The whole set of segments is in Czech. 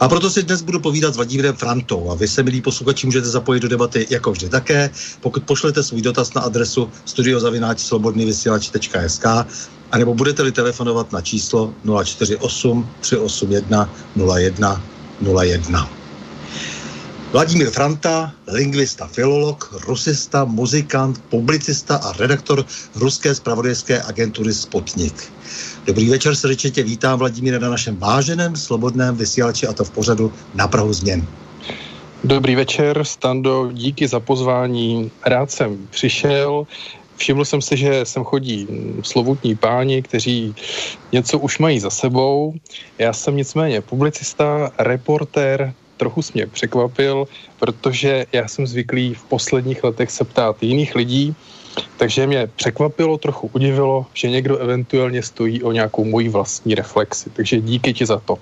A proto si dnes budu povídat s Vladimírem Frantou a vy se, milí posluchači, můžete zapojit do debaty jako vždy také, pokud pošlete svůj dotaz na adresu studiozavináčslobodnyvysílač.sk a nebo budete-li telefonovat na číslo 048 381 01 01. Vladimír Franta, lingvista, filolog, rusista, muzikant, publicista a redaktor ruské spravodajské agentury Spotnik. Dobrý večer, srdečně tě vítám, Vladimíre, na našem váženém, slobodném vysílači a to v pořadu na Prahu změn. Dobrý večer, Stando, díky za pozvání. Rád jsem přišel. Všiml jsem si, že sem chodí slovutní páni, kteří něco už mají za sebou. Já jsem nicméně publicista, reportér, trochu mě překvapil, protože já jsem zvyklý v posledních letech se ptát jiných lidí, takže mě překvapilo, trochu udivilo, že někdo eventuálně stojí o nějakou moji vlastní reflexi. Takže díky ti za to.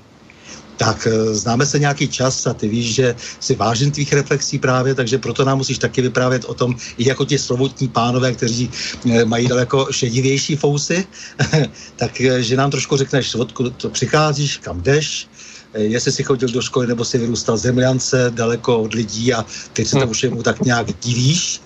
Tak eh, známe se nějaký čas a ty víš, že si vážím tvých reflexí právě, takže proto nám musíš taky vyprávět o tom, i jako ti slovotní pánové, kteří eh, mají daleko šedivější fousy, tak eh, že nám trošku řekneš, odkud to přicházíš, kam jdeš, jestli si chodil do školy nebo si vyrůstal zemljance daleko od lidí a teď se tomu všemu tak nějak divíš.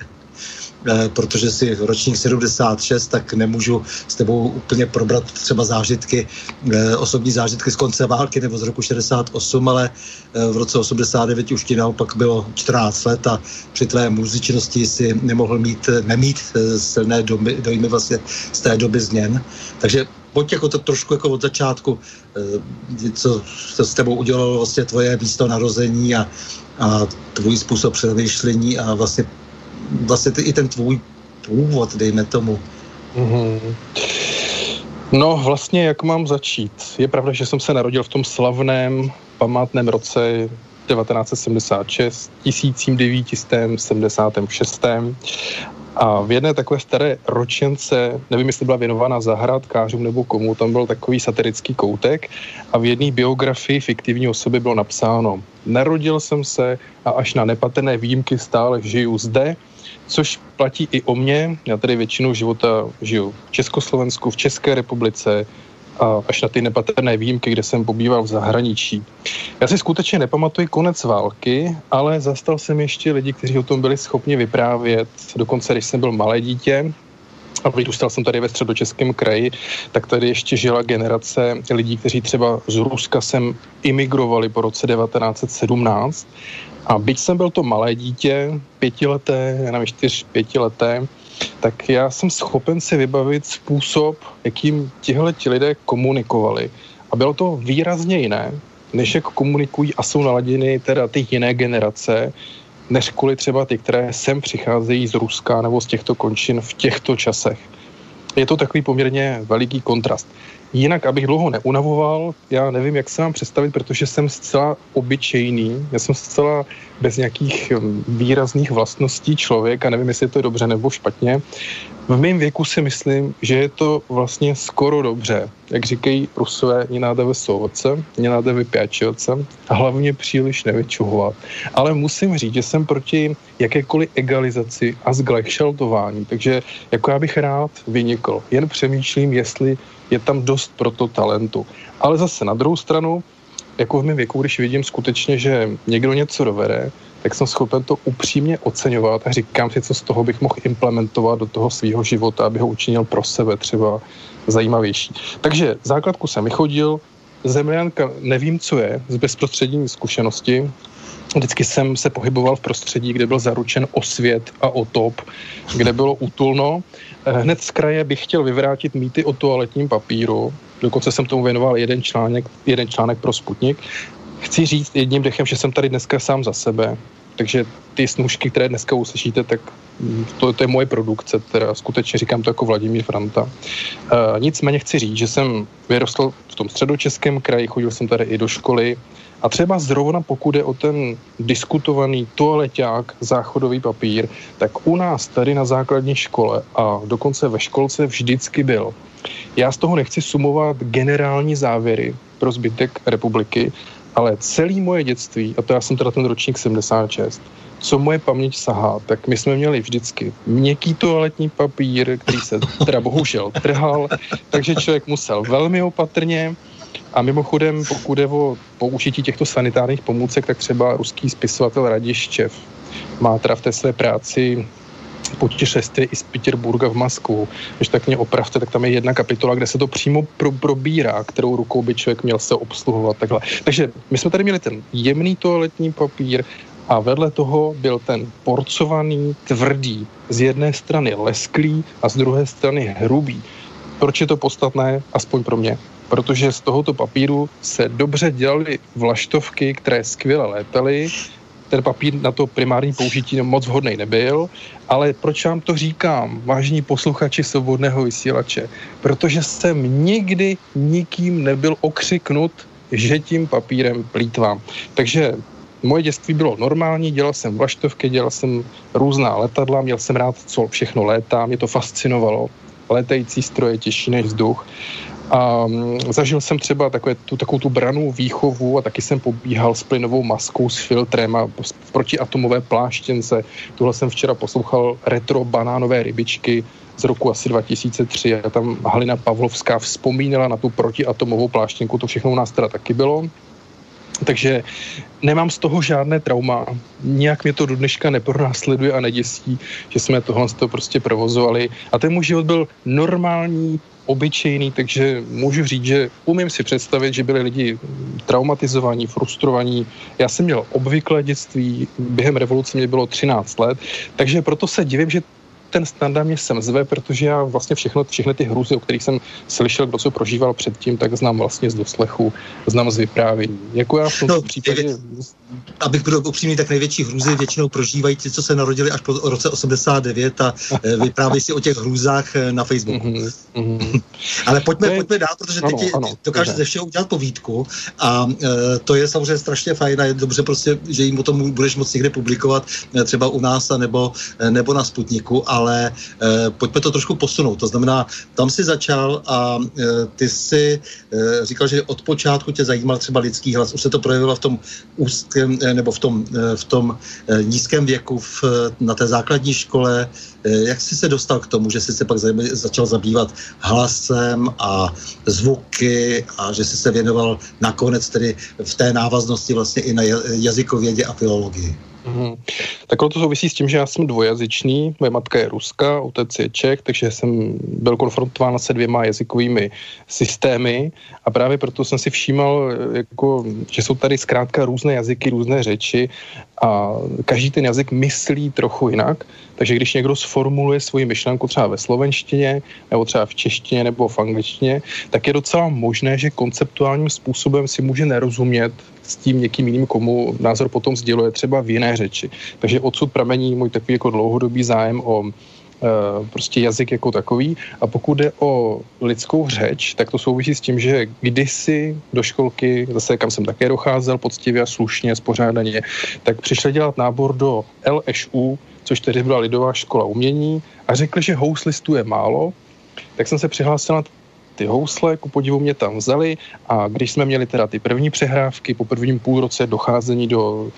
Eh, protože si ročník 76, tak nemůžu s tebou úplně probrat třeba zážitky, eh, osobní zážitky z konce války nebo z roku 68, ale eh, v roce 89 už ti naopak bylo 14 let a při tvé muzičnosti si nemohl mít, nemít silné domy, dojmy vlastně z té doby změn. Takže pojď jako to trošku jako od začátku, co se s tebou udělalo vlastně tvoje místo narození a, a tvůj způsob přemýšlení a vlastně vlastně ty, i ten tvůj původ, dejme tomu. Mm-hmm. No vlastně, jak mám začít? Je pravda, že jsem se narodil v tom slavném památném roce 1976, 1976. A v jedné takové staré ročence, nevím, jestli byla věnována zahrádkářům nebo komu, tam byl takový satirický koutek a v jedné biografii fiktivní osoby bylo napsáno Narodil jsem se a až na nepatrné výjimky stále žiju zde, což platí i o mě. Já tady většinu života žiju v Československu, v České republice, a až na ty nepatrné výjimky, kde jsem pobýval v zahraničí. Já si skutečně nepamatuji konec války, ale zastal jsem ještě lidi, kteří o tom byli schopni vyprávět, dokonce když jsem byl malé dítě. a vyrůstal jsem tady ve středočeském kraji, tak tady ještě žila generace lidí, kteří třeba z Ruska sem imigrovali po roce 1917. A byť jsem byl to malé dítě, pětileté, já nevím, čtyř, pětileté, tak já jsem schopen si vybavit způsob, jakým tihle ti lidé komunikovali. A bylo to výrazně jiné, než jak komunikují a jsou naladěny teda ty jiné generace, než kvůli třeba ty, které sem přicházejí z Ruska nebo z těchto končin v těchto časech. Je to takový poměrně veliký kontrast. Jinak, abych dlouho neunavoval, já nevím, jak se mám představit, protože jsem zcela obyčejný, já jsem zcela bez nějakých hm, výrazných vlastností člověk a nevím, jestli je to dobře nebo špatně. V mém věku si myslím, že je to vlastně skoro dobře. Jak říkají Rusové, nenáde vesovoce, nenáde vypěčovace a hlavně příliš nevyčuhovat. Ale musím říct, že jsem proti jakékoliv egalizaci a zglekšeltování, takže jako já bych rád vynikl. Jen přemýšlím, jestli je tam dost pro to talentu. Ale zase na druhou stranu, jako v mém věku, když vidím skutečně, že někdo něco dovede, tak jsem schopen to upřímně oceňovat a říkám si, co z toho bych mohl implementovat do toho svého života, aby ho učinil pro sebe třeba zajímavější. Takže základku jsem vychodil, zemlянka nevím, co je, z bezprostřední zkušenosti, Vždycky jsem se pohyboval v prostředí, kde byl zaručen osvět a otop, kde bylo útulno. Eh, hned z kraje bych chtěl vyvrátit mýty o toaletním papíru. Dokonce jsem tomu věnoval jeden článek, jeden článek pro Sputnik. Chci říct jedním dechem, že jsem tady dneska sám za sebe, takže ty snužky, které dneska uslyšíte, tak to, to je moje produkce, teda skutečně říkám to jako Vladimír Franta. Uh, nicméně chci říct, že jsem vyrostl v tom středočeském kraji, chodil jsem tady i do školy, a třeba zrovna pokud je o ten diskutovaný toaleťák, záchodový papír, tak u nás tady na základní škole a dokonce ve školce vždycky byl. Já z toho nechci sumovat generální závěry pro zbytek republiky, ale celý moje dětství, a to já jsem teda ten ročník 76, co moje paměť sahá, tak my jsme měli vždycky měkký toaletní papír, který se teda bohužel trhal, takže člověk musel velmi opatrně, a mimochodem, pokud je o použití těchto sanitárních pomůcek, tak třeba ruský spisovatel Radiščev má teda v té své práci putešeství i z Petěrburga v Moskvu. Když tak mě opravte, tak tam je jedna kapitola, kde se to přímo pro, probírá, kterou rukou by člověk měl se obsluhovat. Takhle. Takže my jsme tady měli ten jemný toaletní papír a vedle toho byl ten porcovaný, tvrdý, z jedné strany lesklý a z druhé strany hrubý. Proč je to podstatné? Aspoň pro mě protože z tohoto papíru se dobře dělaly vlaštovky, které skvěle létaly. Ten papír na to primární použití moc vhodný nebyl, ale proč vám to říkám, vážní posluchači svobodného vysílače? Protože jsem nikdy nikým nebyl okřiknut, že tím papírem plítvám. Takže moje dětství bylo normální, dělal jsem vlaštovky, dělal jsem různá letadla, měl jsem rád, co všechno létá, mě to fascinovalo. Letající stroje těžší než vzduch. A mm, zažil jsem třeba takové, tu, takovou tu branou výchovu a taky jsem pobíhal s plynovou maskou, s filtrem a v protiatomové pláštěnce. Tuhle jsem včera poslouchal retro banánové rybičky z roku asi 2003 a tam Halina Pavlovská vzpomínala na tu protiatomovou pláštěnku, to všechno u nás teda taky bylo. Takže nemám z toho žádné trauma. Nijak mě to do dneška nepronásleduje a neděsí, že jsme tohle toho prostě provozovali. A ten můj život byl normální, obyčejný, takže můžu říct, že umím si představit, že byli lidi traumatizovaní, frustrovaní. Já jsem měl obvyklé dětství, během revoluce mě bylo 13 let, takže proto se divím, že ten standard mě sem zve, protože já vlastně všechno, všechny ty hrůzy, o kterých jsem slyšel, kdo co prožíval předtím, tak znám vlastně z doslechu, znám z vyprávění. Jako já v tomto no, případě... Abych byl upřímný, tak největší hrůzy většinou prožívají ti, co se narodili až po roce 89 a eh, vyprávějí si o těch hrůzách eh, na Facebooku. Mm-hmm. Ale pojďme, je... pojďme dál, protože teď dokáže ze všeho udělat povídku a uh, to je samozřejmě strašně fajn a je dobře prostě, že jim o tom budeš moct někde publikovat, třeba u nás nebo, nebo na Sputniku, a ale eh, pojďme to trošku posunout. To znamená, tam si začal a eh, ty si eh, říkal, že od počátku tě zajímal třeba lidský hlas. Už se to projevilo v tom úzkém, eh, nebo v tom, eh, v tom eh, nízkém věku v, na té základní škole. Eh, jak jsi se dostal k tomu, že jsi se pak začal zabývat hlasem a zvuky a že jsi se věnoval nakonec tedy v té návaznosti vlastně i na jazykovědě a filologii? Mm. Tak to souvisí s tím, že já jsem dvojazyčný, moje matka je ruská, otec je Čech, takže jsem byl konfrontován se dvěma jazykovými systémy a právě proto jsem si všímal, jako, že jsou tady zkrátka různé jazyky, různé řeči a každý ten jazyk myslí trochu jinak, takže když někdo sformuluje svoji myšlenku třeba ve slovenštině, nebo třeba v češtině, nebo v angličtině, tak je docela možné, že konceptuálním způsobem si může nerozumět s tím někým jiným, komu názor potom sděluje třeba v jiné řeči. Takže odsud pramení můj takový jako dlouhodobý zájem o e, prostě jazyk jako takový. A pokud jde o lidskou řeč, tak to souvisí s tím, že kdysi do školky, zase kam jsem také docházel poctivě a slušně, spořádaně, tak přišli dělat nábor do LŠU, což tedy byla Lidová škola umění, a řekli, že houslistů je málo, tak jsem se přihlásil na ty housle, ku podivu mě tam vzali a když jsme měli teda ty první přehrávky po prvním půlroce docházení do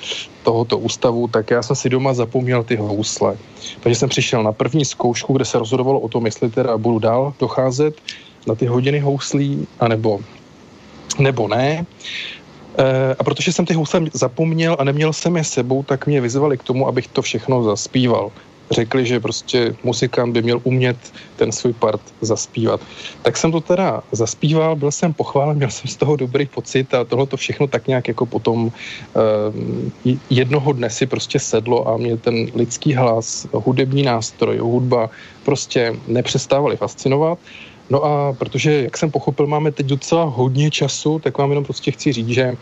tohoto ústavu, tak já jsem si doma zapomněl ty housle. Takže jsem přišel na první zkoušku, kde se rozhodovalo o tom, jestli teda budu dál docházet na ty hodiny houslí, anebo nebo ne. E, a protože jsem ty housle zapomněl a neměl jsem je sebou, tak mě vyzvali k tomu, abych to všechno zaspíval řekli, že prostě muzikant by měl umět ten svůj part zaspívat. Tak jsem to teda zaspíval, byl jsem pochválen, měl jsem z toho dobrý pocit a tohle to všechno tak nějak jako potom uh, jednoho dne si prostě sedlo a mě ten lidský hlas, hudební nástroj, hudba prostě nepřestávali fascinovat. No a protože, jak jsem pochopil, máme teď docela hodně času, tak vám jenom prostě chci říct, že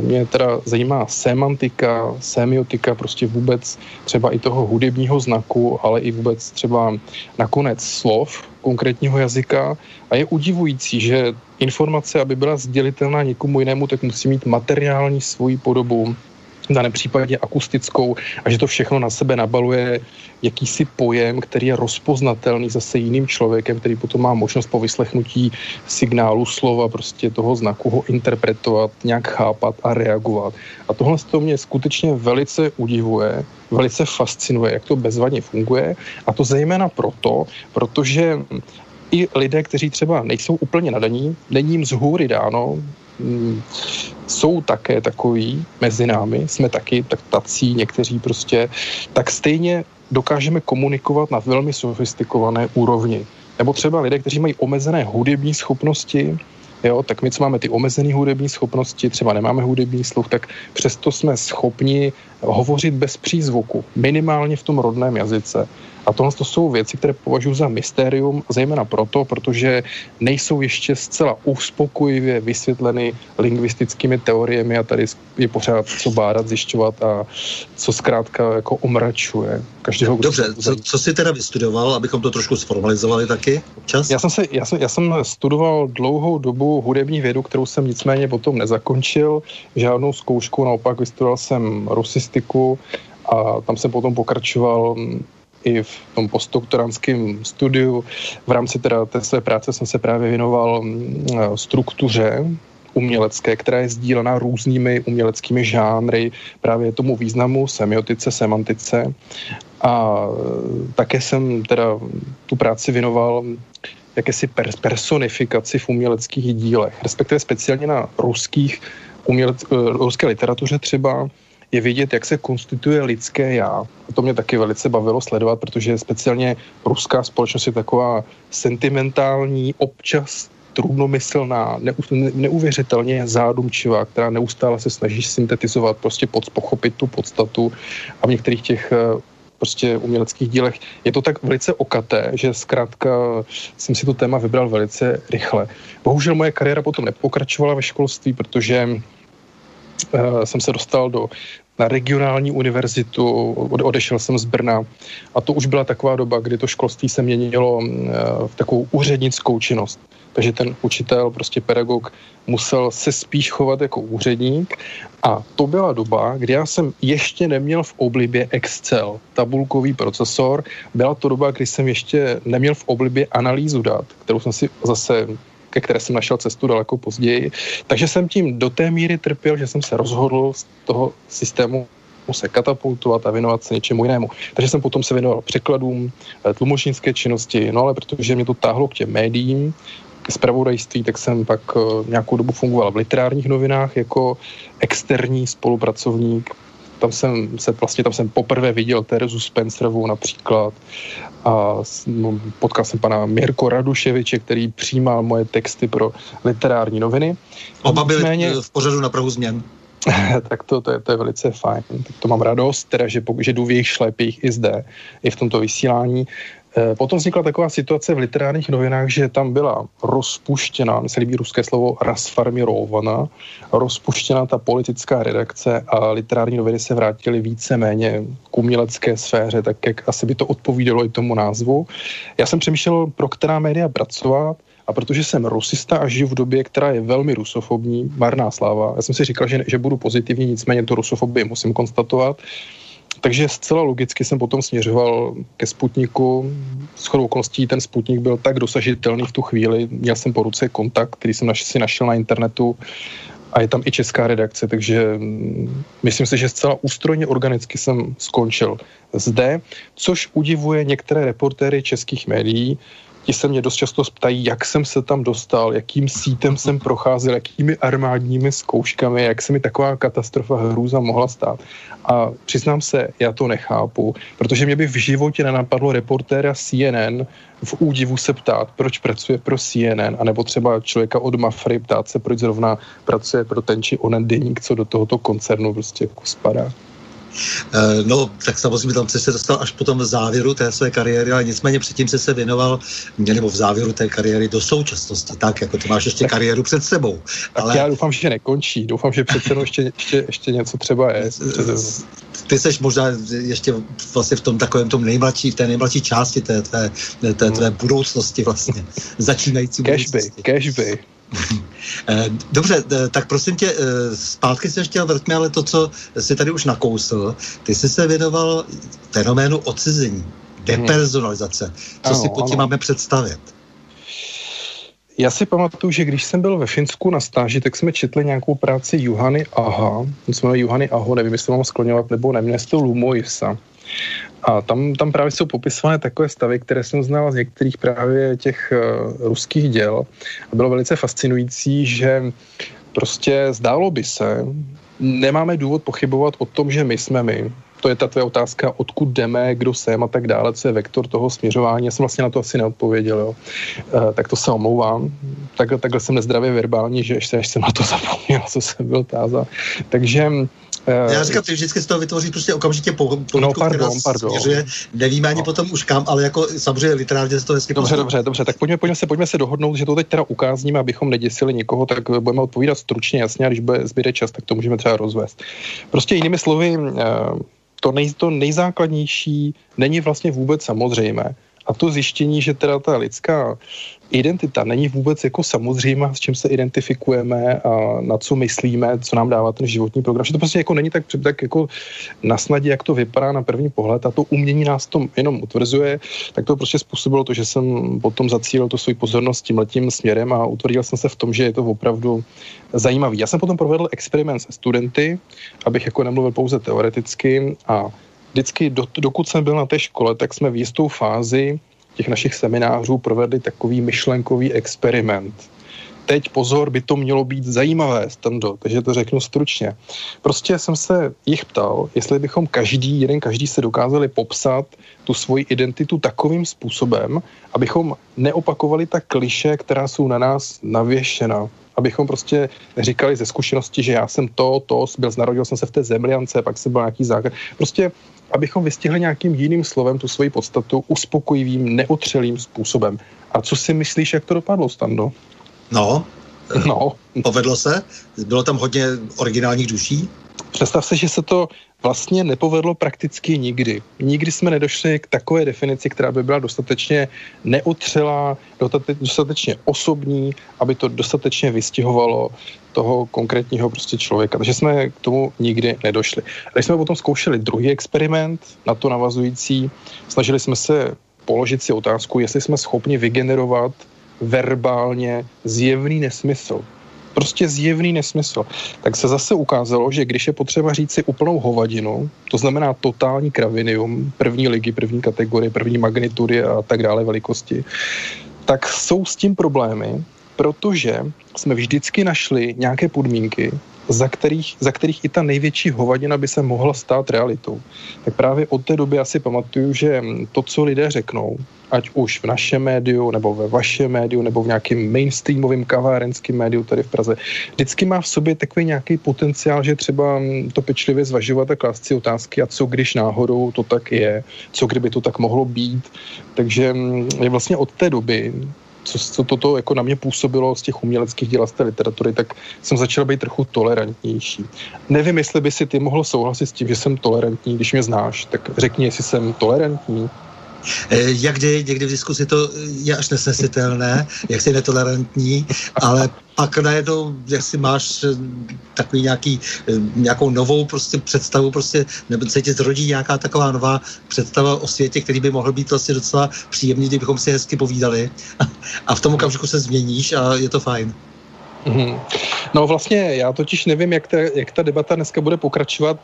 mě teda zajímá semantika, semiotika, prostě vůbec třeba i toho hudebního znaku, ale i vůbec třeba nakonec slov konkrétního jazyka. A je udivující, že informace, aby byla sdělitelná někomu jinému, tak musí mít materiální svoji podobu, v daném případě akustickou a že to všechno na sebe nabaluje jakýsi pojem, který je rozpoznatelný zase jiným člověkem, který potom má možnost po vyslechnutí signálu slova, prostě toho znaku ho interpretovat, nějak chápat a reagovat. A tohle to mě skutečně velice udivuje, velice fascinuje, jak to bezvadně funguje a to zejména proto, protože i lidé, kteří třeba nejsou úplně nadaní, není jim z hůry dáno, jsou také takový mezi námi, jsme taky tak tací, někteří prostě, tak stejně dokážeme komunikovat na velmi sofistikované úrovni. Nebo třeba lidé, kteří mají omezené hudební schopnosti, jo, tak my, co máme ty omezené hudební schopnosti, třeba nemáme hudební sluch, tak přesto jsme schopni hovořit bez přízvuku, minimálně v tom rodném jazyce. A tohle to jsou věci, které považuji za mystérium, zejména proto, protože nejsou ještě zcela uspokojivě vysvětleny lingvistickými teoriemi a tady je pořád co bádat, zjišťovat a co zkrátka jako omračuje každého. Dobře, co, co jsi teda vystudoval, abychom to trošku sformalizovali taky občas? Já jsem, se, já, jsem, já jsem studoval dlouhou dobu hudební vědu, kterou jsem nicméně potom nezakončil, žádnou zkoušku, naopak vystudoval jsem rusistiku a tam jsem potom pokračoval i v tom postdoktorantském studiu. V rámci teda té své práce jsem se právě věnoval mm, struktuře umělecké, která je sdílená různými uměleckými žánry, právě tomu významu, semiotice, semantice. A také jsem teda tu práci věnoval jakési personifikaci v uměleckých dílech, respektive speciálně na ruských umělec, eh, ruské literatuře třeba, je vidět, jak se konstituje lidské já. A to mě taky velice bavilo sledovat, protože speciálně ruská společnost je taková sentimentální, občas trudnomyslná, neuvěřitelně zádumčivá, která neustále se snaží syntetizovat, prostě pod, pochopit tu podstatu a v některých těch eh, prostě uměleckých dílech je to tak velice okaté, že zkrátka jsem si to téma vybral velice rychle. Bohužel moje kariéra potom nepokračovala ve školství, protože Eh, jsem se dostal do, na regionální univerzitu, odešel jsem z Brna a to už byla taková doba, kdy to školství se měnilo eh, v takovou úřednickou činnost. Takže ten učitel, prostě pedagog, musel se spíš chovat jako úředník a to byla doba, kdy já jsem ještě neměl v oblibě Excel, tabulkový procesor. Byla to doba, kdy jsem ještě neměl v oblibě analýzu dat, kterou jsem si zase ke které jsem našel cestu daleko později. Takže jsem tím do té míry trpěl, že jsem se rozhodl z toho systému se katapultovat a věnovat se něčemu jinému. Takže jsem potom se věnoval překladům, eh, tlumočnické činnosti, no ale protože mě to táhlo k těm médiím, ke zpravodajství, tak jsem pak eh, nějakou dobu fungoval v literárních novinách jako externí spolupracovník Tam jsem se vlastně, tam jsem poprvé viděl Terezu Spencerovou například a no, potkal jsem pana Mirko Raduševiče, který přijímal moje texty pro literární noviny. Oba byli Nicméně, v pořadu na Prahu změn. tak to, to, je, to je velice fajn. Tak to mám radost, teda, že, že jdu v jejich šlepích i zde, i v tomto vysílání. Eh, potom vznikla taková situace v literárních novinách, že tam byla rozpuštěna, mně se líbí ruské slovo rasfarmirovana, rozpuštěna ta politická redakce a literární noviny se vrátily více-méně k umělecké sféře, tak jak asi by to odpovídalo i tomu názvu. Já jsem přemýšlel, pro která média pracovat, a protože jsem rusista a žiju v době, která je velmi rusofobní, marná sláva, já jsem si říkal, že, že budu pozitivní, nicméně tu rusofobii musím konstatovat, takže zcela logicky jsem potom směřoval ke Sputniku. S chodou okolností ten Sputnik byl tak dosažitelný v tu chvíli. Měl jsem po ruce kontakt, který jsem si našel na internetu a je tam i česká redakce, takže mm, myslím si, že zcela ústrojně organicky jsem skončil zde, což udivuje některé reportéry českých médií, ti se mě dost často ptají, jak jsem se tam dostal, jakým sítem jsem procházel, jakými armádními zkouškami, jak se mi taková katastrofa hrůza mohla stát. A přiznám se, já to nechápu, protože mě by v životě nenapadlo reportéra CNN v údivu se ptát, proč pracuje pro CNN, anebo třeba člověka od Mafry ptát se, proč zrovna pracuje pro ten či onen deník, co do tohoto koncernu prostě jako spadá. Eh, no, tak samozřejmě tam se dostal až potom v závěru té své kariéry, ale nicméně předtím se se věnoval, nebo v závěru té kariéry do současnosti, tak jako ty máš ještě tak, kariéru před sebou. Ale... Já doufám, že nekončí, doufám, že přece ještě, ještě, ještě něco třeba je. Ty seš možná ještě vlastně v tom takovém tom nejmladší, té nejmladší části té, té, té, té, té budoucnosti vlastně, začínající budoucnosti. Cashby, cashby. Eh, dobře, eh, tak prosím tě, eh, zpátky se chtěl vrtme, ale to, co jsi tady už nakousl, ty jsi se věnoval fenoménu odcizení, depersonalizace. Co ano, si pod tím ano. máme představit? Já si pamatuju, že když jsem byl ve Finsku na stáži, tak jsme četli nějakou práci Juhany Aha. Jmenuje Juhany Aho, nevím, jestli mám skloňovat nebo ne, jmenuje se to Lumojisa. A tam, tam právě jsou popisované takové stavy, které jsem znal z některých právě těch uh, ruských děl. A bylo velice fascinující, že prostě zdálo by se, nemáme důvod pochybovat o tom, že my jsme my to je ta tvoje otázka, odkud jdeme, kdo jsem a tak dále, co je vektor toho směřování. Já jsem vlastně na to asi neodpověděl, jo. E, tak to se omlouvám. Tak, takhle jsem nezdravě verbální, že ještě jsem na to zapomněl, co jsem byl tázat. Takže Já říkám, ty vždycky z toho vytvoří prostě okamžitě po, po no, pardon, pardon. Směřuje. Nevíme ani no. potom už kam, ale jako samozřejmě literárně se to hezky Dobře, dobře, dobře, tak pojďme, pojďme, se, pojďme se dohodnout, že to teď teda ukázníme, abychom neděsili nikoho, tak budeme odpovídat stručně, jasně, a když bude zbyde čas, tak to můžeme třeba rozvést. Prostě jinými slovy, uh, to, nej, to nejzákladnější není vlastně vůbec samozřejmé. A to zjištění, že teda ta lidská identita není vůbec jako samozřejmá, s čím se identifikujeme a na co myslíme, co nám dává ten životní program. Že to prostě jako není tak, tak jako na snadě, jak to vypadá na první pohled a to umění nás to jenom utvrzuje, tak to prostě způsobilo to, že jsem potom zacílil tu svou pozornost tím letím směrem a utvrdil jsem se v tom, že je to opravdu zajímavý. Já jsem potom provedl experiment se studenty, abych jako nemluvil pouze teoreticky a vždycky, do, dokud jsem byl na té škole, tak jsme v jistou fázi těch našich seminářů provedli takový myšlenkový experiment. Teď pozor, by to mělo být zajímavé, Stando, takže to řeknu stručně. Prostě jsem se jich ptal, jestli bychom každý, jeden každý se dokázali popsat tu svoji identitu takovým způsobem, abychom neopakovali ta kliše, která jsou na nás navěšena abychom prostě říkali ze zkušenosti, že já jsem to, to, byl, narodil jsem se v té zemliance, pak jsem byl nějaký základ. Prostě abychom vystihli nějakým jiným slovem tu svoji podstatu uspokojivým, neotřelým způsobem. A co si myslíš, jak to dopadlo, Stando? No, no. povedlo se? Bylo tam hodně originálních duší? Představ se, že se to vlastně nepovedlo prakticky nikdy. Nikdy jsme nedošli k takové definici, která by byla dostatečně neotřelá, dostatečně osobní, aby to dostatečně vystihovalo toho konkrétního prostě člověka. Takže jsme k tomu nikdy nedošli. Když jsme potom zkoušeli druhý experiment, na to navazující, snažili jsme se položit si otázku, jestli jsme schopni vygenerovat verbálně zjevný nesmysl prostě zjevný nesmysl. Tak se zase ukázalo, že když je potřeba říct si úplnou hovadinu, to znamená totální kravinium, první ligy, první kategorie, první magnitudy a tak dále velikosti, tak jsou s tím problémy, protože jsme vždycky našli nějaké podmínky, za kterých, za kterých i ta největší hovadina by se mohla stát realitou. Tak právě od té doby asi pamatuju, že to, co lidé řeknou, ať už v našem médiu, nebo ve vašem médiu, nebo v nějakém mainstreamovém kavárenském médiu tady v Praze, vždycky má v sobě takový nějaký potenciál, že třeba to pečlivě zvažovat a klást si otázky, a co když náhodou to tak je, co kdyby to tak mohlo být. Takže je vlastně od té doby co, co toto jako na mě působilo z těch uměleckých děl z té literatury, tak jsem začal být trochu tolerantnější. Nevím, jestli by si ty mohl souhlasit s tím, že jsem tolerantní, když mě znáš, tak řekni, jestli jsem tolerantní. Eh, jak kdy, někdy v diskusi to je až nesnesitelné, jak jsi netolerantní, ale pak najednou, jak si máš eh, takový nějaký, eh, nějakou novou prostě představu, prostě, nebo se ti zrodí nějaká taková nová představa o světě, který by mohl být vlastně docela příjemný, kdybychom si hezky povídali a v tom okamžiku se změníš a je to fajn. Mm-hmm. No vlastně já totiž nevím, jak ta, jak ta debata dneska bude pokračovat.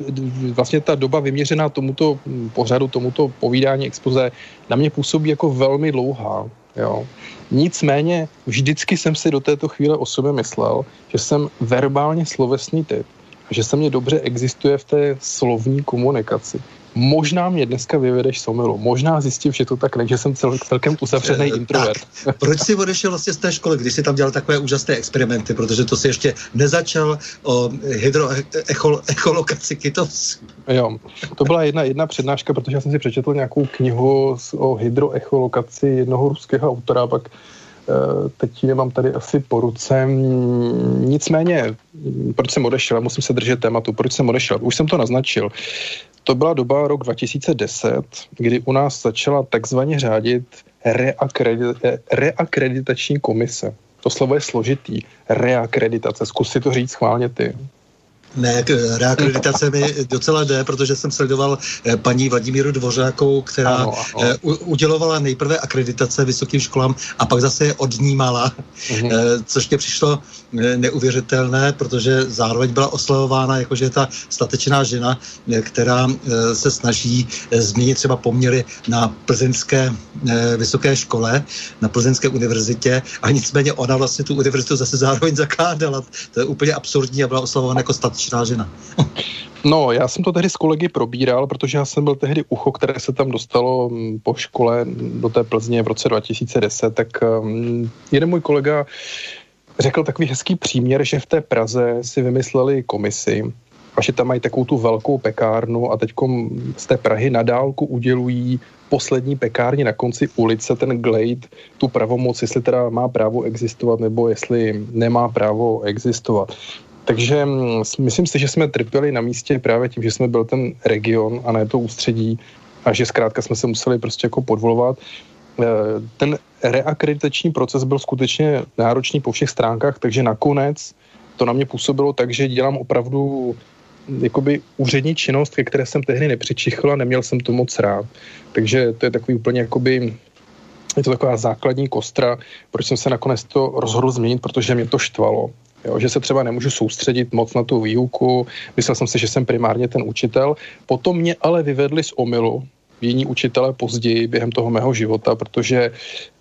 Vlastně ta doba vyměřená tomuto pořadu, tomuto povídání expoze na mě působí jako velmi dlouhá. Jo. Nicméně vždycky jsem si do této chvíle o sobě myslel, že jsem verbálně slovesný typ, že se mě dobře existuje v té slovní komunikaci. Možná mě dneska vyvedeš z omilu. Možná zjistím, že to tak není, že jsem cel, celkem uzavřený eh, introvert. Tak, proč jsi odešel vlastně z té školy, když jsi tam dělal takové úžasné experimenty, protože to si ještě nezačal o hydroecholokaci kytovců. Jo, to byla jedna, jedna přednáška, protože já jsem si přečetl nějakou knihu o hydroecholokaci jednoho ruského autora, pak eh, teď ji nemám tady asi po ruce. Nicméně, proč jsem odešel? Musím se držet tématu. Proč jsem odešel? Už jsem to naznačil to byla doba rok 2010, kdy u nás začala takzvaně řádit reakreditační komise. To slovo je složitý. Reakreditace. Zkus si to říct schválně ty. Ne, reakreditace mi docela jde, protože jsem sledoval eh, paní Vladimíru Dvořákou, která ano, ano. Eh, udělovala nejprve akreditace vysokým školám a pak zase je odnímala, mhm. Eh, což mě přišlo neuvěřitelné, protože zároveň byla oslavována jakože ta statečná žena, která se snaží změnit třeba poměry na plzeňské vysoké škole, na plzeňské univerzitě a nicméně ona vlastně tu univerzitu zase zároveň zakládala. To je úplně absurdní a byla oslavována jako statečná žena. No, já jsem to tehdy s kolegy probíral, protože já jsem byl tehdy ucho, které se tam dostalo mm, po škole do té Plzně v roce 2010, tak um, jeden můj kolega řekl takový hezký příměr, že v té Praze si vymysleli komisi a že tam mají takovou tu velkou pekárnu a teď z té Prahy na dálku udělují poslední pekárně na konci ulice ten Glade tu pravomoc, jestli teda má právo existovat nebo jestli nemá právo existovat. Takže mm, myslím si, že jsme trpěli na místě právě tím, že jsme byl ten region a ne to ústředí a že zkrátka jsme se museli prostě jako podvolovat. E, ten reakreditační proces byl skutečně náročný po všech stránkách, takže nakonec to na mě působilo tak, že dělám opravdu jakoby úřední činnost, ke které jsem tehdy nepřičichl a neměl jsem to moc rád. Takže to je takový úplně jakoby je to taková základní kostra, proč jsem se nakonec to rozhodl změnit, protože mě to štvalo. Jo, že se třeba nemůžu soustředit moc na tu výuku, myslel jsem si, že jsem primárně ten učitel. Potom mě ale vyvedli z omylu jiní učitele později během toho mého života, protože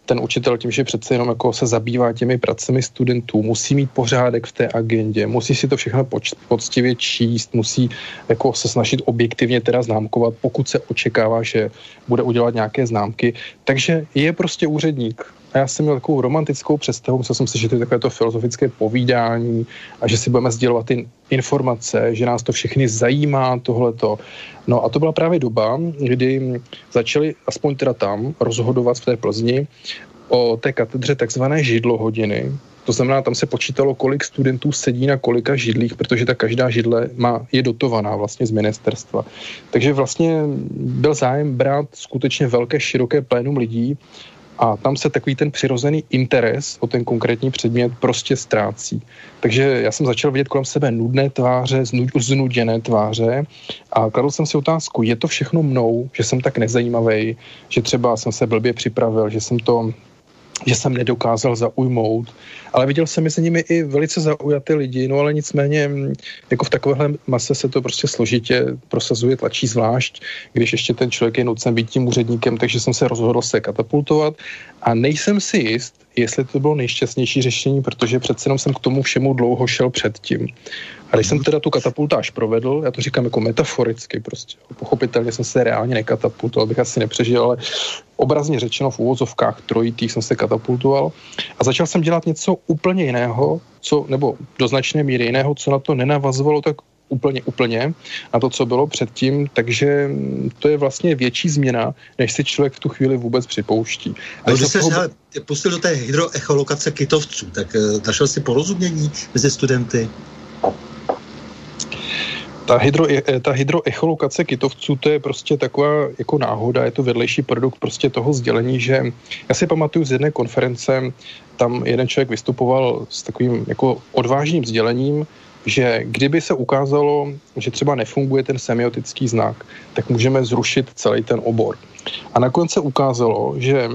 ten učitel tím, že přece jenom jako se zabývá těmi pracemi studentů, musí mít pořádek v té agendě, musí si to všechno poč- poctivě číst, musí jako se snažit objektivně teda známkovat, pokud se očekává, že bude udělat nějaké známky. Takže je prostě úředník. A já jsem měl takovou romantickou představu, myslel jsem si, že to je takové to filozofické povídání a že si budeme sdělovat ty informace, že nás to všechny zajímá, tohleto. No a to byla právě doba, kdy začali, aspoň teda tam, rozhodovat v té Plzni o té katedře takzvané židlohodiny, to znamená, tam se počítalo, kolik studentů sedí na kolika židlích, protože ta každá židle má, je dotovaná vlastně z ministerstva. Takže vlastně byl zájem brát skutečně velké, široké plénum lidí a tam se takový ten přirozený interes o ten konkrétní předmět prostě ztrácí. Takže já jsem začal vidět kolem sebe nudné tváře, znuděné tváře a kladl jsem si otázku, je to všechno mnou, že jsem tak nezajímavý, že třeba jsem se blbě připravil, že jsem to že jsem nedokázal zaujmout, ale viděl jsem mezi nimi i velice zaujaté lidi, no ale nicméně mm, jako v takovéhle mase se to prostě složitě prosazuje, tlačí zvlášť, když ještě ten člověk je nucen být tím úředníkem, takže jsem se rozhodl se katapultovat a nejsem si jist, jestli to bylo nejšťastnější řešení, protože přece jenom jsem k tomu všemu dlouho šel předtím. A když jsem teda tu katapultáž provedl, já to říkám jako metaforicky prostě, pochopitelně jsem se reálně nekatapultoval, bych asi nepřežil, ale obrazně řečeno v úvozovkách trojitých jsem se katapultoval a začal jsem dělat něco úplně jiného, co, nebo do značné míry jiného, co na to nenavazovalo tak úplně, úplně na to, co bylo předtím, takže to je vlastně větší změna, než si člověk v tu chvíli vůbec připouští. A když se toho... pustil do té hydroecholokace kytovců, tak uh, našel si porozumění mezi studenty? Ta, hydro, ta hydroecholokace kytovců, to je prostě taková jako náhoda, je to vedlejší produkt prostě toho sdělení, že já si pamatuju z jedné konference, tam jeden člověk vystupoval s takovým jako odvážným sdělením, že kdyby se ukázalo, že třeba nefunguje ten semiotický znak, tak můžeme zrušit celý ten obor. A nakonec se ukázalo, že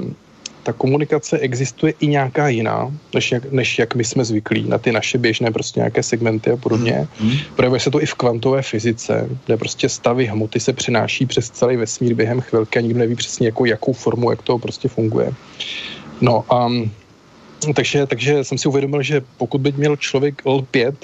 ta komunikace existuje i nějaká jiná, než jak, než jak my jsme zvyklí na ty naše běžné prostě nějaké segmenty a podobně. Mm. Projevuje se to i v kvantové fyzice, kde prostě stavy hmoty se přenáší přes celý vesmír během chvilky a nikdo neví přesně jako, jakou formu, jak to prostě funguje. No a takže, takže jsem si uvědomil, že pokud by měl člověk L5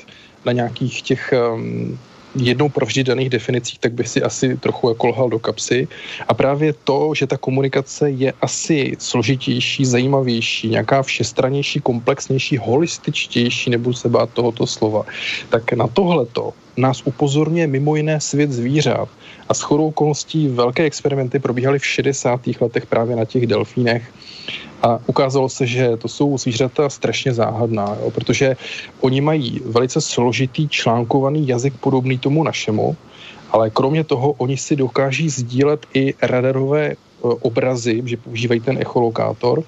na nějakých těch um, jednou provždy daných definicích, tak by si asi trochu jako lhal do kapsy. A právě to, že ta komunikace je asi složitější, zajímavější, nějaká všestranější, komplexnější, holističtější, nebo se bát tohoto slova, tak na tohleto nás upozorňuje mimo jiné svět zvířat. A s chodou okolností velké experimenty probíhaly v 60. letech právě na těch delfínech a ukázalo se, že to jsou zvířata strašně záhadná, jo, protože oni mají velice složitý článkovaný jazyk podobný tomu našemu, ale kromě toho oni si dokáží sdílet i radarové e, obrazy, že používají ten echolokátor.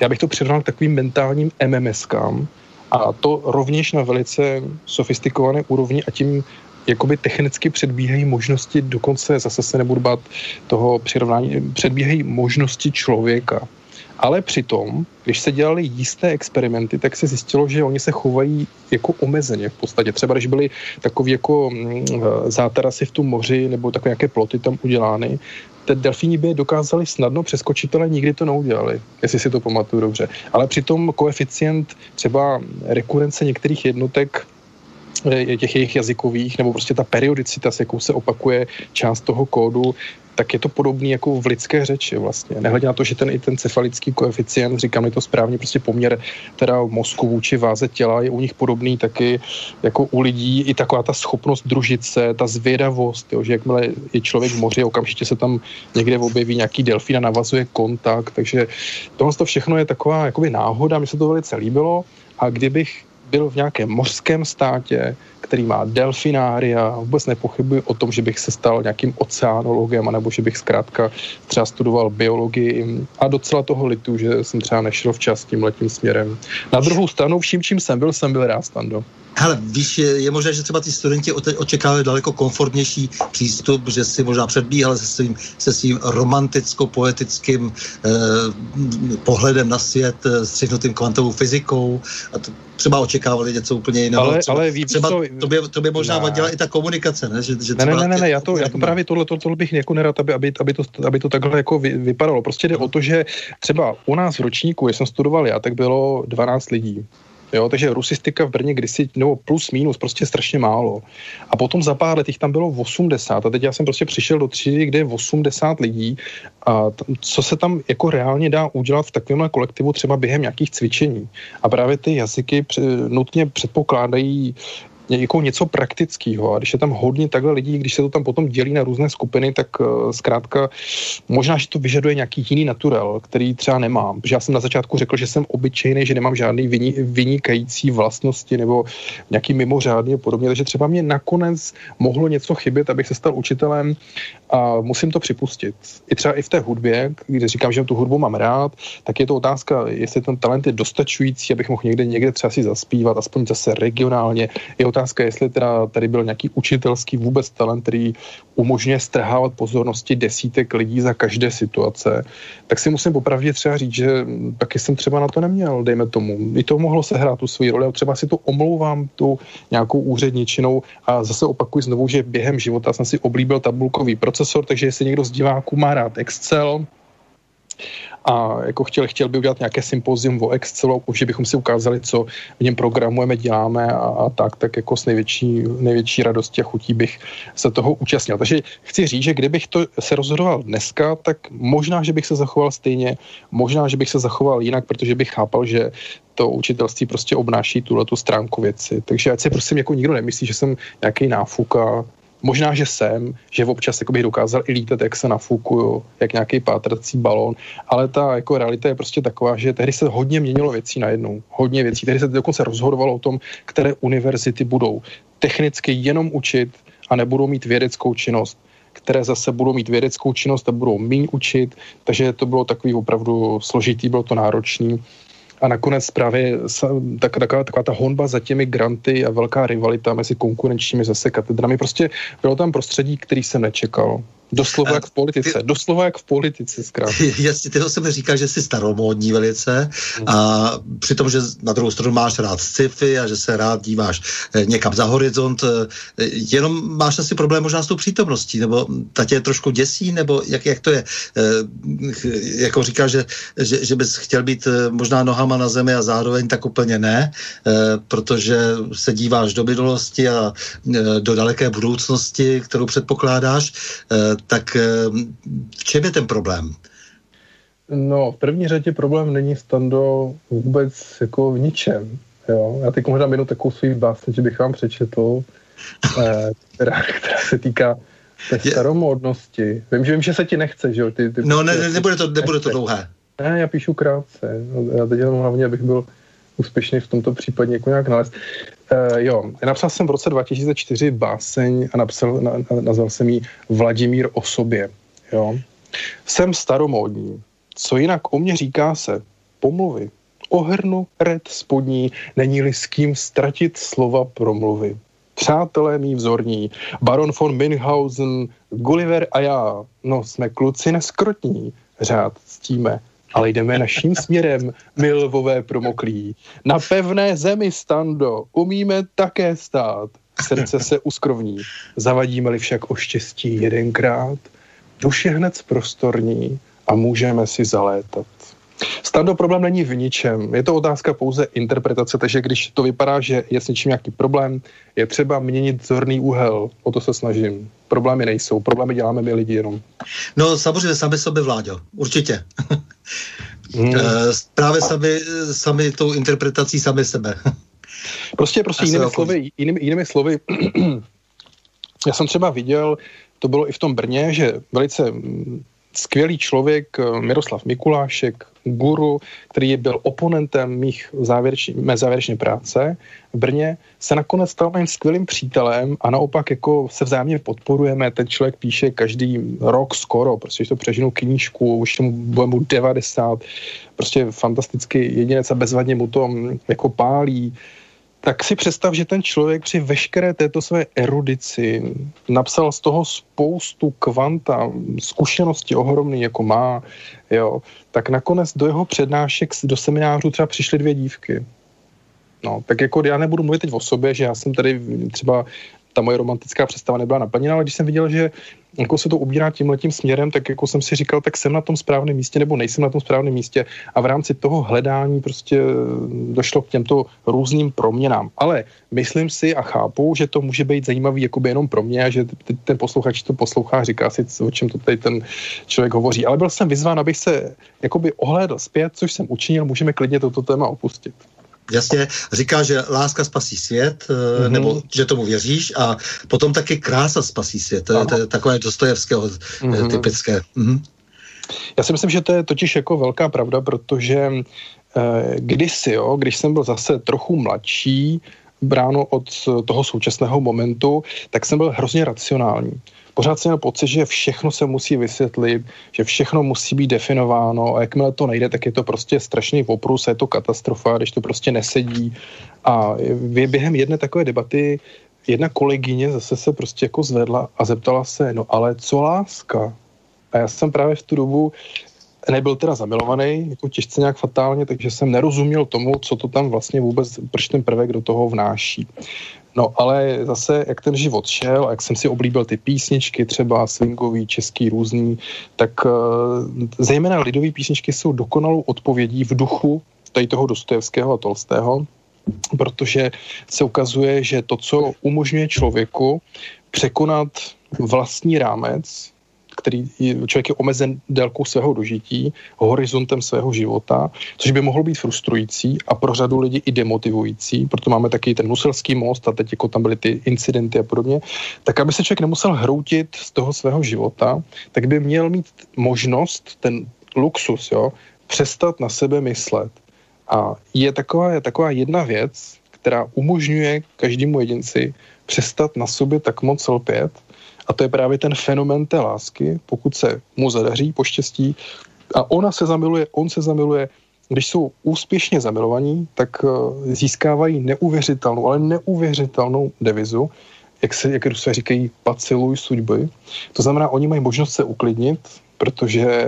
Já bych to přirovnal k takovým mentálním MMSkám a to rovněž na velice sofistikované úrovni a tím jakoby technicky předbíhají možnosti, dokonce zase se nebudu bát toho přirovnání, předbíhají možnosti člověka. Ale přitom, když se dělali jisté experimenty, tak se zjistilo, že oni se chovají jako omezeně v podstatě. Třeba když byly takové jako mm, zátarasy v tom moři nebo takové nějaké ploty tam udělány, ty delfíni by je dokázali snadno přeskočit, ale nikdy to neudělali, jestli si to pamatuju dobře. Ale přitom koeficient třeba rekurence některých jednotek eh, těch jejich jazykových, nebo prostě ta periodicita, s jakou se opakuje část toho kódu, tak je to podobný jako v lidské řeči vlastně. Nehledě na to, že ten i ten cefalický koeficient, říkám to správně, prostě poměr teda mozku vůči váze těla je u nich podobný taky jako u lidí. I taková ta schopnost družit se, ta zvědavost, jo, že jakmile je člověk v moři, okamžitě se tam někde objeví nějaký delfín a navazuje kontakt, takže tohle to všechno je taková jakoby náhoda, mi se to velice líbilo a kdybych byl v nějakém mořském státě, který má delfinária, vůbec nepochybuji o tom, že bych se stal nějakým oceánologem, anebo že bych zkrátka třeba studoval biologii a docela toho litu, že jsem třeba nešel včas tím letním směrem. Na druhou stranu vším, čím jsem byl, jsem byl rád, Stando. Hele, víš, je, je možné, že třeba ty studenti očekávají daleko komfortnější přístup, že si možná předbíhal se svým, se svým romanticko-poetickým eh, pohledem na svět, eh, střihnutým kvantovou fyzikou a to třeba očekávali něco úplně jiného. Ale, třeba, ale víš, třeba to, to, by, to by možná ne. vadila i ta komunikace, ne? Že, že ne, ne, ne, ne, ne, já to, já to právě tohle, to, tohle bych jako nerad, aby, aby, aby, to, aby to takhle jako vy, vypadalo. Prostě jde o to, že třeba u nás v ročníku, když jsem studoval já, tak bylo 12 lidí. Jo, takže rusistika v Brně kdysi, nebo plus minus, prostě strašně málo. A potom za pár let jich tam bylo 80 a teď já jsem prostě přišel do třídy, kde je 80 lidí a t- co se tam jako reálně dá udělat v takovémhle kolektivu třeba během nějakých cvičení. A právě ty jazyky nutně předpokládají jako něco praktického. A když je tam hodně takhle lidí, když se to tam potom dělí na různé skupiny, tak uh, zkrátka možná, že to vyžaduje nějaký jiný naturel, který třeba nemám. Protože já jsem na začátku řekl, že jsem obyčejný, že nemám žádný vyni, vynikající vlastnosti nebo nějaký mimořádný a podobně. Takže třeba mě nakonec mohlo něco chybět, abych se stal učitelem a musím to připustit. I třeba i v té hudbě, kde říkám, že tu hudbu mám rád, tak je to otázka, jestli ten talent je dostačující, abych mohl někde, někde třeba si zaspívat, aspoň zase regionálně. Je otázka, jestli teda tady byl nějaký učitelský vůbec talent, který umožňuje strhávat pozornosti desítek lidí za každé situace, tak si musím popravdě třeba říct, že taky jsem třeba na to neměl, dejme tomu. I to mohlo sehrát tu svoji roli, ale třeba si to omlouvám tu nějakou úředničinou a zase opakuji znovu, že během života jsem si oblíbil tabulkový procesor, takže jestli někdo z diváků má rád Excel, a jako chtěl, chtěl by udělat nějaké sympozium o Excelu, že bychom si ukázali, co v něm programujeme, děláme a, a tak, tak jako s největší, největší radostí a chutí bych se toho účastnil. Takže chci říct, že kdybych to se rozhodoval dneska, tak možná, že bych se zachoval stejně, možná, že bych se zachoval jinak, protože bych chápal, že to učitelství prostě obnáší tuhle tu stránku věci. Takže ať si prosím jako nikdo nemyslí, že jsem nějaký náfuka, Možná, že jsem, že občas bych dokázal i lítat, jak se nafukuju, jak nějaký pátrací balón, ale ta jako realita je prostě taková, že tehdy se hodně měnilo věcí najednou. Hodně věcí. Tehdy se dokonce rozhodovalo o tom, které univerzity budou technicky jenom učit a nebudou mít vědeckou činnost které zase budou mít vědeckou činnost a budou méně učit, takže to bylo takový opravdu složitý, bylo to náročný a nakonec právě tak, taková, taková ta honba za těmi granty a velká rivalita mezi konkurenčními zase katedrami. Prostě bylo tam prostředí, který jsem nečekal. Doslova jak v politice. Ty, doslova jak v politice, zkrátka. Jasně, ty se mi říká, že jsi staromódní velice a přitom, že na druhou stranu máš rád sci-fi a že se rád díváš eh, někam za horizont, eh, jenom máš asi problém možná s tou přítomností, nebo ta tě trošku děsí, nebo jak, jak to je? Eh, jako říkáš, že, že, že bys chtěl být možná nohama na zemi a zároveň tak úplně ne, protože se díváš do minulosti a do daleké budoucnosti, kterou předpokládáš, tak ehm, v čem je ten problém? No, v první řadě problém není stando vůbec jako v ničem. Jo? Já teď možná jenom takovou svůj básně, že bych vám přečetl, eh, která, která se týká té staromódnosti. Vím, že vím, že se ti nechce, že jo? Ty, ty, no, ne, ne, nebude to, nebude to dlouhé. Ne, já píšu krátce. Já teď jenom hlavně, abych byl úspěšný v tomto případě jako nějak nalézt. Uh, jo, napsal jsem v roce 2004 báseň a napsal, na, na, nazval jsem ji Vladimír o sobě. Jo. Jsem staromódní. Co jinak o mě říká se? Pomluvy. Ohrnu red spodní, není-li s kým ztratit slova promluvy. Přátelé mý vzorní, baron von Minhausen, Gulliver a já, no jsme kluci neskrotní, řád ctíme ale jdeme naším směrem, milvové promoklí. Na pevné zemi, Stando, umíme také stát. Srdce se uskrovní, zavadíme-li však o štěstí jedenkrát, duše hned prostorní a můžeme si zalétat. Stando problém není v ničem, je to otázka pouze interpretace, takže když to vypadá, že je s něčím nějaký problém, je třeba měnit zorný úhel, o to se snažím. Problémy nejsou, problémy děláme my lidi jenom. No samozřejmě sami sobě vláďo, určitě. Hmm. Eh, právě sami, sami tou interpretací sami sebe. Prostě, prostě jinými slovy, jinými, jinými slovy, já jsem třeba viděl, to bylo i v tom Brně, že velice skvělý člověk eh, Miroslav Mikulášek, guru, který byl oponentem mých závěreční, mé závěrečné práce v Brně, se nakonec stal mým skvělým přítelem a naopak jako se vzájemně podporujeme. Ten člověk píše každý rok skoro, prostě to přežinu knížku, už tomu bude mu 90, prostě fantastický jedinec a bezvadně mu to mm, jako pálí tak si představ, že ten člověk při veškeré této své erudici napsal z toho spoustu kvanta, zkušenosti ohromný, jako má, jo, tak nakonec do jeho přednášek, do seminářů třeba přišly dvě dívky. No, tak jako já nebudu mluvit teď o sobě, že já jsem tady třeba ta moje romantická představa nebyla naplněna, ale když jsem viděl, že jako se to ubírá tímhle tím směrem, tak jako jsem si říkal, tak jsem na tom správném místě nebo nejsem na tom správném místě a v rámci toho hledání prostě došlo k těmto různým proměnám. Ale myslím si a chápu, že to může být zajímavý jakoby jenom pro mě a že ten posluchač to poslouchá říká si, o čem to tady ten člověk hovoří. Ale byl jsem vyzván, abych se jakoby ohlédl zpět, což jsem učinil, můžeme klidně toto téma opustit. Jasně, říká, že láska spasí svět, mm-hmm. nebo že tomu věříš a potom taky krása spasí svět. To je, to je takové Dostojevského mm-hmm. typické. Mm-hmm. Já si myslím, že to je totiž jako velká pravda, protože eh, kdysi, jo, když jsem byl zase trochu mladší, bráno od toho současného momentu, tak jsem byl hrozně racionální pořád jsem měl pocit, že všechno se musí vysvětlit, že všechno musí být definováno a jakmile to nejde, tak je to prostě strašný oprus, je to katastrofa, když to prostě nesedí. A během jedné takové debaty jedna kolegyně zase se prostě jako zvedla a zeptala se, no ale co láska? A já jsem právě v tu dobu nebyl teda zamilovaný, jako těžce nějak fatálně, takže jsem nerozuměl tomu, co to tam vlastně vůbec, proč ten prvek do toho vnáší. No ale zase, jak ten život šel, jak jsem si oblíbil ty písničky, třeba swingový, český, různý, tak uh, zejména lidové písničky jsou dokonalou odpovědí v duchu tady toho Dostojevského a Tolstého, protože se ukazuje, že to, co umožňuje člověku překonat vlastní rámec, který člověk je omezen délkou svého dožití, horizontem svého života, což by mohlo být frustrující a pro řadu lidí i demotivující, proto máme taky ten Nuselský most a teď jako tam byly ty incidenty a podobně, tak aby se člověk nemusel hroutit z toho svého života, tak by měl mít možnost, ten luxus, jo, přestat na sebe myslet. A je taková, je taková jedna věc, která umožňuje každému jedinci přestat na sobě tak moc lpět, a to je právě ten fenomén té lásky, pokud se mu zadaří poštěstí a ona se zamiluje, on se zamiluje, když jsou úspěšně zamilovaní, tak eh, získávají neuvěřitelnou, ale neuvěřitelnou devizu, jak se, jak se říkají, paciluj suďby. To znamená, oni mají možnost se uklidnit, protože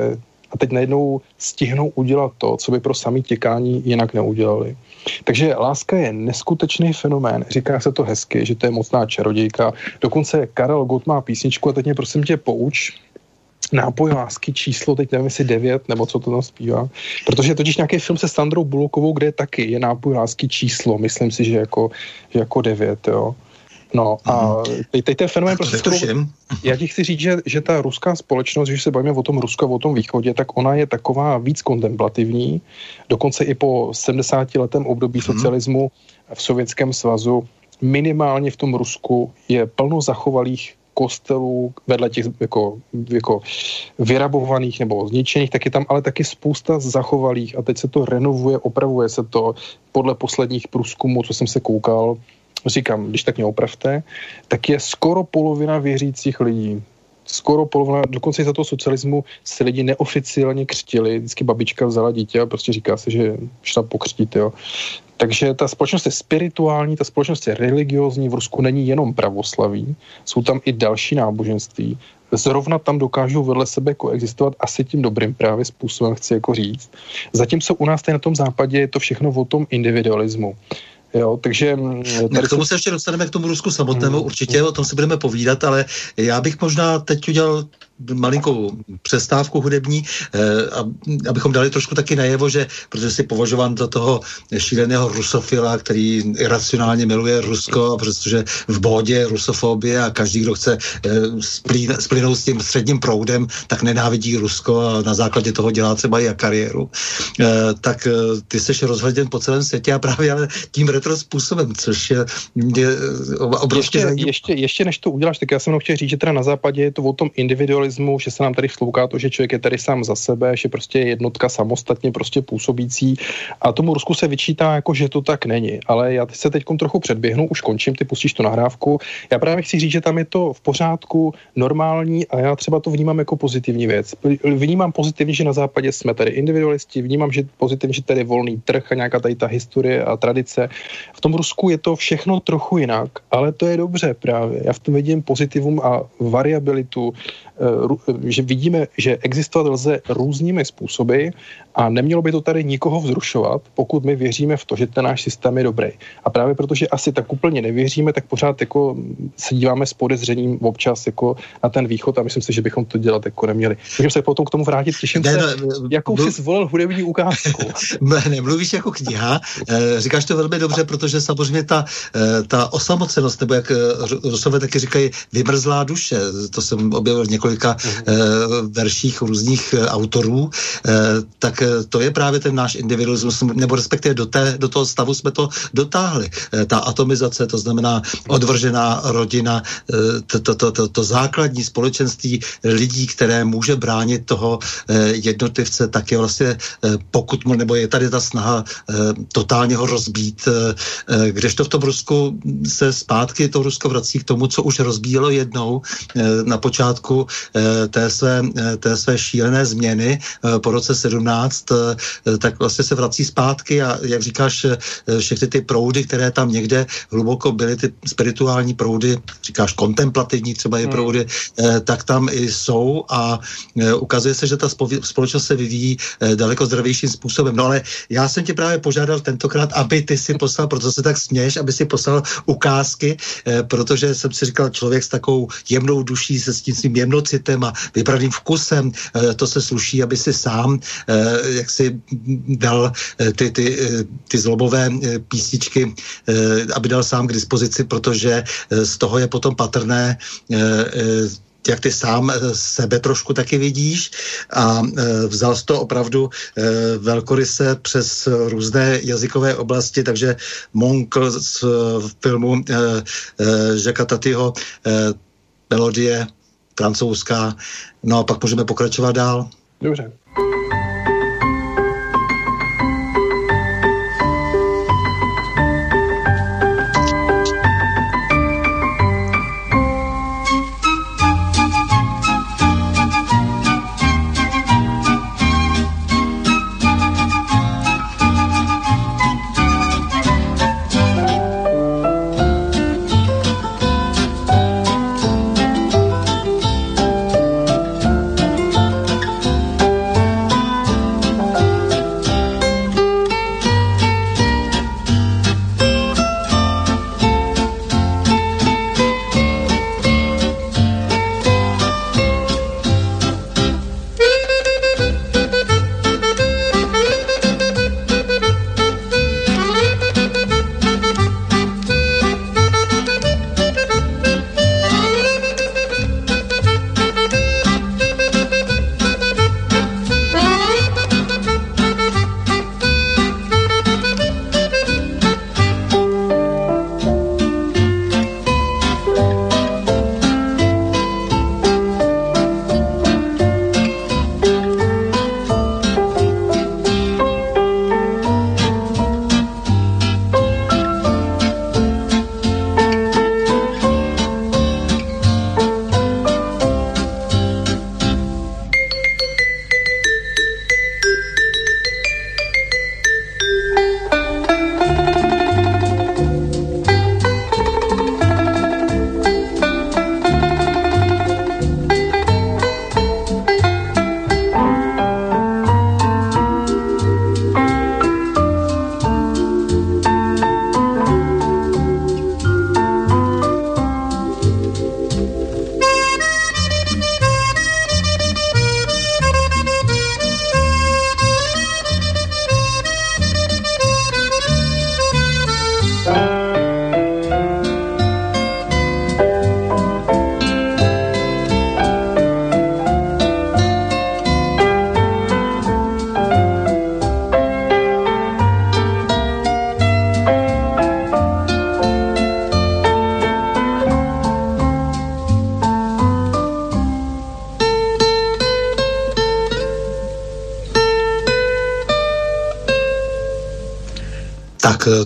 a teď najednou stihnou udělat to, co by pro samý těkání jinak neudělali. Takže láska je neskutečný fenomén, říká se to hezky, že to je mocná čarodějka. Dokonce Karel Gott má písničku a teď mě prosím tě pouč, nápoj lásky číslo, teď nevím jestli devět, nebo co to tam zpívá, protože totiž nějaký film se Sandrou Bulokovou, kde je taky, je nápoj lásky číslo, myslím si, že jako, že jako devět, jo. No a mhm. teď, teď ten fenomén prostě... Kterou, já ti chci říct, že, že ta ruská společnost, když se bavíme o tom Rusku a o tom východě, tak ona je taková víc kontemplativní. Dokonce i po 70 letém období hmm. socialismu v Sovětském svazu minimálně v tom Rusku je plno zachovalých kostelů vedle těch jako, jako vyrabovaných nebo zničených, tak je tam ale taky spousta zachovalých a teď se to renovuje, opravuje se to podle posledních průzkumů, co jsem se koukal, říkám, když tak mě opravte, tak je skoro polovina věřících lidí, skoro polovina, dokonce za toho socialismu se lidi neoficiálně křtili, vždycky babička vzala dítě a prostě říká se, že šla pokřtít, jo. Takže ta společnost je spirituální, ta společnost je religiozní, v Rusku není jenom pravoslaví, jsou tam i další náboženství. Zrovna tam dokážou vedle sebe koexistovat asi tím dobrým právě způsobem, chci jako říct. Zatímco u nás tady na tom západě je to všechno o tom individualismu. Jo, takže... Mm, tady k tomu se ještě dostaneme k tomu Rusku samotnému, hmm. určitě o tom si budeme povídat, ale já bych možná teď udělal malinkou přestávku hudební, eh, abychom dali trošku taky najevo, že protože si považován za toho šíleného rusofila, který iracionálně miluje Rusko, protože v bodě rusofobie a každý, kdo chce eh, splynout s tím středním proudem, tak nenávidí Rusko a na základě toho dělá třeba i kariéru. Eh, tak ty jsi rozhleděn po celém světě a právě ale tím retro způsobem, což je, je obrovské ještě, ještě, ještě než to uděláš, tak já jsem chtěl říct, že teda na západě je to o tom individuální individualismu, že se nám tady vslouká to, že člověk je tady sám za sebe, že prostě je jednotka samostatně prostě působící a tomu Rusku se vyčítá, jako že to tak není. Ale já se teď trochu předběhnu, už končím, ty pustíš tu nahrávku. Já právě chci říct, že tam je to v pořádku, normální a já třeba to vnímám jako pozitivní věc. Vnímám pozitivně, že na západě jsme tady individualisti, vnímám, že pozitivně, že tady volný trh a nějaká tady ta historie a tradice. V tom Rusku je to všechno trochu jinak, ale to je dobře právě. Já v tom vidím pozitivum a variabilitu, že vidíme, že existovat lze různými způsoby a nemělo by to tady nikoho vzrušovat, pokud my věříme v to, že ten náš systém je dobrý. A právě protože asi tak úplně nevěříme, tak pořád jako se díváme s podezřením občas jako na ten východ a myslím si, že bychom to dělat jako neměli. Můžeme se potom k tomu vrátit, těším ne, se, ne, jakou mluv... jsi zvolil hudební ukázku. ne, mluvíš jako kniha, eh, říkáš to velmi dobře, protože samozřejmě ta, eh, ta osamocenost, nebo jak Rusové taky říkají, vymrzlá duše, to jsem objevil v několika uh-huh. verších různých autorů, tak to je právě ten náš individualismus, nebo respektive do, té, do toho stavu jsme to dotáhli. Ta atomizace, to znamená odvržená rodina, to, to, to, to, to základní společenství lidí, které může bránit toho jednotlivce, tak je vlastně pokud mu, nebo je tady ta snaha totálně ho rozbít, kdežto v tom Rusku se zpátky to Rusko vrací k tomu, co už rozbíjelo jednou na počátku té své, té své šílené změny po roce 17, tak vlastně se vrací zpátky a jak říkáš, všechny ty proudy, které tam někde hluboko byly, ty spirituální proudy, říkáš kontemplativní třeba i hmm. proudy, tak tam i jsou a ukazuje se, že ta společnost se vyvíjí daleko zdravějším způsobem. No ale já jsem tě právě požádal tentokrát, aby ty si poslal, proto se tak směš, aby si poslal ukázky, protože jsem si říkal, člověk s takovou jemnou duší, se s tím svým jemnocitem a vybraným vkusem, eh, to se sluší, aby si sám eh, jak si dal eh, ty, ty, ty zlobové písničky, aby dal sám k dispozici, protože z toho je potom patrné jak ty sám sebe trošku taky vidíš. A vzal to opravdu velkoryse přes různé jazykové oblasti, takže Monkl z filmu Žeka Tatyho melodie francouzská, no a pak můžeme pokračovat dál. Dobře.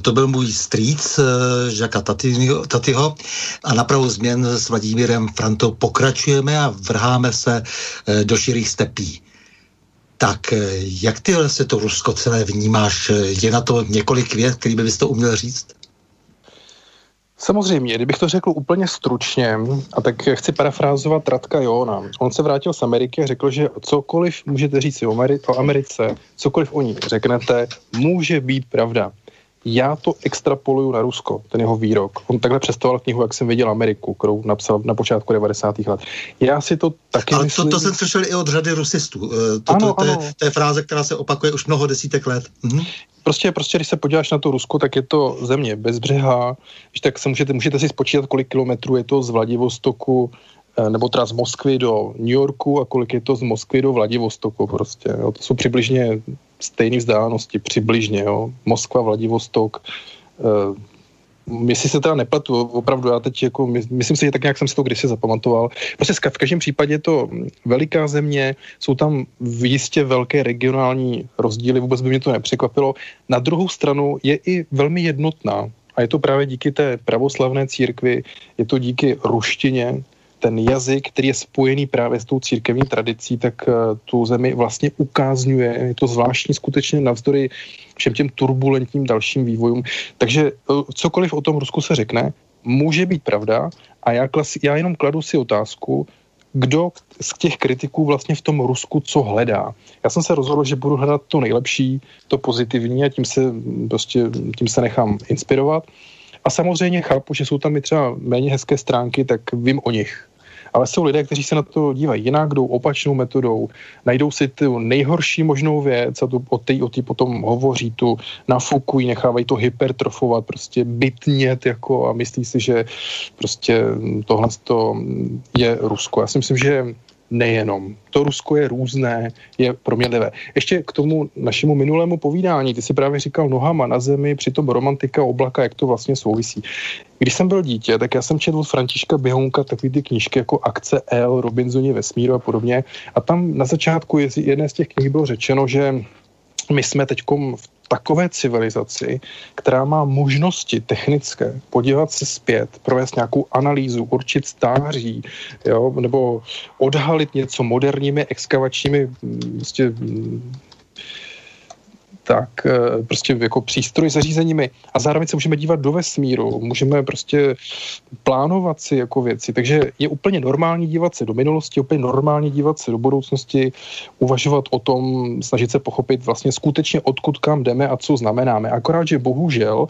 To byl můj strýc eh, Žaka Tatyho a na pravou změn s Vladimírem Frantou pokračujeme a vrháme se eh, do širých stepí. Tak jak ty se to Rusko celé vnímáš? Je na to několik vět, který by bys to uměl říct? Samozřejmě, kdybych to řekl úplně stručně, a tak chci parafrázovat Radka Jona. On se vrátil z Ameriky a řekl, že cokoliv můžete říct o Americe, cokoliv o ní řeknete, může být pravda já to extrapoluju na Rusko, ten jeho výrok. On takhle představoval knihu, jak jsem viděl Ameriku, kterou napsal na počátku 90. let. Já si to taky Ale myslím... to, to jsem slyšel i od řady rusistů. Eh, to, ano, to, to, ano. Je, to je fráze, která se opakuje už mnoho desítek let. Mhm. Prostě, prostě, když se podíváš na to Rusko, tak je to země bez břeha, tak se můžete, můžete si spočítat, kolik kilometrů je to z Vladivostoku eh, nebo teda z Moskvy do New Yorku a kolik je to z Moskvy do Vladivostoku prostě. Jo. To jsou přibližně stejné vzdálenosti, přibližně, jo. Moskva, Vladivostok, uh, Jestli se teda nepletu, opravdu já teď jako, myslím si, že tak nějak jsem si to kdysi zapamatoval. Prostě v každém případě je to veliká země, jsou tam jistě velké regionální rozdíly, vůbec by mě to nepřekvapilo. Na druhou stranu je i velmi jednotná a je to právě díky té pravoslavné církvi, je to díky ruštině, ten jazyk, který je spojený právě s tou církevní tradicí, tak eh, tu zemi vlastně ukázňuje. Je to zvláštní skutečně navzdory všem těm turbulentním dalším vývojům. Takže eh, cokoliv o tom Rusku se řekne, může být pravda a já, klasi, já jenom kladu si otázku, kdo z těch kritiků vlastně v tom Rusku co hledá. Já jsem se rozhodl, že budu hledat to nejlepší, to pozitivní a tím se, prostě, tím se nechám inspirovat. A samozřejmě chápu, že jsou tam i třeba méně hezké stránky, tak vím o nich. Ale jsou lidé, kteří se na to dívají jinak, jdou opačnou metodou, najdou si tu nejhorší možnou věc a tu, o té o potom hovoří, tu nafukují, nechávají to hypertrofovat, prostě bytnět jako a myslí si, že prostě tohle je Rusko. Já si myslím, že nejenom. To Rusko je různé, je proměnlivé. Ještě k tomu našemu minulému povídání, ty si právě říkal nohama na zemi, přitom romantika oblaka, jak to vlastně souvisí. Když jsem byl dítě, tak já jsem četl od Františka Běhounka takový ty knížky jako Akce L, Robinsoni vesmíru a podobně. A tam na začátku jedné z těch knih bylo řečeno, že my jsme teď v takové civilizaci, která má možnosti technické podívat se zpět, provést nějakou analýzu, určit stáří, jo, nebo odhalit něco moderními exkavačními prostě, tak eh, prostě jako přístroj zařízeními a zároveň se můžeme dívat do vesmíru, můžeme prostě plánovat si jako věci, takže je úplně normální dívat se do minulosti, úplně normální dívat se do budoucnosti, uvažovat o tom, snažit se pochopit vlastně skutečně odkud kam jdeme a co znamenáme. Akorát, že bohužel,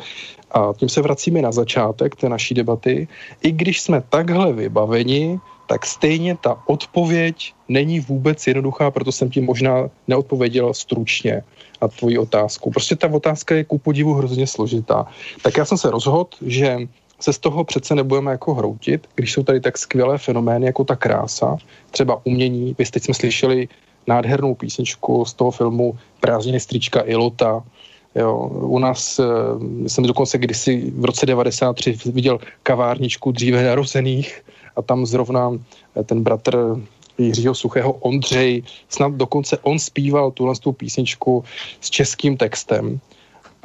a tím se vracíme na začátek té naší debaty, i když jsme takhle vybaveni, tak stejně ta odpověď není vůbec jednoduchá, proto jsem ti možná neodpověděl stručně na tvoji otázku. Prostě ta otázka je ku podivu hrozně složitá. Tak já jsem se rozhodl, že se z toho přece nebudeme jako hroutit, když jsou tady tak skvělé fenomény jako ta krása, třeba umění. Vy teď jsme slyšeli nádhernou písničku z toho filmu Prázdniny strička Ilota, Jo, u nás eh, jsem dokonce kdysi v roce 93 viděl kavárničku dříve narozených a tam zrovna eh, ten bratr Jiřího Suchého Ondřej, snad dokonce on zpíval tuhle tu písničku s českým textem.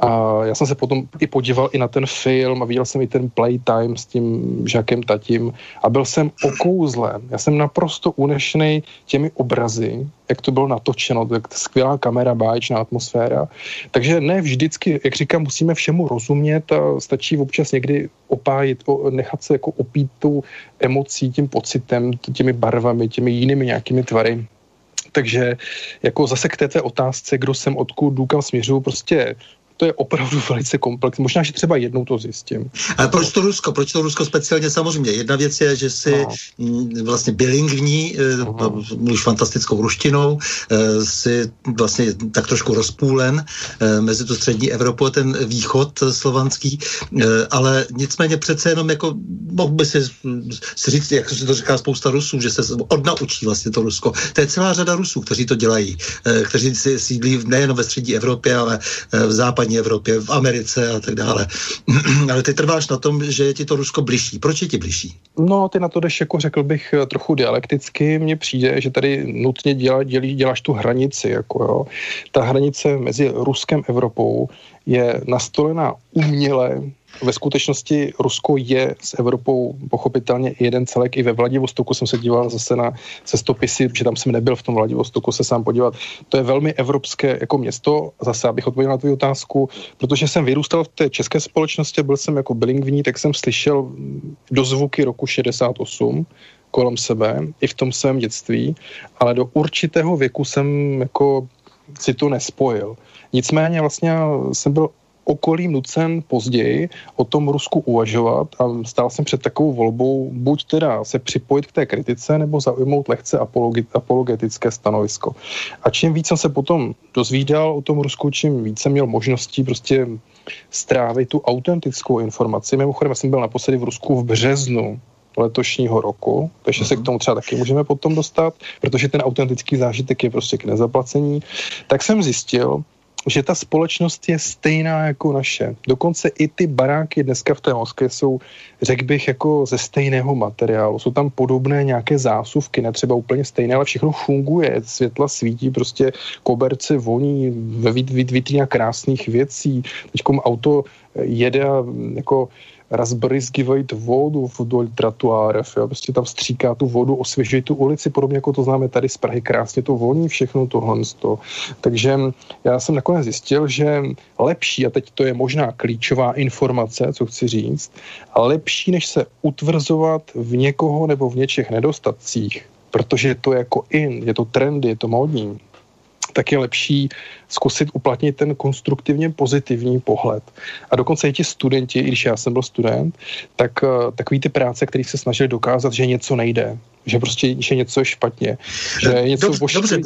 A já jsem se potom i podíval i na ten film a viděl jsem i ten playtime s tím Žakem Tatím a byl jsem okouzlen. Já jsem naprosto unešený těmi obrazy, jak to bylo natočeno, tak skvělá kamera, báječná atmosféra. Takže ne vždycky, jak říkám, musíme všemu rozumět a stačí občas někdy opájit, nechat se jako opít tou emocí, tím pocitem, těmi barvami, těmi jinými nějakými tvary. Takže jako zase k té otázce, kdo jsem, odkud, důkam směřuju, prostě to je opravdu velice komplexní. Možná, že třeba jednou to zjistím. Ale proč to Rusko? Proč to Rusko speciálně? Samozřejmě. Jedna věc je, že si no. vlastně bilingvní, uh-huh. mluvíš fantastickou ruštinou, eh, si vlastně tak trošku rozpůlen eh, mezi tu střední Evropu a ten východ slovanský, ale nicméně přece jenom jako mohl by si, si říct, jak se to říká spousta Rusů, že se odnaučí vlastně to Rusko. To je celá řada Rusů, kteří to dělají, kteří si sídlí nejen ve střední Evropě, ale v západní západní Evropě, v Americe a tak dále. Ale ty trváš na tom, že je ti to Rusko bližší. Proč je ti bližší? No, ty na to jdeš, jako řekl bych, trochu dialekticky. Mně přijde, že tady nutně dělá, dělí, děláš tu hranici. Jako jo. Ta hranice mezi Ruskem a Evropou je nastolená uměle ve skutečnosti Rusko je s Evropou pochopitelně jeden celek. I ve Vladivostoku jsem se díval zase na cestopisy, protože tam jsem nebyl v tom Vladivostoku se sám podívat. To je velmi evropské jako město. Zase, abych odpověděl na tvou otázku, protože jsem vyrůstal v té české společnosti, byl jsem jako bilingvní, tak jsem slyšel dozvuky roku 68 kolem sebe, i v tom svém dětství, ale do určitého věku jsem jako si to nespojil. Nicméně vlastně jsem byl okolím nucen později o tom Rusku uvažovat a stál jsem před takovou volbou buď teda se připojit k té kritice nebo zaujmout lehce apologetické stanovisko. A čím víc jsem se potom dozvídal o tom Rusku, čím víc jsem měl možností prostě strávit tu autentickou informaci. Mimochodem, já jsem byl naposledy v Rusku v březnu letošního roku, takže se k mhm. tomu třeba taky můžeme potom dostat, protože ten autentický zážitek je prostě k nezaplacení, tak jsem zjistil, že ta společnost je stejná jako naše. Dokonce i ty baráky dneska v té Moskvě jsou, řekl bych, jako ze stejného materiálu. Jsou tam podobné nějaké zásuvky, ne třeba úplně stejné, ale všechno funguje. Světla svítí, prostě koberce voní, ve vitrína krásných věcí. Teď auto jede jako razbryzgivejt vodu vdolь trotuárev, jo, prostě tam stříká tu vodu, osvěžuje tu ulici, podobně jako to známe tady z Prahy, krásně to voní všechno tohle. Takže já jsem nakonec zjistil, že lepší, a teď to je možná klíčová informace, co chci říct, lepší, než se utvrzovat v někoho nebo v něčech nedostatcích, protože to je jako in, je to trendy, je to módní, tak je lepší zkusit uplatnit ten konstruktivně pozitivní pohled. A dokonce i ti studenti, i když já jsem byl student, tak uh, takový ty práce, které se snažili dokázat, že něco nejde, že prostě že něco je špatně, že je něco dobře, ošklí, dobře,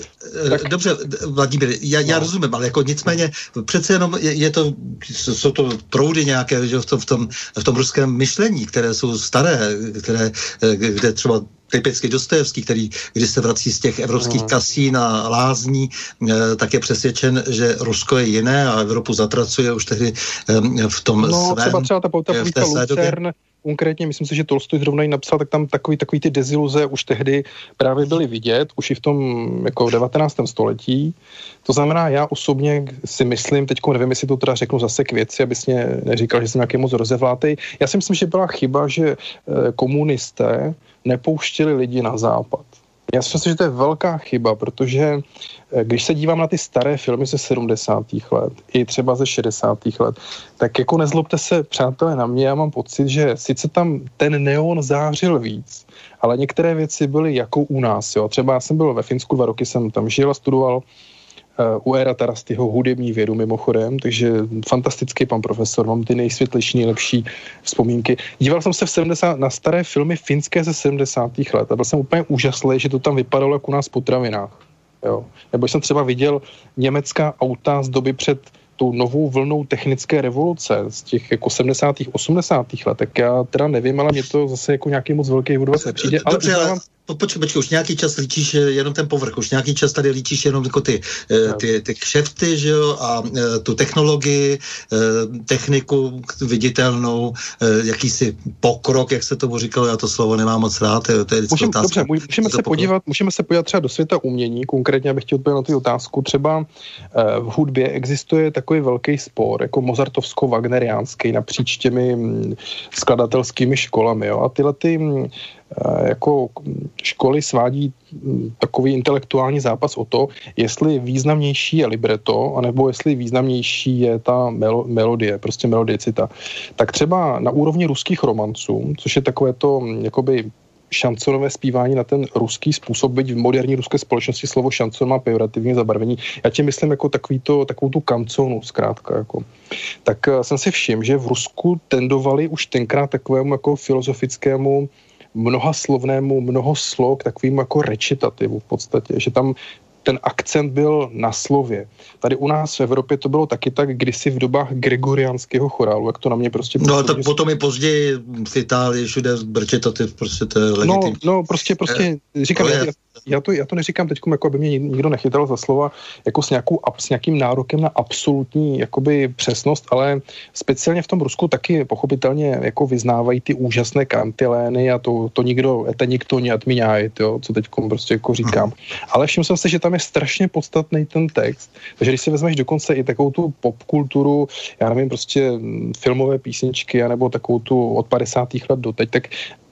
eh, tak... dobře, Vladimír, já, já no. rozumím, ale jako nicméně přece jenom je, je to, jsou to proudy nějaké že v, tom, v, tom, v tom ruském myšlení, které jsou staré, které, eh, kde třeba typicky Dostojevský, který, když se vrací z těch evropských mm. kasín a lázní, tak je přesvědčen, že Rusko je jiné a Evropu zatracuje už tehdy v tom no, svém, třeba, třeba ta, ta, v té Lucern, konkrétně, myslím si, že Tolstoj zrovna ji napsal, tak tam takový, takový ty deziluze už tehdy právě byly vidět, už i v tom jako v 19. století. To znamená, já osobně si myslím, teď nevím, jestli to teda řeknu zase k věci, abys mě neříkal, že jsem nějaký moc rozevlátej. Já si myslím, že byla chyba, že eh, komunisté nepouštěli lidi na západ. Já si myslím, že to je velká chyba, protože eh, když se dívám na ty staré filmy ze 70. let, i třeba ze 60. let, tak jako nezlobte se, přátelé, na mě, já mám pocit, že sice tam ten neon zářil víc, ale některé věci byly jako u nás. Jo. Třeba já jsem byl ve Finsku, dva roky jsem tam žil a studoval u Era Tarastyho hudební vědu mimochodem, takže fantastický pan profesor, mám ty nejsvětlejší, nejlepší vzpomínky. Díval jsem se v 70, na staré filmy finské ze 70. let a byl jsem úplně úžaslý, že to tam vypadalo jako u nás potravinách. Jo. Nebo jsem třeba viděl německá auta z doby před tou novou vlnou technické revoluce z těch jako 70. 80. let, tak já teda nevím, ale mě to zase jako nějaký moc velký vůbec nepřijde. Dobře, ale, ale počkej, počkej, už nějaký čas líčíš eh, jenom ten povrch, už nějaký čas tady líčíš jenom jako ty, eh, ty, ty kšefty, že jo, a eh, tu technologii, techniku viditelnou, jakýsi pokrok, jak se tomu říkalo, já to slovo nemám moc rád, to je, to je Můžem, Dobře, můžeme se, podívat, můžeme se podívat třeba do světa umění, konkrétně abych chtěl odpovědět na tu otázku, třeba v hudbě existuje takový velký spor, jako mozartovsko-wagneriánský napříč těmi mm, skladatelskými školami, jo, a tyhle ty mm, jako školy svádí hm, takový intelektuální zápas o to, jestli významnější je libreto, anebo jestli významnější je ta melo, melodie, prostě melodiecita. Tak třeba na úrovni ruských romanců, což je takové to hm, jakoby šanconové zpívání na ten ruský způsob, byť v moderní ruské společnosti slovo šancon má pejorativní zabarvení. Já tě myslím jako takový to, takovou tu kanconu zkrátka. Jako. Tak uh, jsem si všiml, že v Rusku tendovali už tenkrát takovému jako filozofickému mnohaslovnému, mnoho slov takovým jako recitativu v podstatě, že tam ten akcent byl na slově. Tady u nás v Evropě to bylo taky tak kdysi v dobách gregoriánského chorálu, jak to na mě prostě... No tak potom i později v Itálii všude recitativ, prostě to je no, legitimní. No, no prostě, prostě, eh, říkám, je, já to, já to neříkám teď, jako aby mě nikdo nechytal za slova jako s, nějakou, s nějakým nárokem na absolutní jakoby přesnost, ale speciálně v tom Rusku taky pochopitelně jako vyznávají ty úžasné kantilény a to, to nikdo, to nikdo jo, co teď prostě jako říkám. Ale všiml jsem se, že tam je strašně podstatný ten text, takže když si vezmeš dokonce i takovou tu popkulturu, já nevím, prostě filmové písničky, anebo takovou tu od 50. let do teď, tak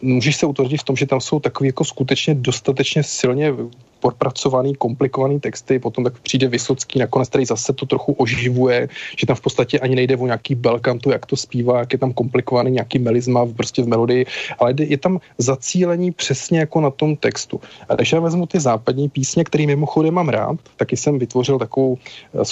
můžeš se utvrdit v tom, že tam jsou takový jako skutečně dostatečně silně propracovaný, komplikovaný texty, potom tak přijde Vysocký nakonec, který zase to trochu oživuje, že tam v podstatě ani nejde o nějaký belkantu, jak to zpívá, jak je tam komplikovaný nějaký melizma prostě v melodii, ale je tam zacílení přesně jako na tom textu. A když já vezmu ty západní písně, které mimochodem mám rád, taky jsem vytvořil takovou eh,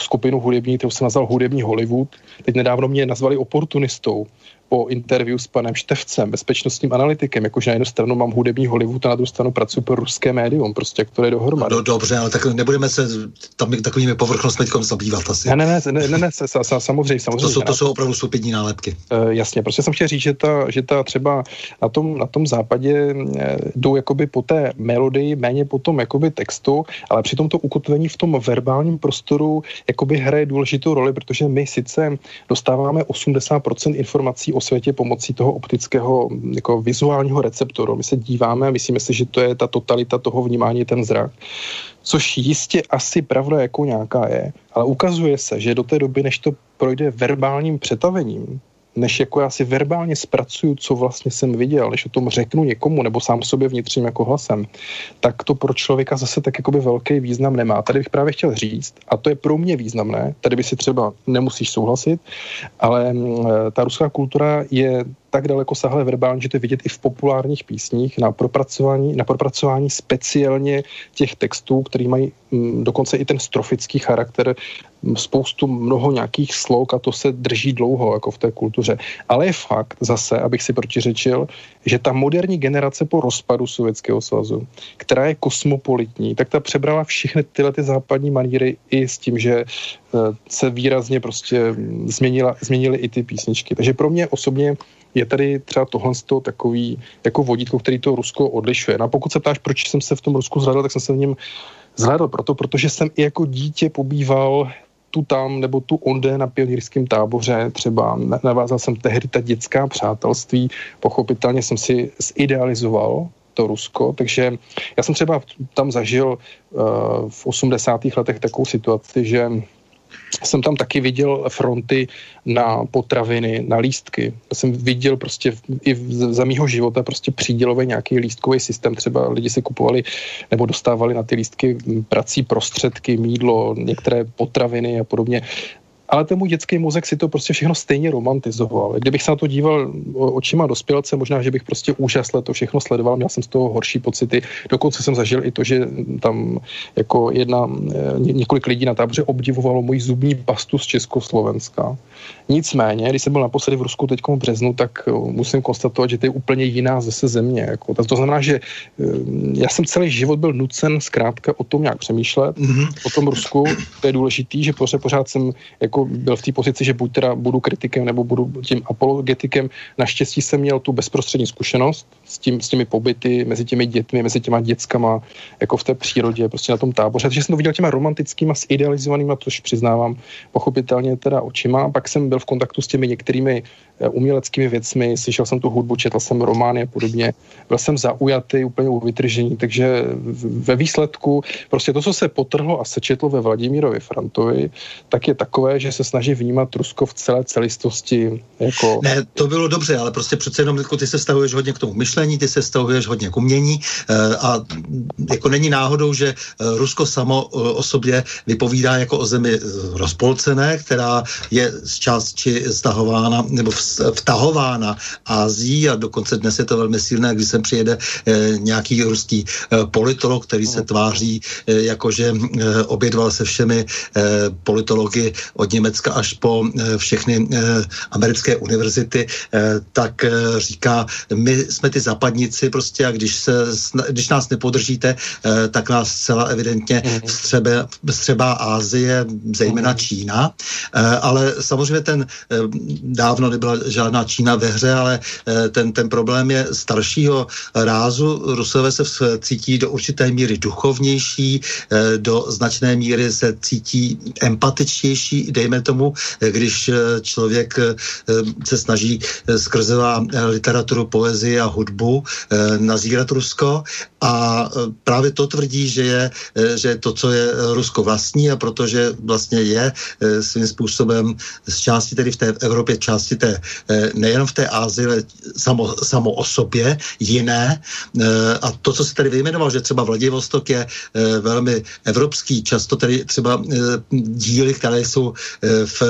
skupinu hudební, kterou jsem nazval Hudební Hollywood. Teď nedávno mě nazvali oportunistou, po interview s panem Števcem, bezpečnostním analytikem, jakože na jednu stranu mám hudební Hollywood a na druhou stranu pracuji pro ruské médium, prostě jak to je dohromady. No, dobře, ale tak nebudeme se tam takovými povrchnostmi zabývat asi. Ne, ne, ne, ne, ne, ne sa, sa, samozřejmě, samozřejmě. To jsou, to jsou opravdu stupidní nálepky. Uh, jasně, prostě jsem chtěl říct, že ta, že ta třeba na tom, na tom západě eh, jdou jakoby po té melodii, méně po tom jakoby textu, ale přitom to ukotvení v tom verbálním prostoru jakoby hraje důležitou roli, protože my sice dostáváme 80% informací o světě pomocí toho optického jako vizuálního receptoru. My se díváme a myslíme si, že to je ta totalita toho vnímání, ten zrak. Což jistě asi pravda jako nějaká je, ale ukazuje se, že do té doby, než to projde verbálním přetavením, než jako já si verbálně zpracuju, co vlastně jsem viděl, než o tom řeknu někomu nebo sám sobě vnitřním jako hlasem, tak to pro člověka zase tak jakoby velký význam nemá. Tady bych právě chtěl říct, a to je pro mě významné, tady by si třeba nemusíš souhlasit, ale mm, ta ruská kultura je tak daleko sahlé verbálně, že to je vidět i v populárních písních na propracování, na propracování speciálně těch textů, který mají m, dokonce i ten strofický charakter, m, spoustu mnoho nějakých slok a to se drží dlouho jako v té kultuře. Ale je fakt zase, abych si protiřečil, že ta moderní generace po rozpadu Sovětského svazu, která je kosmopolitní, tak ta přebrala všechny tyhle ty západní maníry i s tím, že e, se výrazně prostě změnila, změnily i ty písničky. Takže pro mě osobně je tady třeba tohle takový jako vodítko, který to Rusko odlišuje. No a pokud se ptáš, proč jsem se v tom Rusku zhledal, tak jsem se v něm zhledal proto, protože jsem i jako dítě pobýval tu tam nebo tu onde na pionýrském táboře, třeba navázal jsem tehdy ta dětská přátelství, pochopitelně jsem si zidealizoval to Rusko, takže já jsem třeba tam zažil uh, v 80. letech takovou situaci, že jsem tam taky viděl fronty na potraviny, na lístky. Já jsem viděl prostě i za mýho života prostě přídělový nějaký lístkový systém. Třeba lidi si kupovali nebo dostávali na ty lístky prací prostředky, mídlo, některé potraviny a podobně ale ten můj dětský mozek si to prostě všechno stejně romantizoval. Kdybych se na to díval očima dospělce, možná, že bych prostě úžasle to všechno sledoval, měl jsem z toho horší pocity. Dokonce jsem zažil i to, že tam jako jedna, eh, několik lidí na táboře obdivovalo můj zubní pastu z Československa. Nicméně, když jsem byl naposledy v Rusku teď v březnu, tak eh, musím konstatovat, že to je úplně jiná zase země. Jako. To znamená, že eh, já jsem celý život byl nucen zkrátka o tom nějak přemýšlet, mm-hmm. o tom Rusku. To je důležitý, že pořád, pořád jsem jako byl v té pozici, že buď teda budu kritikem nebo budu tím apologetikem. Naštěstí jsem měl tu bezprostřední zkušenost s, tím, s těmi pobyty mezi těmi dětmi, mezi těma dětskama, jako v té přírodě, prostě na tom táboře. Takže jsem to viděl těma romantickýma, idealizovanýma, což přiznávám pochopitelně teda očima. Pak jsem byl v kontaktu s těmi některými uměleckými věcmi, slyšel jsem tu hudbu, četl jsem romány a podobně. Byl jsem zaujatý, úplně u vytržení, takže ve výsledku prostě to, co se potrhlo a sečetlo ve Vladimírovi Frantovi, tak je takové, že se snaží vnímat Rusko v celé celistosti. Jako... Ne, to bylo dobře, ale prostě přece jenom ty se stavuješ hodně k tomu myšlení, ty se stavuješ hodně k umění eh, a jako není náhodou, že eh, Rusko samo o sobě vypovídá jako o zemi rozpolcené, která je z části stahována nebo vtahována Ázií a dokonce dnes je to velmi silné, když sem přijede eh, nějaký ruský politolog, který se tváří, jakože obědval se všemi politology od Německa až po všechny americké univerzity, tak říká, my jsme ty zapadníci prostě a když, se, když nás nepodržíte, tak nás zcela evidentně mhm. vstřebe, vstřebá Ázie, zejména mhm. Čína, ale samozřejmě ten eh, dávno nebyla žádná Čína ve hře, ale eh, ten, ten problém je staršího rázu. Rusové se cítí do určité míry duchovnější, eh, do značné míry se cítí empatičtější, dejme tomu, když člověk se snaží skrze literaturu, poezii a hudbu nazírat Rusko a právě to tvrdí, že je, že to, co je Rusko vlastní a protože vlastně je svým způsobem z části tedy v té Evropě, části té, eh, nejenom v té Ázii, ale samo, samo o sobě jiné. Eh, a to, co se tady vyjmenoval, že třeba Vladivostok je eh, velmi evropský, často tedy třeba díly, které jsou v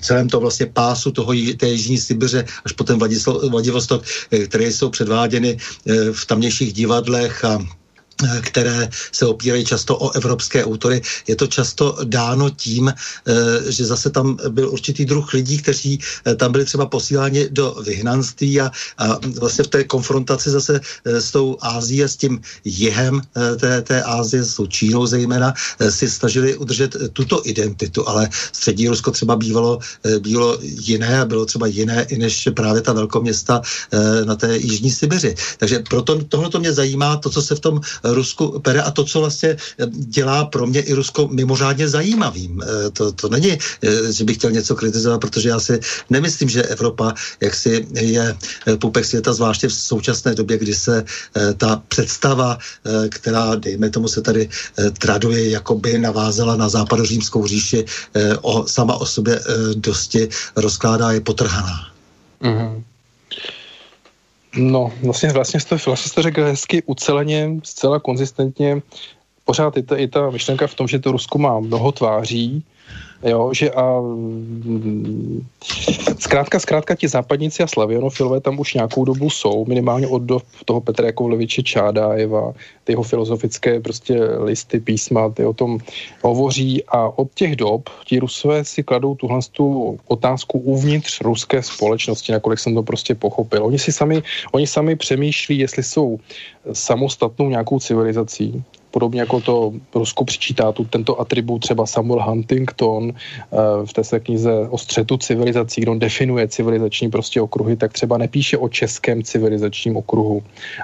celém to vlastně pásu toho, té Jižní Sibiře až potom Vladivostok, které jsou předváděny v tamnějších divadlech a které se opírají často o evropské autory. Je to často dáno tím, eh, že zase tam byl určitý druh lidí, kteří eh, tam byli třeba posíláni do vyhnanství a, a vlastně v té konfrontaci zase eh, s tou Ázií a s tím jihem té, té Ázie, s tou Čínou zejména, si snažili udržet tuto identitu, ale střední Rusko třeba bývalo, bylo jiné a bylo třeba jiné i než právě ta velkoměsta na té Jižní Sibiři. Takže proto tohle to mě zajímá, to, co se v tom Rusku pere a to, co vlastně dělá pro mě i Rusko mimořádně zajímavým. To, to není, že bych chtěl něco kritizovat, protože já si nemyslím, že Evropa jaksi je pupek světa, zvláště v současné době, kdy se ta představa, která, dejme tomu, se tady traduje, jako by navázala na západořímskou říši, o, sama o sobě dosti rozkládá, je potrhaná. Mm-hmm. No, vlastně, vlastně jste, vlastně jste řekl hezky uceleně, zcela konzistentně. Pořád je ta, je ta myšlenka v tom, že to Rusko má mnoho tváří, Jo, že a mm, zkrátka, zkrátka ti západníci a slavěnofilové tam už nějakou dobu jsou, minimálně od do toho Petra Jakovleviče Čádájeva, ty jeho filozofické prostě listy, písma, ty o tom hovoří a od těch dob ti Rusové si kladou tuhle tu otázku uvnitř ruské společnosti, nakolik jsem to prostě pochopil. Oni si sami, oni sami přemýšlí, jestli jsou samostatnou nějakou civilizací, podobně jako to Rusko přičítá tu, tento atribut třeba Samuel Huntington eh, v té své knize o střetu civilizací, kde on definuje civilizační prostě okruhy, tak třeba nepíše o českém civilizačním okruhu,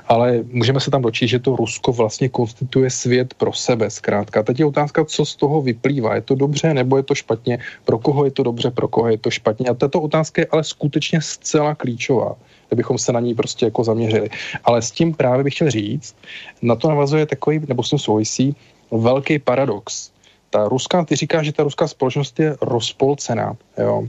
ale můžeme se tam dočít, že to Rusko vlastně konstituje svět pro sebe zkrátka. Teď je otázka, co z toho vyplývá. Je to dobře nebo je to špatně? Pro koho je to dobře, pro koho je to špatně? A tato otázka je ale skutečně zcela klíčová kdybychom se na ní prostě jako zaměřili. Ale s tím právě bych chtěl říct, na to navazuje takový, nebo s tím souvisí, velký paradox. Ta ruská, ty říká, že ta ruská společnost je rozpolcená. Jo.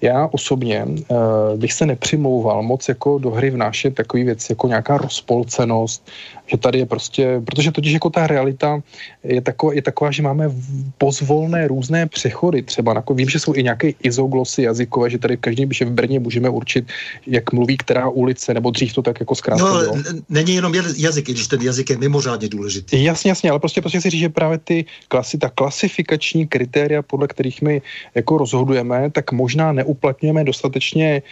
Já osobně uh, bych se nepřimlouval moc jako do hry vnášet takový věc jako nějaká rozpolcenost, že tady je prostě, protože totiž jako ta realita je taková, je taková že máme pozvolné různé přechody třeba, jako vím, že jsou i nějaké izoglosy jazykové, že tady každý, že v Brně můžeme určit, jak mluví která ulice, nebo dřív to tak jako zkrátka No, bylo. není jenom jazyk, když ten jazyk je mimořádně důležitý. Jasně, jasně, ale prostě, prostě si říct, že právě ty klasy, ta klasifikační kritéria, podle kterých my jako rozhodujeme, tak možná neuplatňujeme dostatečně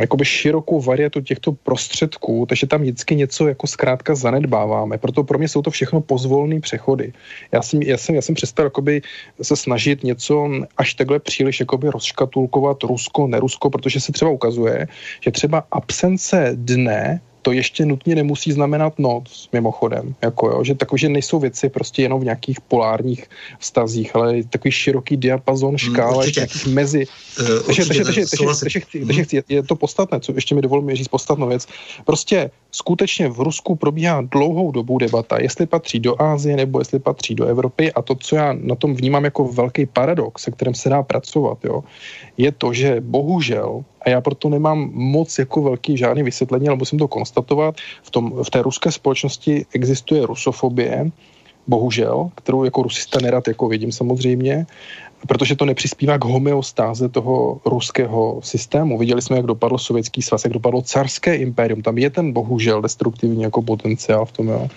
jakoby širokou varietu těchto prostředků, takže tam vždycky něco jako zkrátka zanedbáváme. Proto pro mě jsou to všechno pozvolné přechody. Já jsem, já jsem, já jsem přestal jakoby se snažit něco až takhle příliš jakoby rozškatulkovat Rusko, nerusko, protože se třeba ukazuje, že třeba absence dne to ještě nutně nemusí znamenat noc, mimochodem. Jako jo, že takové, že nejsou věci prostě jenom v nějakých polárních vztazích, ale takový široký diapazon, mm, škála, mm, nějakých mezi. Uh, takže, takže, takže, takže, takže, takže je to podstatné, co ještě mi dovolím říct podstatnou věc. Prostě skutečně v Rusku probíhá dlouhou dobu debata, jestli patří do Ázie nebo jestli patří do Evropy a to, co já na tom vnímám jako velký paradox, se kterým se dá pracovat, jo, je to, že bohužel a já proto nemám moc jako velký žádný vysvětlení, ale musím to konstatovat. V, tom, v té ruské společnosti existuje rusofobie, bohužel, kterou jako rusista nerad jako vidím samozřejmě, protože to nepřispívá k homeostáze toho ruského systému. Viděli jsme, jak dopadl sovětský svaz, jak dopadlo carské impérium. Tam je ten bohužel destruktivní jako potenciál v tom. Jo.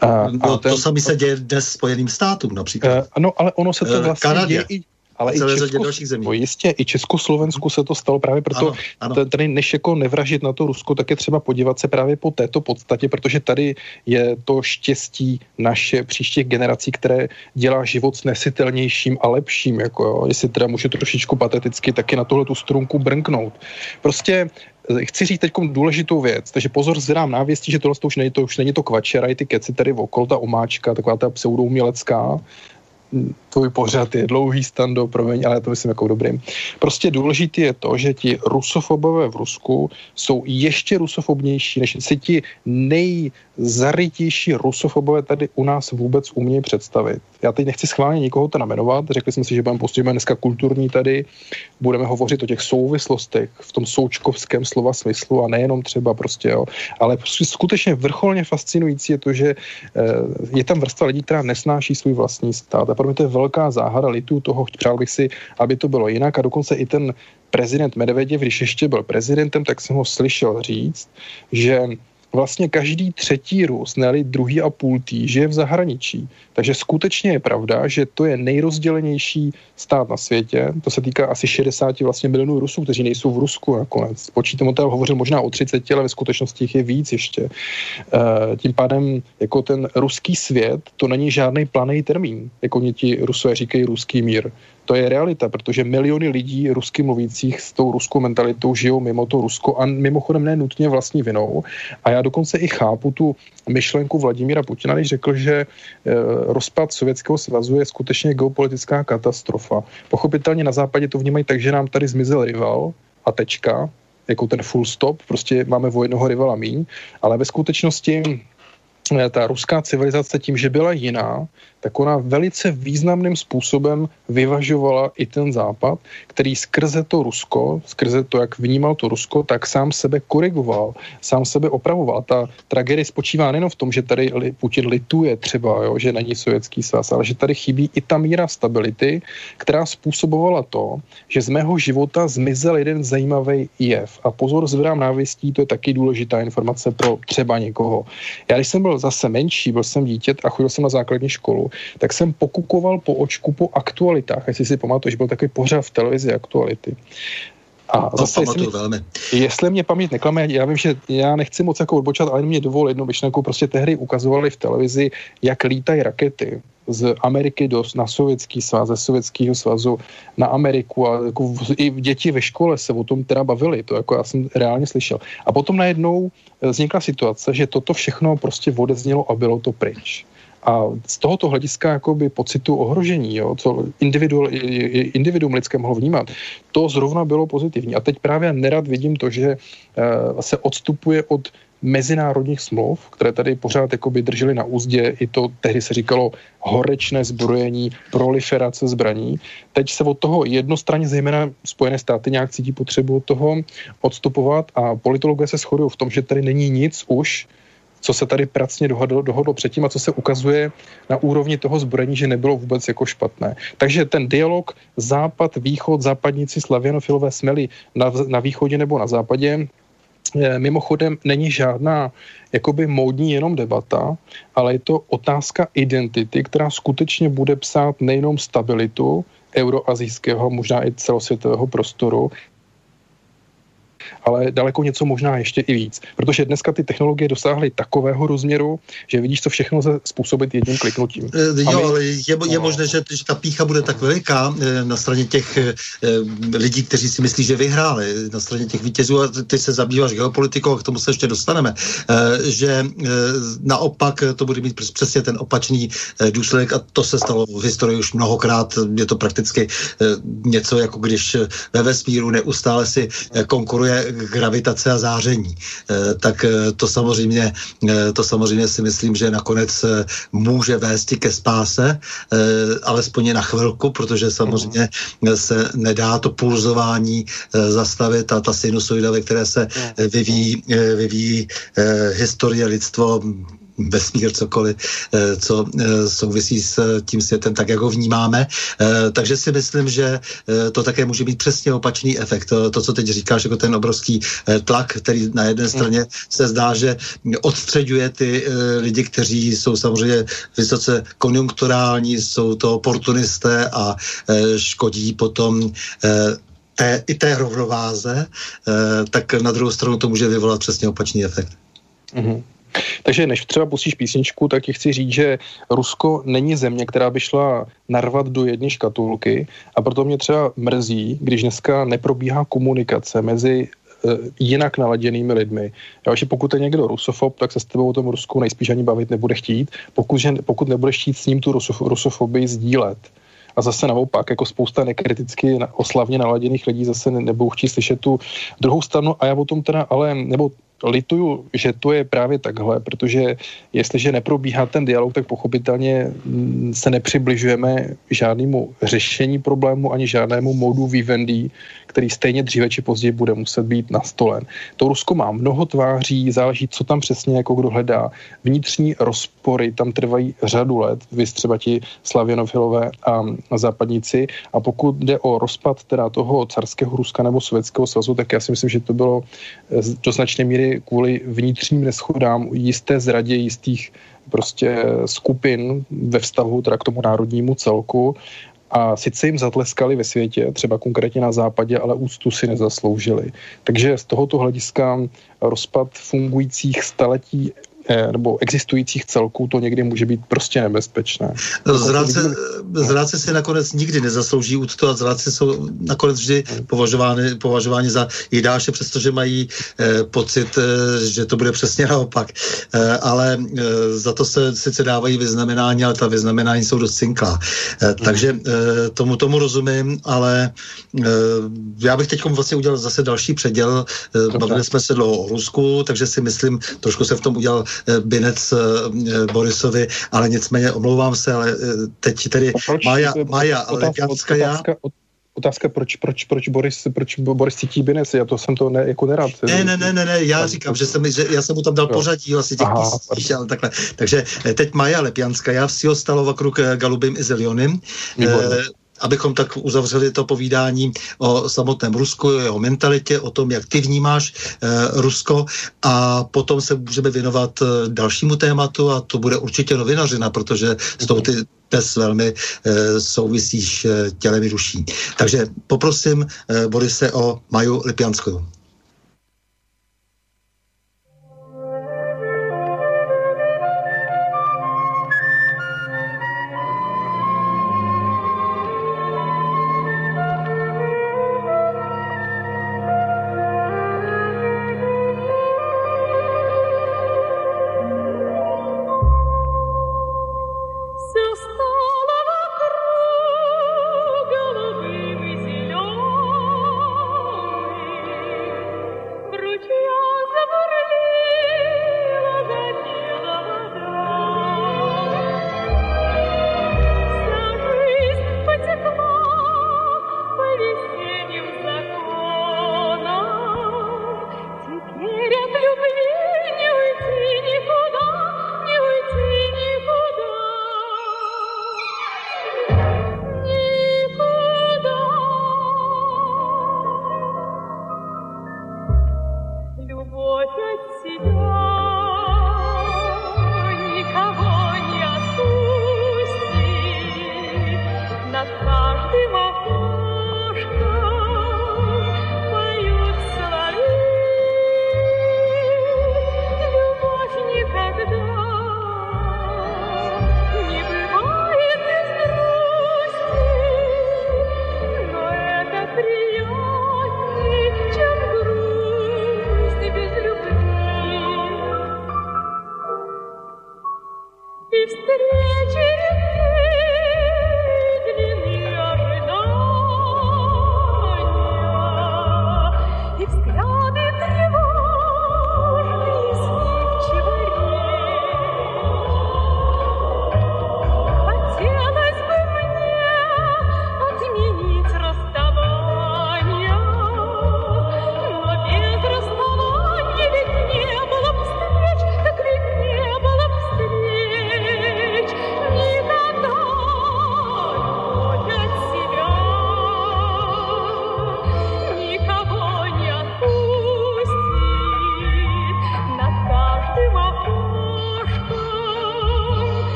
A, no, a ten, to samé se děje dnes Spojeným státům například. Uh, ano, ale ono se to vlastně Kanadě. děje i ale i Česko, dalších zemí. No jistě, i Československu se to stalo právě proto, ano, ano. tady než jako nevražit na to Rusko, tak je třeba podívat se právě po této podstatě, protože tady je to štěstí naše příštích generací, které dělá život snesitelnějším a lepším, jako jo. jestli teda může trošičku pateticky taky na tohle tu strunku brnknout. Prostě eh, chci říct teď důležitou věc, takže pozor, zrám návěstí, že tohle to už není to, už není to kvačera, i ty keci tady okolo, ta omáčka, taková ta pseudoumělecká, tvůj pořad je dlouhý stando, promiň, ale to myslím jako dobrým. Prostě důležité je to, že ti rusofobové v Rusku jsou ještě rusofobnější, než si ti nejzarytější rusofobové tady u nás vůbec umějí představit. Já teď nechci schválně nikoho to namenovat, řekli jsme si, že budeme postupně dneska kulturní tady, budeme hovořit o těch souvislostech v tom součkovském slova smyslu a nejenom třeba prostě, jo, ale prostě skutečně vrcholně fascinující je to, že eh, je tam vrstva lidí, která nesnáší svůj vlastní stát a pro mě to je velká záhada litu toho, přál bych si, aby to bylo jinak. A dokonce i ten prezident Medveděv, když ještě byl prezidentem, tak jsem ho slyšel říct, že vlastně každý třetí Rus, ne druhý a půl tý, žije v zahraničí. Takže skutečně je pravda, že to je nejrozdělenější stát na světě. To se týká asi 60 vlastně milionů Rusů, kteří nejsou v Rusku nakonec. Počítám, on hovořil možná o 30, ale ve skutečnosti jich je víc ještě. E, tím pádem jako ten ruský svět, to není žádný planý termín, jako mě ti Rusové říkají ruský mír To je realita, protože miliony lidí rusky mluvících s tou ruskou mentalitou žijou mimo to Rusko a mimochodem ne nutně vlastní vinou. A já dokonce i chápu tu myšlenku Vladimíra Putina, když řekl, že e, rozpad Sovětského svazu je skutečně geopolitická katastrofa. Pochopitelně na západě to vnímají tak, že nám tady zmizel rival a tečka, jako ten full stop, prostě máme o jednoho rivala míň, ale ve skutečnosti e, ta ruská civilizace tím, že byla jiná, tak ona velice významným způsobem vyvažovala i ten západ, který skrze to Rusko, skrze to, jak vnímal to Rusko, tak sám sebe korigoval, sám sebe opravoval. Ta tragédie spočívá nejen v tom, že tady Putin lituje třeba, jo, že není sovětský svaz, ale že tady chybí i ta míra stability, která způsobovala to, že z mého života zmizel jeden zajímavý jev. A pozor, zvedám návěstí, to je taky důležitá informace pro třeba někoho. Já když jsem byl zase menší, byl jsem dítě a chodil jsem na základní školu, tak jsem pokukoval po očku po aktualitách. Jestli si pamatuješ, byl takový pořád v televizi aktuality. A zase, jestli, mě, velmi. jestli mě paměť neklame, já vím, že já nechci moc jako odbočat, ale mě dovol jednu myšlenku, prostě tehdy ukazovali v televizi, jak lítají rakety z Ameriky do, na sovětský svaz, ze sovětského svazu na Ameriku a jako i děti ve škole se o tom teda bavili, to jako já jsem reálně slyšel. A potom najednou vznikla situace, že toto všechno prostě odeznělo a bylo to pryč. A z tohoto hlediska jakoby pocitu ohrožení, jo, co individu, individuum lidské mohlo vnímat, to zrovna bylo pozitivní. A teď právě nerad vidím to, že uh, se odstupuje od mezinárodních smluv, které tady pořád jakoby drželi na úzdě, i to tehdy se říkalo horečné zbrojení, proliferace zbraní. Teď se od toho jednostranně, zejména Spojené státy, nějak cítí potřebu od toho odstupovat a politologové se shodují v tom, že tady není nic už, co se tady pracně dohodlo, dohodlo předtím a co se ukazuje na úrovni toho zbrojení, že nebylo vůbec jako špatné. Takže ten dialog západ, východ, západníci, slavěnofilové smeli na, na východě nebo na západě, mimochodem není žádná jakoby módní jenom debata, ale je to otázka identity, která skutečně bude psát nejenom stabilitu euroazijského, možná i celosvětového prostoru, ale daleko něco možná ještě i víc. Protože dneska ty technologie dosáhly takového rozměru, že vidíš, co všechno lze způsobit jedním kliknutím. E, jo, my... ale je, je možné, že, že ta pícha bude tak veliká e, na straně těch e, lidí, kteří si myslí, že vyhráli, na straně těch vítězů, a ty se zabýváš geopolitikou, a k tomu se ještě dostaneme, že naopak to bude mít přesně ten opačný důsledek a to se stalo v historii už mnohokrát. Je to prakticky něco, jako když ve vesmíru neustále si konkuruje gravitace a záření. Eh, tak eh, to samozřejmě, eh, to samozřejmě si myslím, že nakonec může vést ke spáse, alespoň na chvilku, protože samozřejmě se nedá to pulzování zastavit a ta sinusoida, ve které se vyvíjí, vyvíjí historie lidstvo vesmír, cokoliv, eh, co eh, souvisí s eh, tím světem, tak jak ho vnímáme. Takže si myslím, že to také může mít přesně opačný efekt. To, to co teď říkáš, jako ten obrovský tlak, který na jedné straně se zdá, že odstředuje ty lidi, kteří jsou samozřejmě vysoce konjunkturální, jsou to oportunisté a škodí potom té, i té rovnováze, tak na druhou stranu to může vyvolat přesně opačný efekt. Mm-hmm. Takže než třeba pustíš písničku, tak ti chci říct, že Rusko není země, která by šla narvat do jedné škatulky a proto mě třeba mrzí, když dneska neprobíhá komunikace mezi eh, jinak naladěnými lidmi. Já, že pokud je někdo rusofob, tak se s tebou o tom Rusku nejspíš ani bavit nebude chtít, pokud, že, pokud nebudeš chtít s ním tu rusofobii sdílet. A zase naopak, jako spousta nekriticky oslavně naladěných lidí zase nebudou chtít slyšet tu druhou stranu a já o tom teda ale, nebo lituju, že to je právě takhle, protože jestliže neprobíhá ten dialog, tak pochopitelně mm, se nepřibližujeme žádnému řešení problému ani žádnému modu vivendi, který stejně dříve či později bude muset být nastolen. To Rusko má mnoho tváří, záleží, co tam přesně jako kdo hledá. Vnitřní rozpory tam trvají řadu let, vy třeba ti a západníci. A pokud jde o rozpad teda toho carského Ruska nebo Sovětského svazu, tak já si myslím, že to bylo eh, do značné míry kvůli vnitřním neschodám, jisté zradě jistých prostě skupin ve vztahu teda k tomu národnímu celku a sice jim zatleskali ve světě, třeba konkrétně na západě, ale úctu si nezasloužili. Takže z tohoto hlediska rozpad fungujících staletí nebo existujících celků to někdy může být prostě nebezpečné. No, zrádce, zrádce si nakonec nikdy nezaslouží úctu a zrádce jsou nakonec vždy považovány, považovány za jídáše, přestože mají eh, pocit, eh, že to bude přesně naopak. Eh, ale eh, za to se sice dávají vyznamenání, ale ta vyznamenání jsou dost cinklá. Eh, takže eh, tomu tomu rozumím, ale eh, já bych teď vlastně udělal zase další předěl. Eh, bavili jsme se dlouho o Rusku, takže si myslím, trošku se v tom udělal eh, Binec eh, Borisovi, ale nicméně omlouvám se, ale teď tedy Maja, Maja Lepianská otázka, proč, proč, proč, Boris, proč Boris cítí Binec, já to jsem to ne, jako nerad. Ne, ne, ne, ne, ne já říkám, že, jsem, že já jsem mu tam dal jo. pořadí asi těch tisíc, ale takhle. Takže teď Maja Lepianská, já vsi stalo vokruh Galubim i Zelionym abychom tak uzavřeli to povídání o samotném Rusku, o jeho mentalitě, o tom, jak ty vnímáš eh, Rusko a potom se můžeme věnovat eh, dalšímu tématu a to bude určitě novinařina, protože s tou ty dnes velmi eh, souvisíš eh, tělem i duší. Takže poprosím eh, Borise o Maju Lipianskou.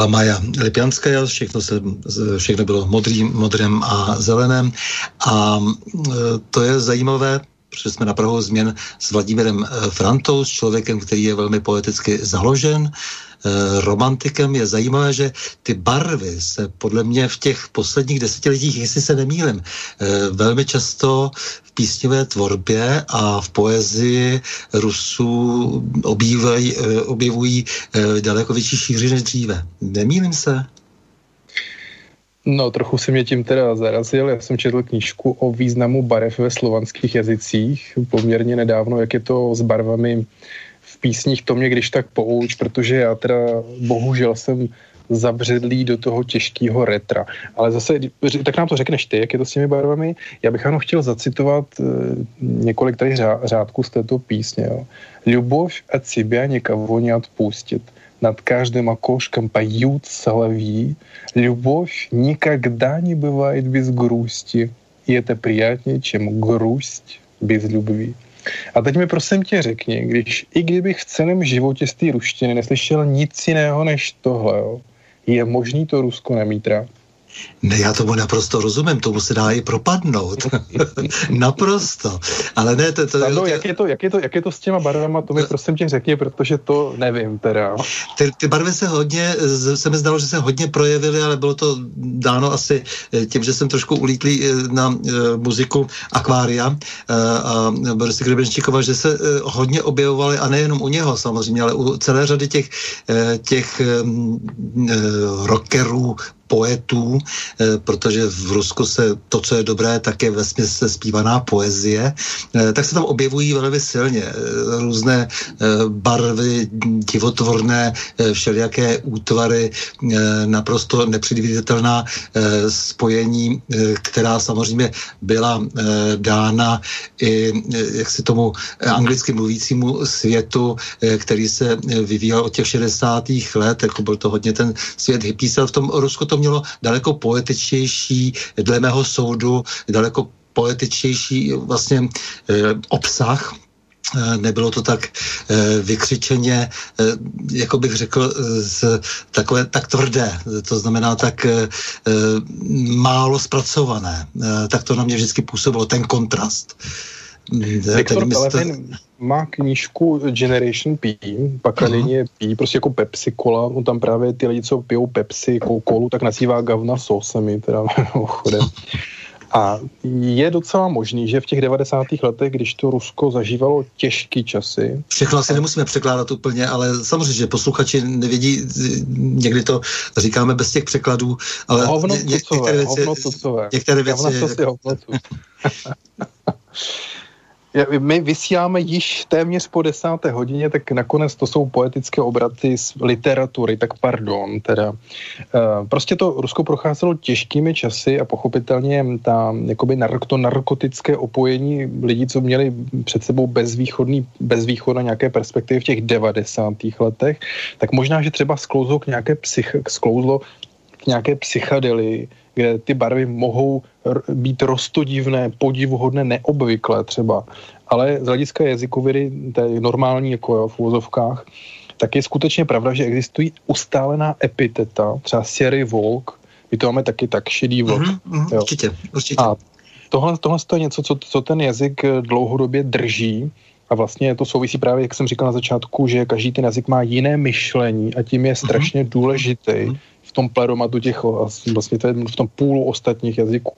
Byla Maja Lipjanská, všechno, se, všechno bylo modrým, modrém a zeleném. A to je zajímavé, protože jsme na Prahu změn s Vladimírem Frantou, s člověkem, který je velmi poeticky založen, Eh, romantikem, je zajímavé, že ty barvy se podle mě v těch posledních desetiletích, jestli se nemýlim, velmi často v písňové tvorbě a v poezii Rusů obývají, eh, objevují daleko větší šíři než dříve. Nemýlim se? No, trochu se mě tím teda zarazil. Já jsem četl knížku o významu barev ve slovanských jazycích poměrně nedávno, jak je to s barvami písních, to mě když tak pouč, protože já teda bohužel jsem zabředlý do toho těžkého retra. Ale zase, tak nám to řekneš ty, jak je to s těmi barvami. Já bych ano chtěl zacitovat e, několik tady řá, řádků z této písně. Jo. Любовь от себя никого не отпустит. Над каждым окошком поют соловьи. Любовь никогда не бывает без грусти. И это приятнее, чем грусть без любви. A teď mi prosím tě řekni, když i kdybych v celém životě z té ruštiny neslyšel nic jiného než tohle, jo, je možný to Rusko nemít rád? Ne, já tomu naprosto rozumím, tomu se dá i propadnout. naprosto. Ale ne, to, to, ano, jak, je to, jak, je to, jak je to s těma barvama, to mi prosím tě řekni, protože to nevím teda. Ty, ty barvy se hodně, se mi zdalo, že se hodně projevily, ale bylo to dáno asi eh, tím, že jsem trošku ulítlý eh, na uh, muziku Akvária uh, a Borisy Grebenščíkova, že se uh, hodně objevovaly a nejenom u něho samozřejmě, ale u celé řady těch, uh, těch um, uh, rockerů, poetů, eh, protože v Rusku se to, co je dobré, tak je ve se zpívaná poezie, eh, tak se tam objevují velmi silně eh, různé barvy, divotvorné, všelijaké útvary, naprosto nepředvídatelná spojení, která samozřejmě byla dána i jak si tomu anglicky mluvícímu světu, který se vyvíjel od těch 60. let, jako byl to hodně ten svět hippies, ale v tom Rusku to mělo daleko poetičtější, dle mého soudu, daleko poetičtější vlastně e, obsah, eh, nebylo to tak e, vykřičeně, jako bych řekl, z, takové tak tvrdé, to znamená tak málo zpracované. Tak to na mě vždycky působilo, ten kontrast. Viktor Pelevin má knížku Generation P, pak linie P, prostě jako Pepsi Cola, on tam právě ty lidi, co pijou Pepsi, Coca-Colu, tak nazývá gavna sosemi, teda chodem. A je docela možný, že v těch 90. letech, když to Rusko zažívalo těžké časy. Všechno asi nemusíme překládat úplně, ale samozřejmě, že posluchači nevědí, někdy to říkáme bez těch překladů, ale hovno ně, některé věci, hovno některé věci, my vysíláme již téměř po desáté hodině, tak nakonec to jsou poetické obraty z literatury, tak pardon, teda. Eh, prostě to Rusko procházelo těžkými časy a pochopitelně ta, jakoby nark, to narkotické opojení lidí, co měli před sebou bezvýchodný, bezvýchodné nějaké perspektivy v těch 90. letech, tak možná, že třeba sklouzlo k nějaké psych, sklouzlo k nějaké psychadelii, kde ty barvy mohou být rostodivné, podivuhodné, neobvyklé třeba. Ale z hlediska jazykovědy, té normální jako jo, v úvozovkách, tak je skutečně pravda, že existují ustálená epiteta, třeba Sierry Volk, my to máme taky tak šedý vlk. Mm-hmm, mm, určitě, určitě. A tohle, tohle je něco, co, co ten jazyk dlouhodobě drží a vlastně to souvisí právě, jak jsem říkal na začátku, že každý ten jazyk má jiné myšlení a tím je mhm. strašně mm-hmm. důležitý mm-hmm v tom pleromatu těch, vlastně to je v tom půlu ostatních jazyků.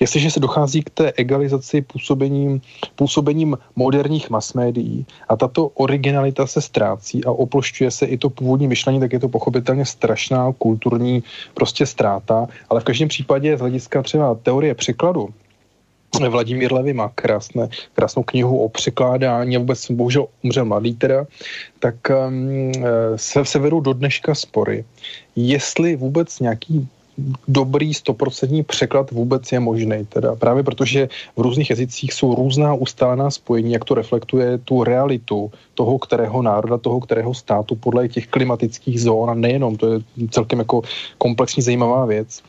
Jestliže se dochází k té egalizaci působením, působením moderních mass médií a tato originalita se ztrácí a oplošťuje se i to původní myšlení, tak je to pochopitelně strašná kulturní prostě ztráta, ale v každém případě z hlediska třeba teorie překladu, Vladimír Levy má krásné, krásnou knihu o překládání a vůbec bohužel umřel mladý teda, tak um, se, se vedou do dneška spory, jestli vůbec nějaký dobrý stoprocentní překlad vůbec je možný. Teda právě protože v různých jazycích jsou různá ustálená spojení, jak to reflektuje tu realitu toho, kterého národa, toho, kterého státu podle těch klimatických zón a nejenom, to je celkem jako komplexní zajímavá věc.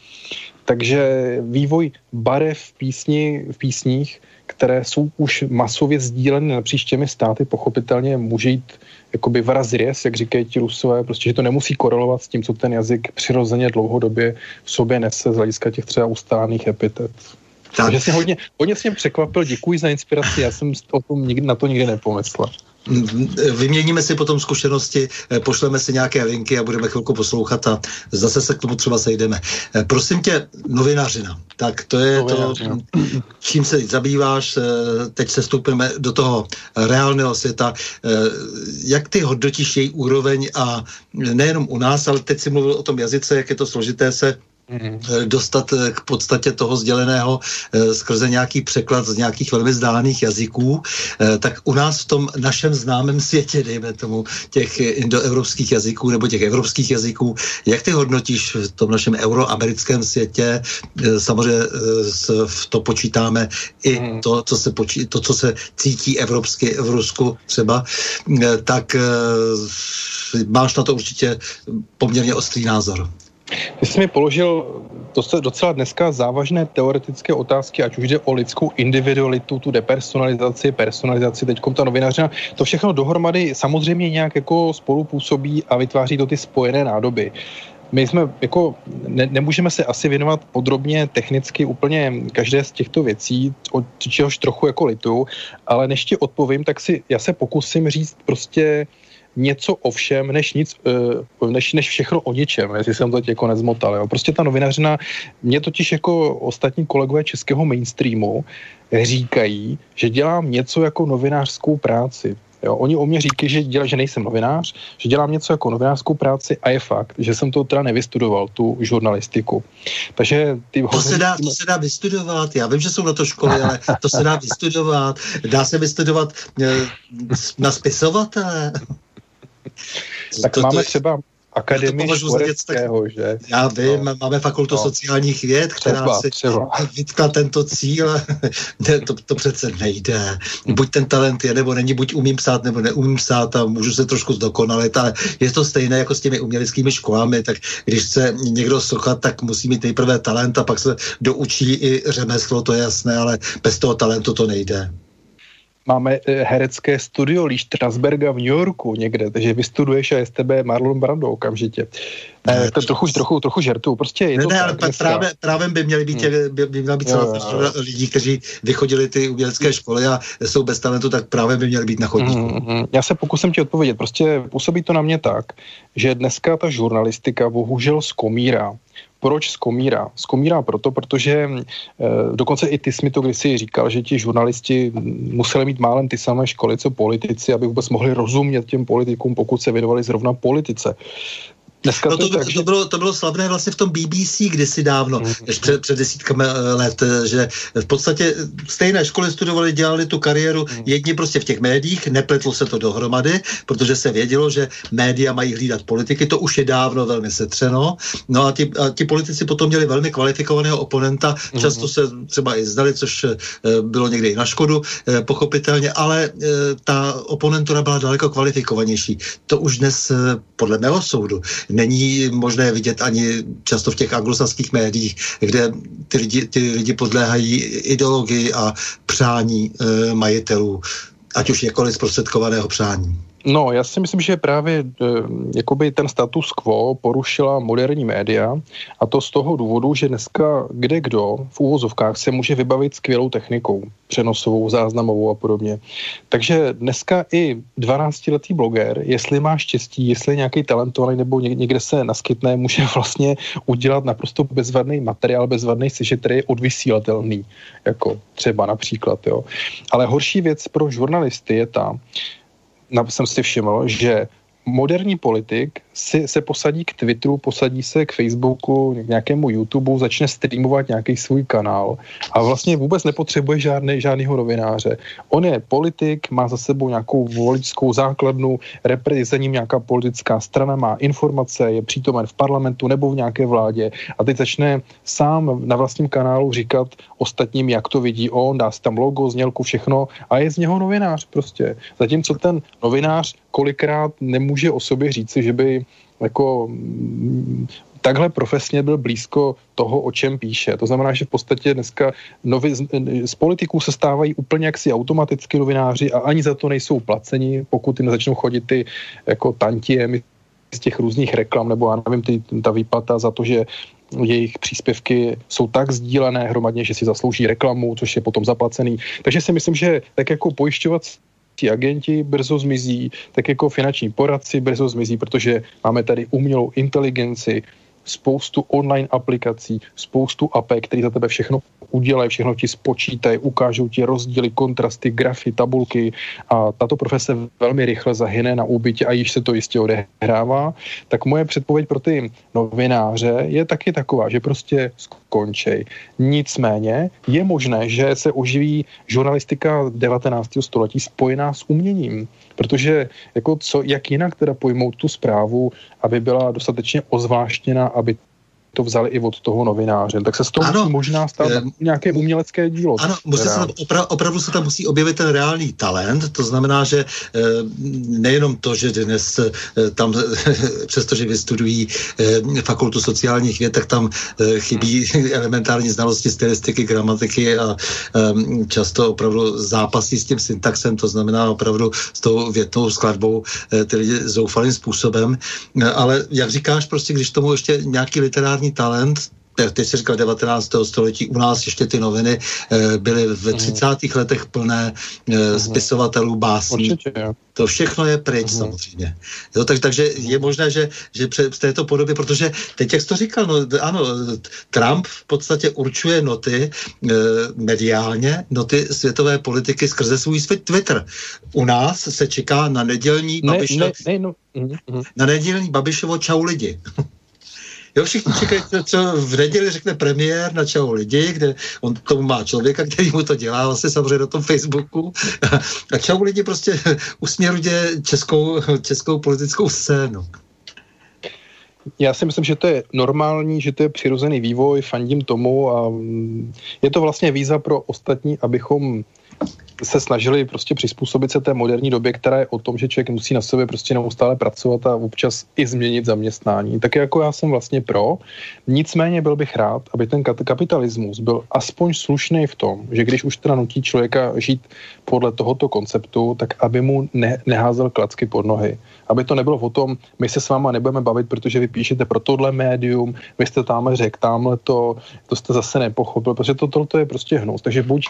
Takže vývoj barev v, písni, v písních, které jsou už masově sdíleny napříč těmi státy, pochopitelně může jít jakoby vrazries, jak říkají ti rusové, prostě, že to nemusí korelovat s tím, co ten jazyk přirozeně dlouhodobě v sobě nese z hlediska těch třeba ustálených epitet. Tak. Takže jsi hodně, hodně jsi mě překvapil, děkuji za inspiraci, já jsem o tom nikdy, na to nikdy nepomyslel. Vyměníme si potom zkušenosti, eh, pošleme si nějaké linky a budeme chvilku poslouchat a zase se k tomu třeba sejdeme. Eh, prosím tě, novinařina. Tak to je Novinařina. to, čím se zabýváš. Eh, teď se stoupíme do toho reálného světa. Jak ty hodnotíš její úroveň a nejenom u nás, ale teď si mluvil o tom jazyce, jak je to složité se. Dostat eh, k podstatě toho sděleného eh, skrze nějaký překlad z nějakých velmi vzdálených jazyků, tak u nás v tom našem známém světě, dejme tomu, těch indoevropských jazyků nebo těch evropských jazyků, jak ty hodnotíš v tom našem euroamerickém světě? Samozřejmě v to počítáme i mm. to, co se počí, to, co se cítí evropsky v Rusku třeba, tak máš na to určitě poměrně ostrý názor. Ty jsi mi položil docela dneska závažné teoretické otázky, ať už jde o lidskou individualitu, tu depersonalizaci, personalizaci, teď ta novinářina, to všechno dohromady samozřejmě nějak jako spolupůsobí a vytváří to ty spojené nádoby. My jsme jako, ne, nemůžeme se asi věnovat podrobně technicky úplně každé z těchto věcí, od čehož trochu jako litu, ale než ti odpovím, tak si já se pokusím říct prostě něco o všem, než nic, eh, než, než všechno o ničem, jestli jsem to teď jako nezmotal. Jo. Prostě ta novinařina, mě totiž jako ostatní kolegové českého mainstreamu říkají, že dělám něco jako novinářskou práci. Jo, oni o mě říkají, že, dělá, že nejsem novinář, že dělám něco jako novinářskou práci a je fakt, že jsem to teda nevystudoval, tu žurnalistiku. Takže ty to, se dá, to se dá vystudovat, já vím, že jsou na to školy, ale to se dá vystudovat. Dá se vystudovat eh, na spisovatele. Tak to, máme to, třeba Akademii Škoreckého, že? Já vím, no. máme fakultu no. sociálních věd, která třeba, si třeba. vytkla tento cíl. ne, to, to přece nejde. Buď ten talent je, nebo není, buď umím psát, nebo neumím psát a můžu se trošku zdokonalit, ale je to stejné jako s těmi uměleckými školami, tak když chce někdo sluchat, tak musí mít nejprve talent a pak se doučí i řemeslo, to je jasné, ale bez toho talentu to nejde máme eh, herecké studio Lee Strasberga v New Yorku někde, takže vystuduješ a je z tebe Marlon Brando okamžitě. Ne, ne to trochu, trochu, trochu žertu. Prostě je ne, to ne, ale právě, právě by měli být, hmm. by, by měla být celá lidí, kteří vychodili ty umělecké školy a jsou bez talentu, tak právě by měli být na chodníku. Hmm, hmm. Já se pokusím ti odpovědět. Prostě působí to na mě tak, že dneska ta žurnalistika bohužel skomírá. Proč skomírá? Skomírá proto, protože e, dokonce i ty jsi mi to kdysi říkal, že ti žurnalisti museli mít málem ty samé školy, co politici, aby vůbec mohli rozumět těm politikům, pokud se věnovali zrovna politice. Dneska no to, to, tak, to, bylo, to bylo slavné vlastně v tom BBC kdysi dávno, mm. před, před desítkami eh, let, eh, že v podstatě stejné školy studovali, dělali tu kariéru mm. jedni prostě v těch médiích, nepletlo se to dohromady, protože se vědělo, že média mají hlídat politiky, to už je dávno velmi setřeno. No a ti, a ti politici potom měli velmi kvalifikovaného oponenta, mm. často se třeba i zdali, což eh, bylo někdy i na škodu, pochopitelně, ale ta oponentura byla daleko kvalifikovanější. To už dnes podle mého soudu není možné vidět ani často v těch anglosaských médiích, kde ty lidi, ty lidi podléhají ideologii a přání e, majitelů, ať už jakkoliv zprostředkovaného přání. No, já si myslím, že právě e, jakoby ten status quo porušila moderní média a to z toho důvodu, že dneska kde kdo v úvozovkách se může vybavit skvělou technikou, přenosovou, záznamovou a podobně. Takže dneska i 12-letý bloger, jestli má štěstí, jestli je nějaký talentovaný nebo někde se naskytne, může vlastně udělat naprosto bezvadný materiál, bezvadný sešit, který je odvysílatelný, jako třeba například. Jo. Ale horší věc pro žurnalisty je ta, jsem si všiml, že moderní politik si, se posadí k Twitteru, posadí se k Facebooku, k nějakému YouTube, začne streamovat nějaký svůj kanál a vlastně vůbec nepotřebuje žádný, žádného novináře. On je politik, má za sebou nějakou voličskou základnu, reprezentuje ním nějaká politická strana, má informace, je přítomen v parlamentu nebo v nějaké vládě a teď začne sám na vlastním kanálu říkat ostatním, jak to vidí on, dá si tam logo, znělku, všechno a je z něho novinář prostě. Zatímco ten novinář kolikrát nemůže o sobě říci, že by jako mm, takhle profesně byl blízko toho, o čem píše. To znamená, že v podstatě dneska novi, z politiků se stávají úplně jaksi automaticky novináři a ani za to nejsou placeni, pokud jim začnou chodit ty jako tantiemy z těch různých reklam, nebo já nevím, ty, ta výplata za to, že jejich příspěvky jsou tak sdílené hromadně, že si zaslouží reklamu, což je potom zaplacený. Takže si myslím, že tak jako pojišťovat agenti brzo zmizí, tak jako finanční poradci brzo zmizí, protože máme tady umělou inteligenci, spoustu online aplikací, spoustu apek, které za tebe všechno udělají, všechno ti spočítají, ukážou ti rozdíly, kontrasty, grafy, tabulky a tato profese velmi rychle zahyne na úbytě a již se to jistě odehrává, tak moje předpověď pro ty novináře je taky taková, že prostě skončej. Nicméně je možné, že se oživí žurnalistika 19. století spojená s uměním, protože jako co, jak jinak teda pojmout tu zprávu, aby byla dostatečně ozvláštněna, aby to vzali i od toho novináře. Tak se z toho ano, musí možná stát je, nějaké umělecké dílo. Ano, musí se tam, opra, opravdu se tam musí objevit ten reálný talent, to znamená, že e, nejenom to, že dnes e, tam, e, přestože vystudují e, fakultu sociálních věd, tak tam e, chybí elementární znalosti stylistiky, gramatiky a e, často opravdu zápasí s tím syntaxem, to znamená opravdu s tou větnou skladbou e, ty lidi zoufalým způsobem. E, ale jak říkáš, prostě když tomu ještě nějaký literární talent, ty jsi říkal 19. století, u nás ještě ty noviny e, byly v 30. Mhm. letech plné e, spisovatelů, básní. Určitě, To všechno je pryč mm. samozřejmě. Jo, tak, takže je možné, že, že v této podobě, protože teď, jak jsi to říkal, no, ano, Trump v podstatě určuje noty e, mediálně, noty světové politiky skrze svůj Twitter. U nás se čeká na nedělní Babišovo, ne, ne, no, mm, na nedělní Babišovo čau lidi. Jo, všichni čekají, co v neděli řekne premiér na čau lidi, kde on tomu má člověka, který mu to dělá, vlastně samozřejmě na tom Facebooku. A čau lidi prostě usměruje českou, českou politickou scénu. Já si myslím, že to je normální, že to je přirozený vývoj, fandím tomu a je to vlastně víza pro ostatní, abychom se snažili prostě přizpůsobit se té moderní době, která je o tom, že člověk musí na sobě prostě neustále pracovat a občas i změnit zaměstnání. Tak jako já jsem vlastně pro. Nicméně byl bych rád, aby ten kapitalismus byl aspoň slušný v tom, že když už teda nutí člověka žít podle tohoto konceptu, tak aby mu ne, neházel klacky pod nohy. Aby to nebylo o tom, my se s váma nebudeme bavit, protože vy píšete pro tohle médium, vy jste tam řekl tamhle to, to jste zase nepochopil, protože to, to, to je prostě hnus. Takže buď,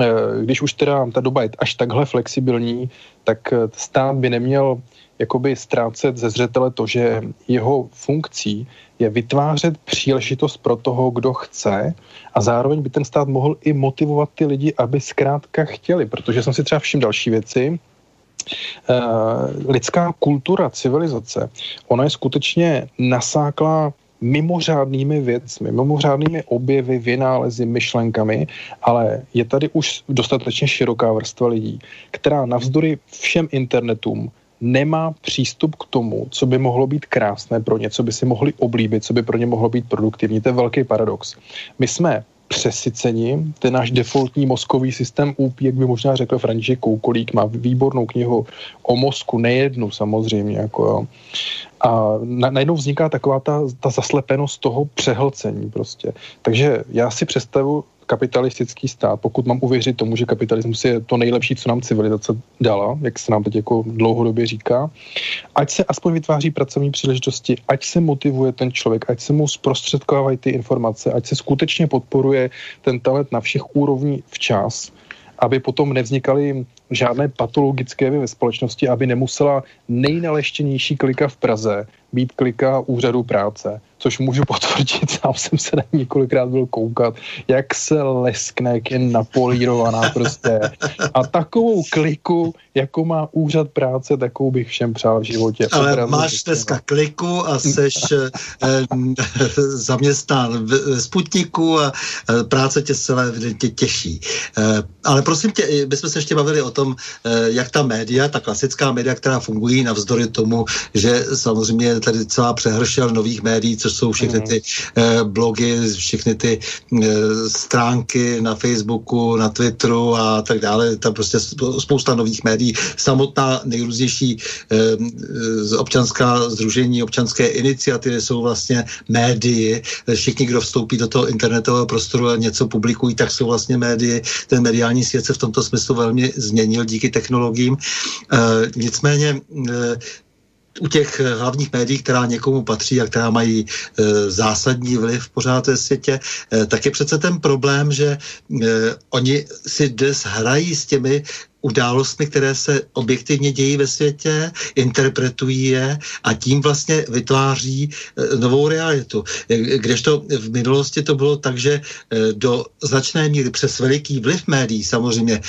eh, když už teda ta doba je až takhle flexibilní, tak eh, stát by neměl jakoby ztrácet ze zřetele to, že jeho funkcí je vytvářet příležitost pro toho, kdo chce a zároveň by ten stát mohl i motivovat ty lidi, aby zkrátka chtěli, protože jsem si třeba všiml další věci, lidská kultura, civilizace, ona je skutečně nasáklá mimořádnými věcmi, mimořádnými objevy, vynálezy, myšlenkami, ale je tady už dostatečně široká vrstva lidí, která navzdory všem internetům nemá přístup k tomu, co by mohlo být krásné pro ně, co by si mohli oblíbit, co by pro ně mohlo být produktivní. To je velký paradox. My jsme přesycení. Ten náš defaultní mozkový systém UP, jak by možná řekl František Koukolík, má výbornou knihu o mozku, nejednu samozřejmě. Jako jo. A na, najednou vzniká taková ta, ta zaslepenost toho přehlcení prostě. Takže já si představu kapitalistický stát, pokud mám uvěřit tomu, že kapitalismus je to nejlepší, co nám civilizace dala, jak se nám teď jako dlouhodobě říká, ať se aspoň vytváří pracovní příležitosti, ať se motivuje ten člověk, ať se mu zprostředkovávají ty informace, ať se skutečně podporuje ten talent na všech úrovních včas, aby potom nevznikaly žádné patologické ve společnosti, aby nemusela nejnaleštěnější klika v Praze být klika úřadu práce což můžu potvrdit, sám jsem se na několikrát byl koukat, jak se leskne, jak je napolírovaná prostě. A takovou kliku, jako má úřad práce, takovou bych všem přál v životě. Ale Opravdu máš dneska kliku a seš zaměstnán v Sputniku a eh, práce tě celé tě těší. Eh, ale prosím tě, bychom se ještě bavili o tom, jak ta média, ta klasická média, která fungují navzdory tomu, že samozřejmě tady celá přehršel nových médií, což jsou všechny mhm. ty blogy, všechny ty stránky na Facebooku, na Twitteru a tak dále, tam prostě spousta nových médií, samotná nejrůznější občanská združení, občanské iniciativy jsou vlastně médii, všichni, kdo vstoupí do toho internetového prostoru a něco publikují, tak jsou vlastně médii. Ten mediální svět se v tomto smyslu velmi změnil díky technologiím. E, nicméně e, u těch hlavních médií, která někomu patří a která mají e, zásadní vliv pořád ve světě, e, tak je přece ten problém, že e, oni si dnes hrají s těmi událostmi, které se objektivně dějí ve světě, interpretují je a tím vlastně vytváří e, novou realitu. E, kdežto v minulosti to bylo tak, že e, do značné míry přes veliký vliv médií samozřejmě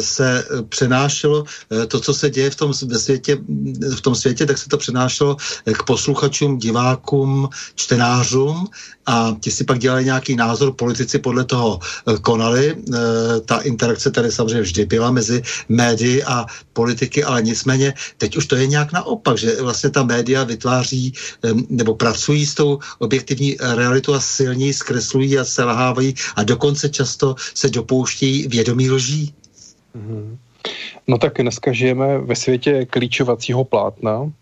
se přenášelo to, co se děje v tom, světě, v tom světě, tak se to přenášelo k posluchačům, divákům, čtenářům a ti si pak dělali nějaký názor, politici podle toho konali. Ta interakce tady samozřejmě vždy byla mezi médií a politiky, ale nicméně teď už to je nějak naopak, že vlastně ta média vytváří nebo pracují s tou objektivní realitou a silněji zkreslují a selhávají a dokonce často se dopouštějí vědomí lží. Mm-hmm. No tak dneska žijeme ve světě klíčovacího plátna,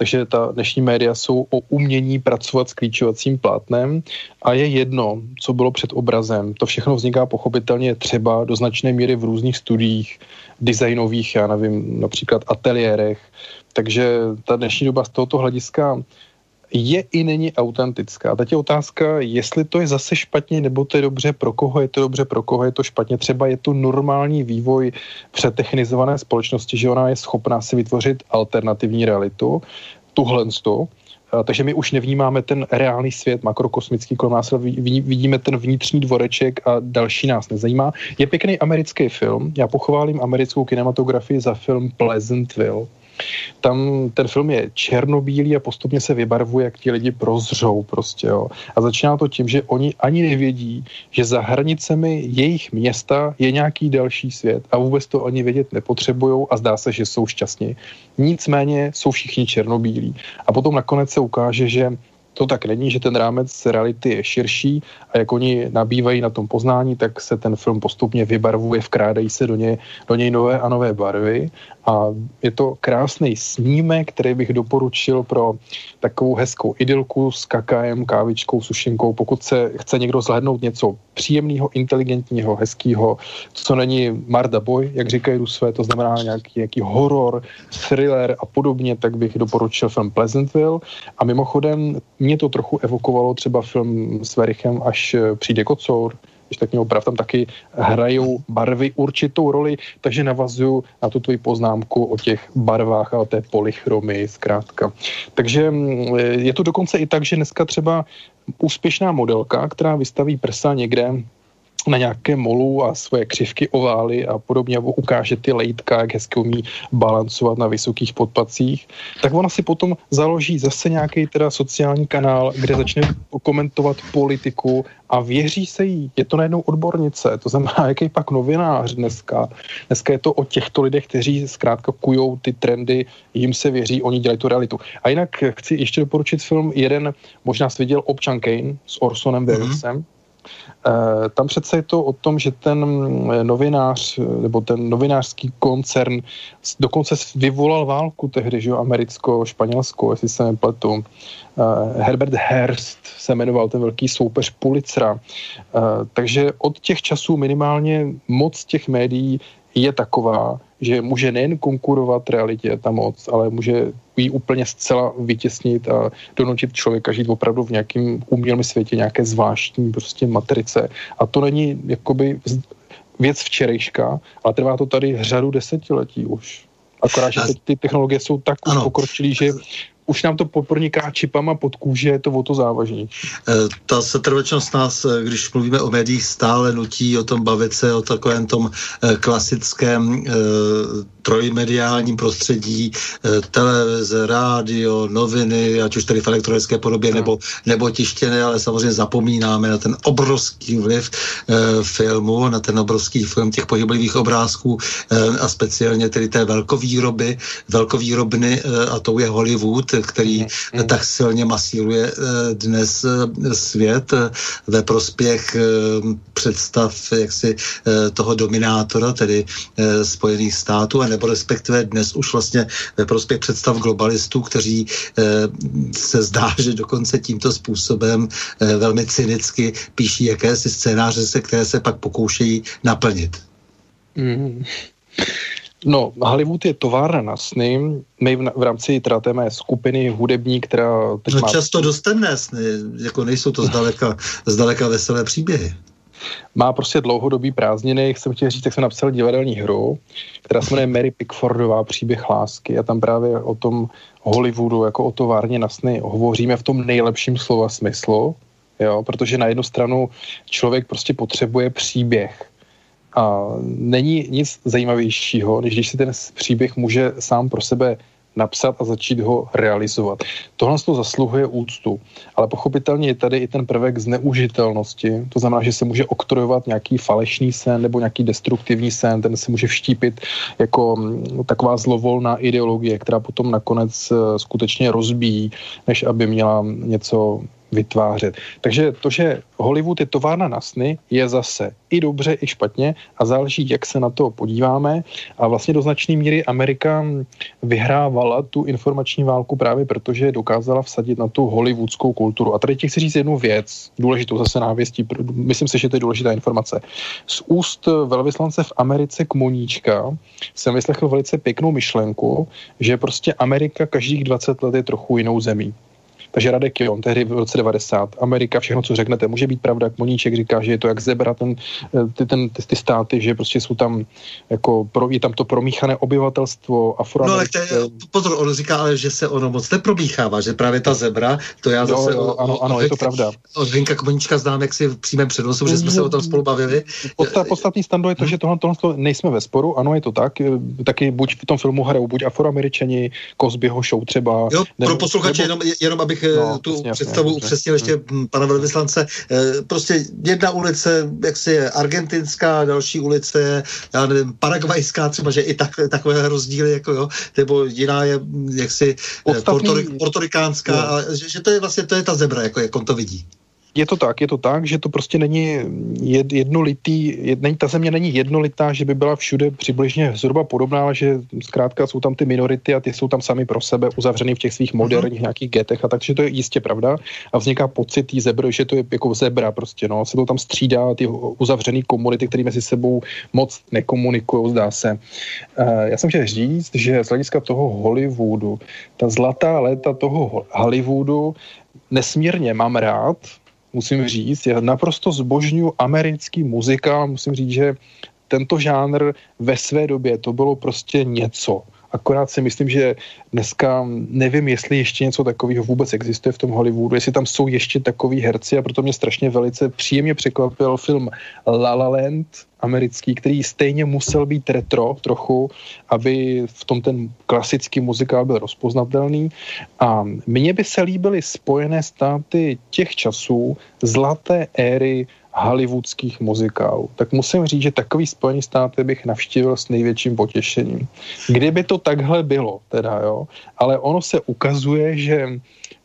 takže ta dnešní média jsou o umění pracovat s klíčovacím plátnem a je jedno, co bylo před obrazem. To všechno vzniká pochopitelně třeba do značné míry v různých studiích, designových, já nevím, například ateliérech. Takže ta dnešní doba z tohoto hlediska je i není autentická. Teď je otázka, jestli to je zase špatně, nebo to je dobře, pro koho je to dobře, pro koho je to špatně. Třeba je to normální vývoj přetechnizované společnosti, že ona je schopná si vytvořit alternativní realitu, tuhle takže my už nevnímáme ten reálný svět makrokosmický kolem nás, vidíme ten vnitřní dvoreček a další nás nezajímá. Je pěkný americký film, já pochválím americkou kinematografii za film Pleasantville. Tam ten film je černobílý a postupně se vybarvuje, jak ti lidi prozřou prostě, jo. A začíná to tím, že oni ani nevědí, že za hranicemi jejich města je nějaký další svět a vůbec to ani vědět nepotřebují a zdá se, že jsou šťastní. Nicméně jsou všichni černobílí. A potom nakonec se ukáže, že to tak není, že ten rámec reality je širší a jak oni nabývají na tom poznání, tak se ten film postupně vybarvuje, vkrádají se do něj, do něj nové a nové barvy a je to krásný snímek, který bych doporučil pro takovou hezkou idylku s kakajem, kávičkou, sušenkou, pokud se chce někdo zhlednout něco příjemného, inteligentního, hezkého, co není Marda Boy, jak říkají Rusové, to znamená nějaký, nějaký horor, thriller a podobně, tak bych doporučil film Pleasantville. A mimochodem mě to trochu evokovalo třeba film s Verichem, až přijde kocour, když tak měl prav, tam taky hrajou barvy určitou roli, takže navazuju na tu tvoji poznámku o těch barvách a o té polychromii zkrátka. Takže mm, je to dokonce i tak, že dneska třeba úspěšná modelka, která vystaví prsa někde na nějaké molu a svoje křivky, ovály a podobně, nebo ukáže ty lejtka, jak hezky umí balancovat na vysokých podpacích, tak ona si potom založí zase nějaký teda sociální kanál, kde začne komentovat politiku a věří se jí. Je to najednou odbornice, to znamená, jaký pak novinář dneska. Dneska je to o těchto lidech, kteří zkrátka kujou ty trendy, jim se věří, oni dělají tu realitu. A jinak chci ještě doporučit film jeden, možná jsi viděl Občan Kane s Orsonem Wellesem, mm-hmm tam přece je to o tom, že ten eh, novinář, eh, nebo ten novinářský koncern dokonce vyvolal válku tehdy, že jo, americko-španělsko, jestli se nepletu. Herbert Hearst se jmenoval ten velký soupeř Pulitzera. Takže od těch časů minimálně moc těch médií je taková, že může nejen konkurovat realitě ta moc, ale může ji úplně zcela vytěsnit a donutit člověka žít opravdu v nějakém umělém světě, nějaké zvláštní prostě matrice. A to není jakoby věc včerejška, ale trvá to tady řadu desetiletí už. Akorát, že ty technologie jsou tak už pokročilé, že už nám to poprniká čipama pod kůže, je to o to závažnější. Eh, ta setrvačnost nás, eh, když mluvíme o médiích, stále nutí o tom bavit se, o takovém tom eh, klasickém trojmediálním prostředí, televize, rádio, noviny, ať už tady v elektronické podobě, nebo, nebo tištěné, ale samozřejmě zapomínáme na ten obrovský vliv filmu, na ten obrovský film těch pohyblivých obrázků a speciálně tedy té velkovýroby, velkovýrobny a to je Hollywood, který mm. tak silně masíruje eh, dnes eh, svět eh, ve prospěch představ jaksi toho dominátora, tedy Spojených států, a nebo respektive dnes už vlastně ve prospěch představ globalistů, kteří se zdá, že dokonce tímto způsobem velmi cynicky píší jakési scénáře, se které se pak pokoušejí naplnit. Mm. No, Hollywood je továrna na sny. My v, v rámci teda té mé skupiny hudební, která... Teď no má... často dost temné sny, jako nejsou to zdaleka, zdaleka veselé příběhy. Má prostě dlouhodobý prázdniny, jsem chtěl říct, tak jsem napsal divadelní hru, která se jmenuje Mary Pickfordová příběh lásky a tam právě o tom Hollywoodu jako o továrně na sny hovoříme v tom nejlepším slova smyslu, jo, protože na jednu stranu člověk prostě potřebuje příběh, a není nic zajímavějšího, než když si ten příběh může sám pro sebe napsat a začít ho realizovat. Tohle to zasluhuje úctu, ale pochopitelně je tady i ten prvek zneužitelnosti, to znamená, že se může oktrojovat nějaký falešný sen nebo nějaký destruktivní sen, ten se může vštípit jako mm, taková zlovolná ideologie, která potom nakonec eh, skutečně rozbíjí, než aby měla něco vytvářet. Takže to, že Hollywood je továrna na sny, je zase i dobře, i špatně a záleží, jak se na to podíváme. A vlastně do značné míry Amerika vyhrávala tu informační válku právě protože dokázala vsadit na tu hollywoodskou kulturu. A tady ti chci říct jednu věc, důležitou zase návěstí, myslím si, že to je důležitá informace. Z úst velvyslance v Americe Kmoníčka jsem vyslechl velice pěknou myšlenku, že prostě Amerika každých 20 let je trochu jinou zemí. Takže Radek jo, tehdy v roce 90. Amerika, všechno, co řeknete, může být pravda. Jak Moníček říká, že je to jak zebra, ten, eh, ty, ten, ty, ty státy, že prostě jsou tam, jako, pro, je tam to promíchané obyvatelstvo, afroamerické. No ale te, pozor, on říká, ale že se ono moc nepromíchává, že právě ta zebra, to já zase... Jo, o, ano, ano, o, je to pravda. Od Hinka Koníčka znám, jak si v přímém přenosu, že jsme se o tom spolu bavili. Podstat, podstatný stando je to, že tohle, tohle nejsme ve sporu, ano, je to tak. Taky buď v tom filmu hrajou buď afroameričani, Kozbyho show třeba. Jo, nebo, pro posluchače, nebo, jenom, jenom abych abych no, tu přesně, představu upřesnil ještě hmm. pana velvyslance. Eh, prostě jedna ulice, jak si je argentinská, další ulice je, já nevím, paragvajská třeba, že i tak, takové rozdíly, jako jo, nebo jiná je jaksi eh, portorikánská, ale že, že to je vlastně, to je ta zebra, jako jak on to vidí. Je to tak, je to tak, že to prostě není jednolitý, není, ta země není jednolitá, že by byla všude přibližně zhruba podobná, ale že zkrátka jsou tam ty minority a ty jsou tam sami pro sebe uzavřený v těch svých moderních uh-huh. nějakých getech a takže to je jistě pravda a vzniká pocit tý zebr, že to je jako zebra prostě, no, se to tam střídá ty uzavřený komunity, které mezi sebou moc nekomunikují, zdá se. Uh, já jsem chtěl říct, že z hlediska toho Hollywoodu, ta zlatá léta toho Hollywoodu nesmírně mám rád, musím říct. Já naprosto zbožňuji americký muzikál, musím říct, že tento žánr ve své době to bylo prostě něco. Akorát si myslím, že dneska nevím, jestli ještě něco takového vůbec existuje v tom Hollywoodu, jestli tam jsou ještě takový herci a proto mě strašně velice příjemně překvapil film La La Land, americký, který stejně musel být retro trochu, aby v tom ten klasický muzikál byl rozpoznatelný. A mně by se líbily Spojené státy těch časů, zlaté éry hollywoodských muzikálů. Tak musím říct, že takový Spojený státy bych navštívil s největším potěšením. Kdyby to takhle bylo, teda jo, ale ono se ukazuje, že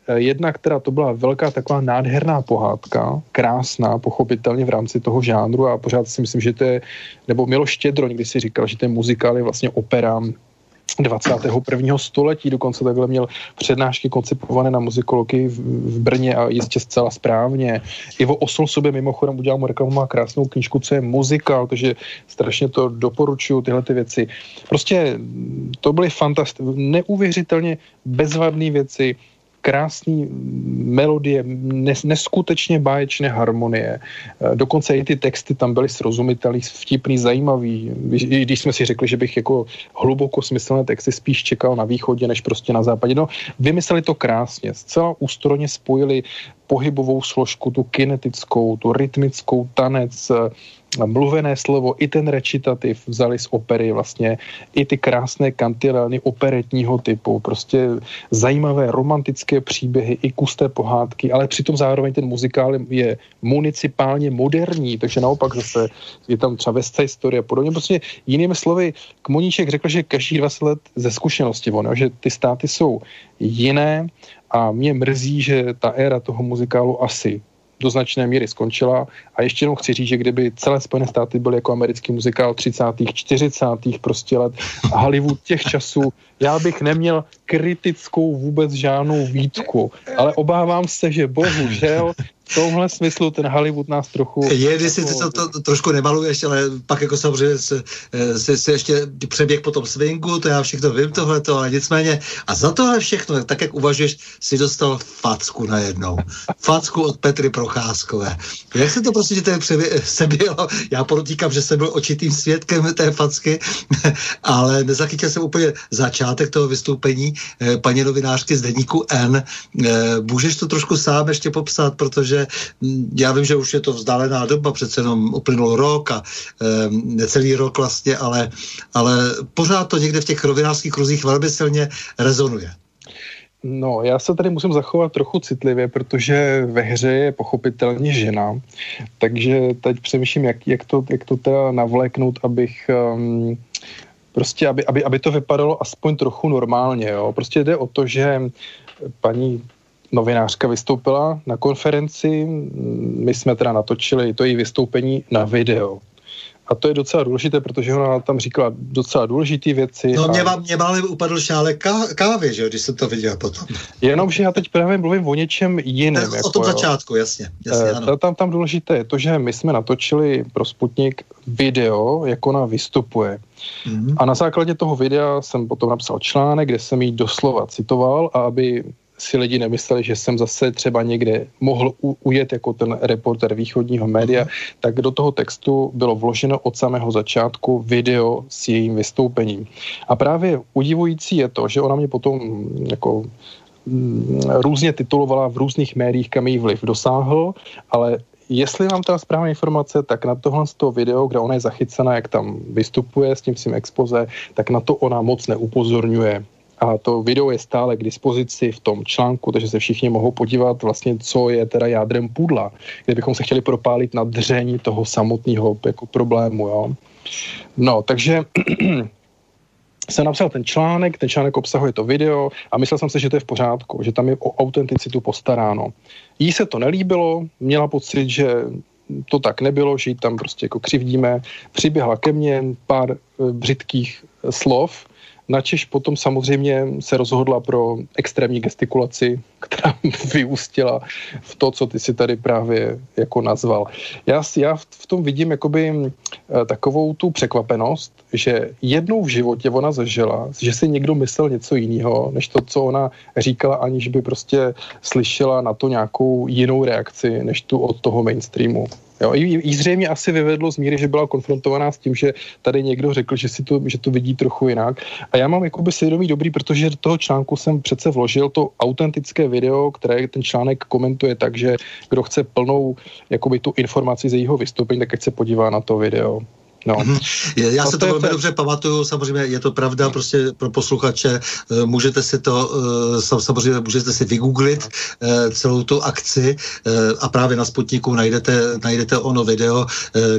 eh, jedna, která to byla velká taková nádherná pohádka, krásná, pochopitelně v rámci toho žánru a pořád si myslím, že to je, nebo Miloš Štědro někdy si říkal, že ten muzikál je vlastně opera 21. století, dokonce takhle měl přednášky koncipované na muzikologii v, v Brně a jistě zcela správně. Ivo Osol sobě mimochodem udělal mu reklamu, má krásnou knižku, co je muzikál, takže strašně to doporučuju, tyhle ty věci. Prostě to byly fantastické, neuvěřitelně bezvadné věci, krásný melodie, nes, neskutečně báječné harmonie. Dokonce i ty texty tam byly srozumitelný, vtipný, zajímavý. I když jsme si řekli, že bych jako hluboko smyslné texty spíš čekal na východě, než prostě na západě. No, vymysleli to krásně, zcela ústroně spojili pohybovou složku, tu kinetickou, tu rytmickou tanec, mluvené slovo, i ten recitativ vzali z opery vlastně, i ty krásné kantilény operetního typu, prostě zajímavé romantické příběhy, i kusté pohádky, ale přitom zároveň ten muzikál je municipálně moderní, takže naopak zase je tam třeba Side Story a podobně. Prostě jinými slovy, Kmoníček řekl, že každý 20 let ze zkušenosti, ono, že ty státy jsou jiné a mě mrzí, že ta éra toho muzikálu asi do značné míry skončila. A ještě jenom chci říct, že kdyby celé Spojené státy byly jako americký muzikál 30. 40. prostě let Hollywood těch časů, já bych neměl kritickou vůbec žádnou výtku, ale obávám se, že bohužel v tomhle smyslu ten Hollywood nás trochu... Je, když si to, to, to trošku nemaluješ, ale pak jako samozřejmě se, se, se ještě přeběh po tom swingu, to já všechno vím tohleto, ale nicméně a za tohle všechno, tak jak uvažuješ, si dostal facku najednou. Facku od Petry Procházkové. Jak se to prostě že ten se bylo? Já podotýkám, že jsem byl očitým svědkem té facky, ale nezachytil jsem úplně začátek toho vystoupení eh, paní novinářky z denníku N. Eh, můžeš to trošku sám ještě popsat, protože protože hm, já vím, že už je to vzdálená doba, přece jenom uplynul rok a e, necelý rok vlastně, ale, ale pořád to někde v těch rovinářských kruzích velmi silně rezonuje. No, já se tady musím zachovat trochu citlivě, protože ve hře je pochopitelně žena, takže teď přemýšlím, jak, jak, to, jak to teda navléknout, abych um, prostě, aby, aby, aby to vypadalo aspoň trochu normálně, jo. Prostě jde o to, že paní novinářka vystoupila na konferenci, my jsme teda natočili to její vystoupení na video. A to je docela důležité, protože ona tam říkala docela důležité věci. No a... mě, vám, mě málem upadl šálek ká, kávy, že jo, když jsem to viděl potom. Jenomže já teď právě mluvím o něčem jiném. o tom jo. začátku, jasně. jasně e, ano. Tam, tam důležité je to, že my jsme natočili pro Sputnik video, jak ona vystupuje. Mm-hmm. A na základě toho videa jsem potom napsal článek, kde jsem jí doslova citoval a aby si lidi nemysleli, že jsem zase třeba někde mohl u, ujet jako ten reporter východního média, mm. tak do toho textu bylo vloženo od samého začátku video s jejím vystoupením. A právě udivující je to, že ona mě potom jako mm, různě titulovala v různých médiích, kam její vliv dosáhl, ale jestli mám ta správná informace, tak na tohle z toho video, kde ona je zachycena, jak tam vystupuje s tím svým expoze, tak na to ona moc neupozorňuje a to video je stále k dispozici v tom článku, takže se všichni mohou podívat vlastně, co je teda jádrem půdla, kde bychom se chtěli propálit na dření toho samotného jako problému, jo. No, takže jsem napsal ten článek, ten článek obsahuje to video a myslel jsem si, že to je v pořádku, že tam je o autenticitu postaráno. Jí se to nelíbilo, měla pocit, že to tak nebylo, že ji tam prostě jako křivdíme. Přiběhla ke mně pár e, břitkých slov, Načež potom samozřejmě se rozhodla pro extrémní gestikulaci, která vyústila v to, co ty si tady právě jako nazval. Já, já v tom vidím jakoby eh, takovou tu překvapenost, že jednou v životě ona zažila, že si někdo myslel něco jiného, než to, co ona říkala, aniž by prostě slyšela na to nějakou jinou reakci, než tu od toho mainstreamu. Jo, jí, zřejmě asi vyvedlo z míry, že byla konfrontovaná s tím, že tady někdo řekl, že si to, že to vidí trochu jinak. A já mám jakoby svědomí dobrý, protože do toho článku jsem přece vložil to autentické video, které ten článek komentuje tak, že kdo chce plnou jakoby tu informaci z jejího vystoupení, tak ať se podívá na to video. No. Mhm. Já no se to velmi dobře pamatuju, samozřejmě je to pravda prostě pro posluchače, eh, můžete si to, eh, samozřejmě můžete si vygooglit eh, celou tu akci a právě na Sputniku najdete, najdete ono video,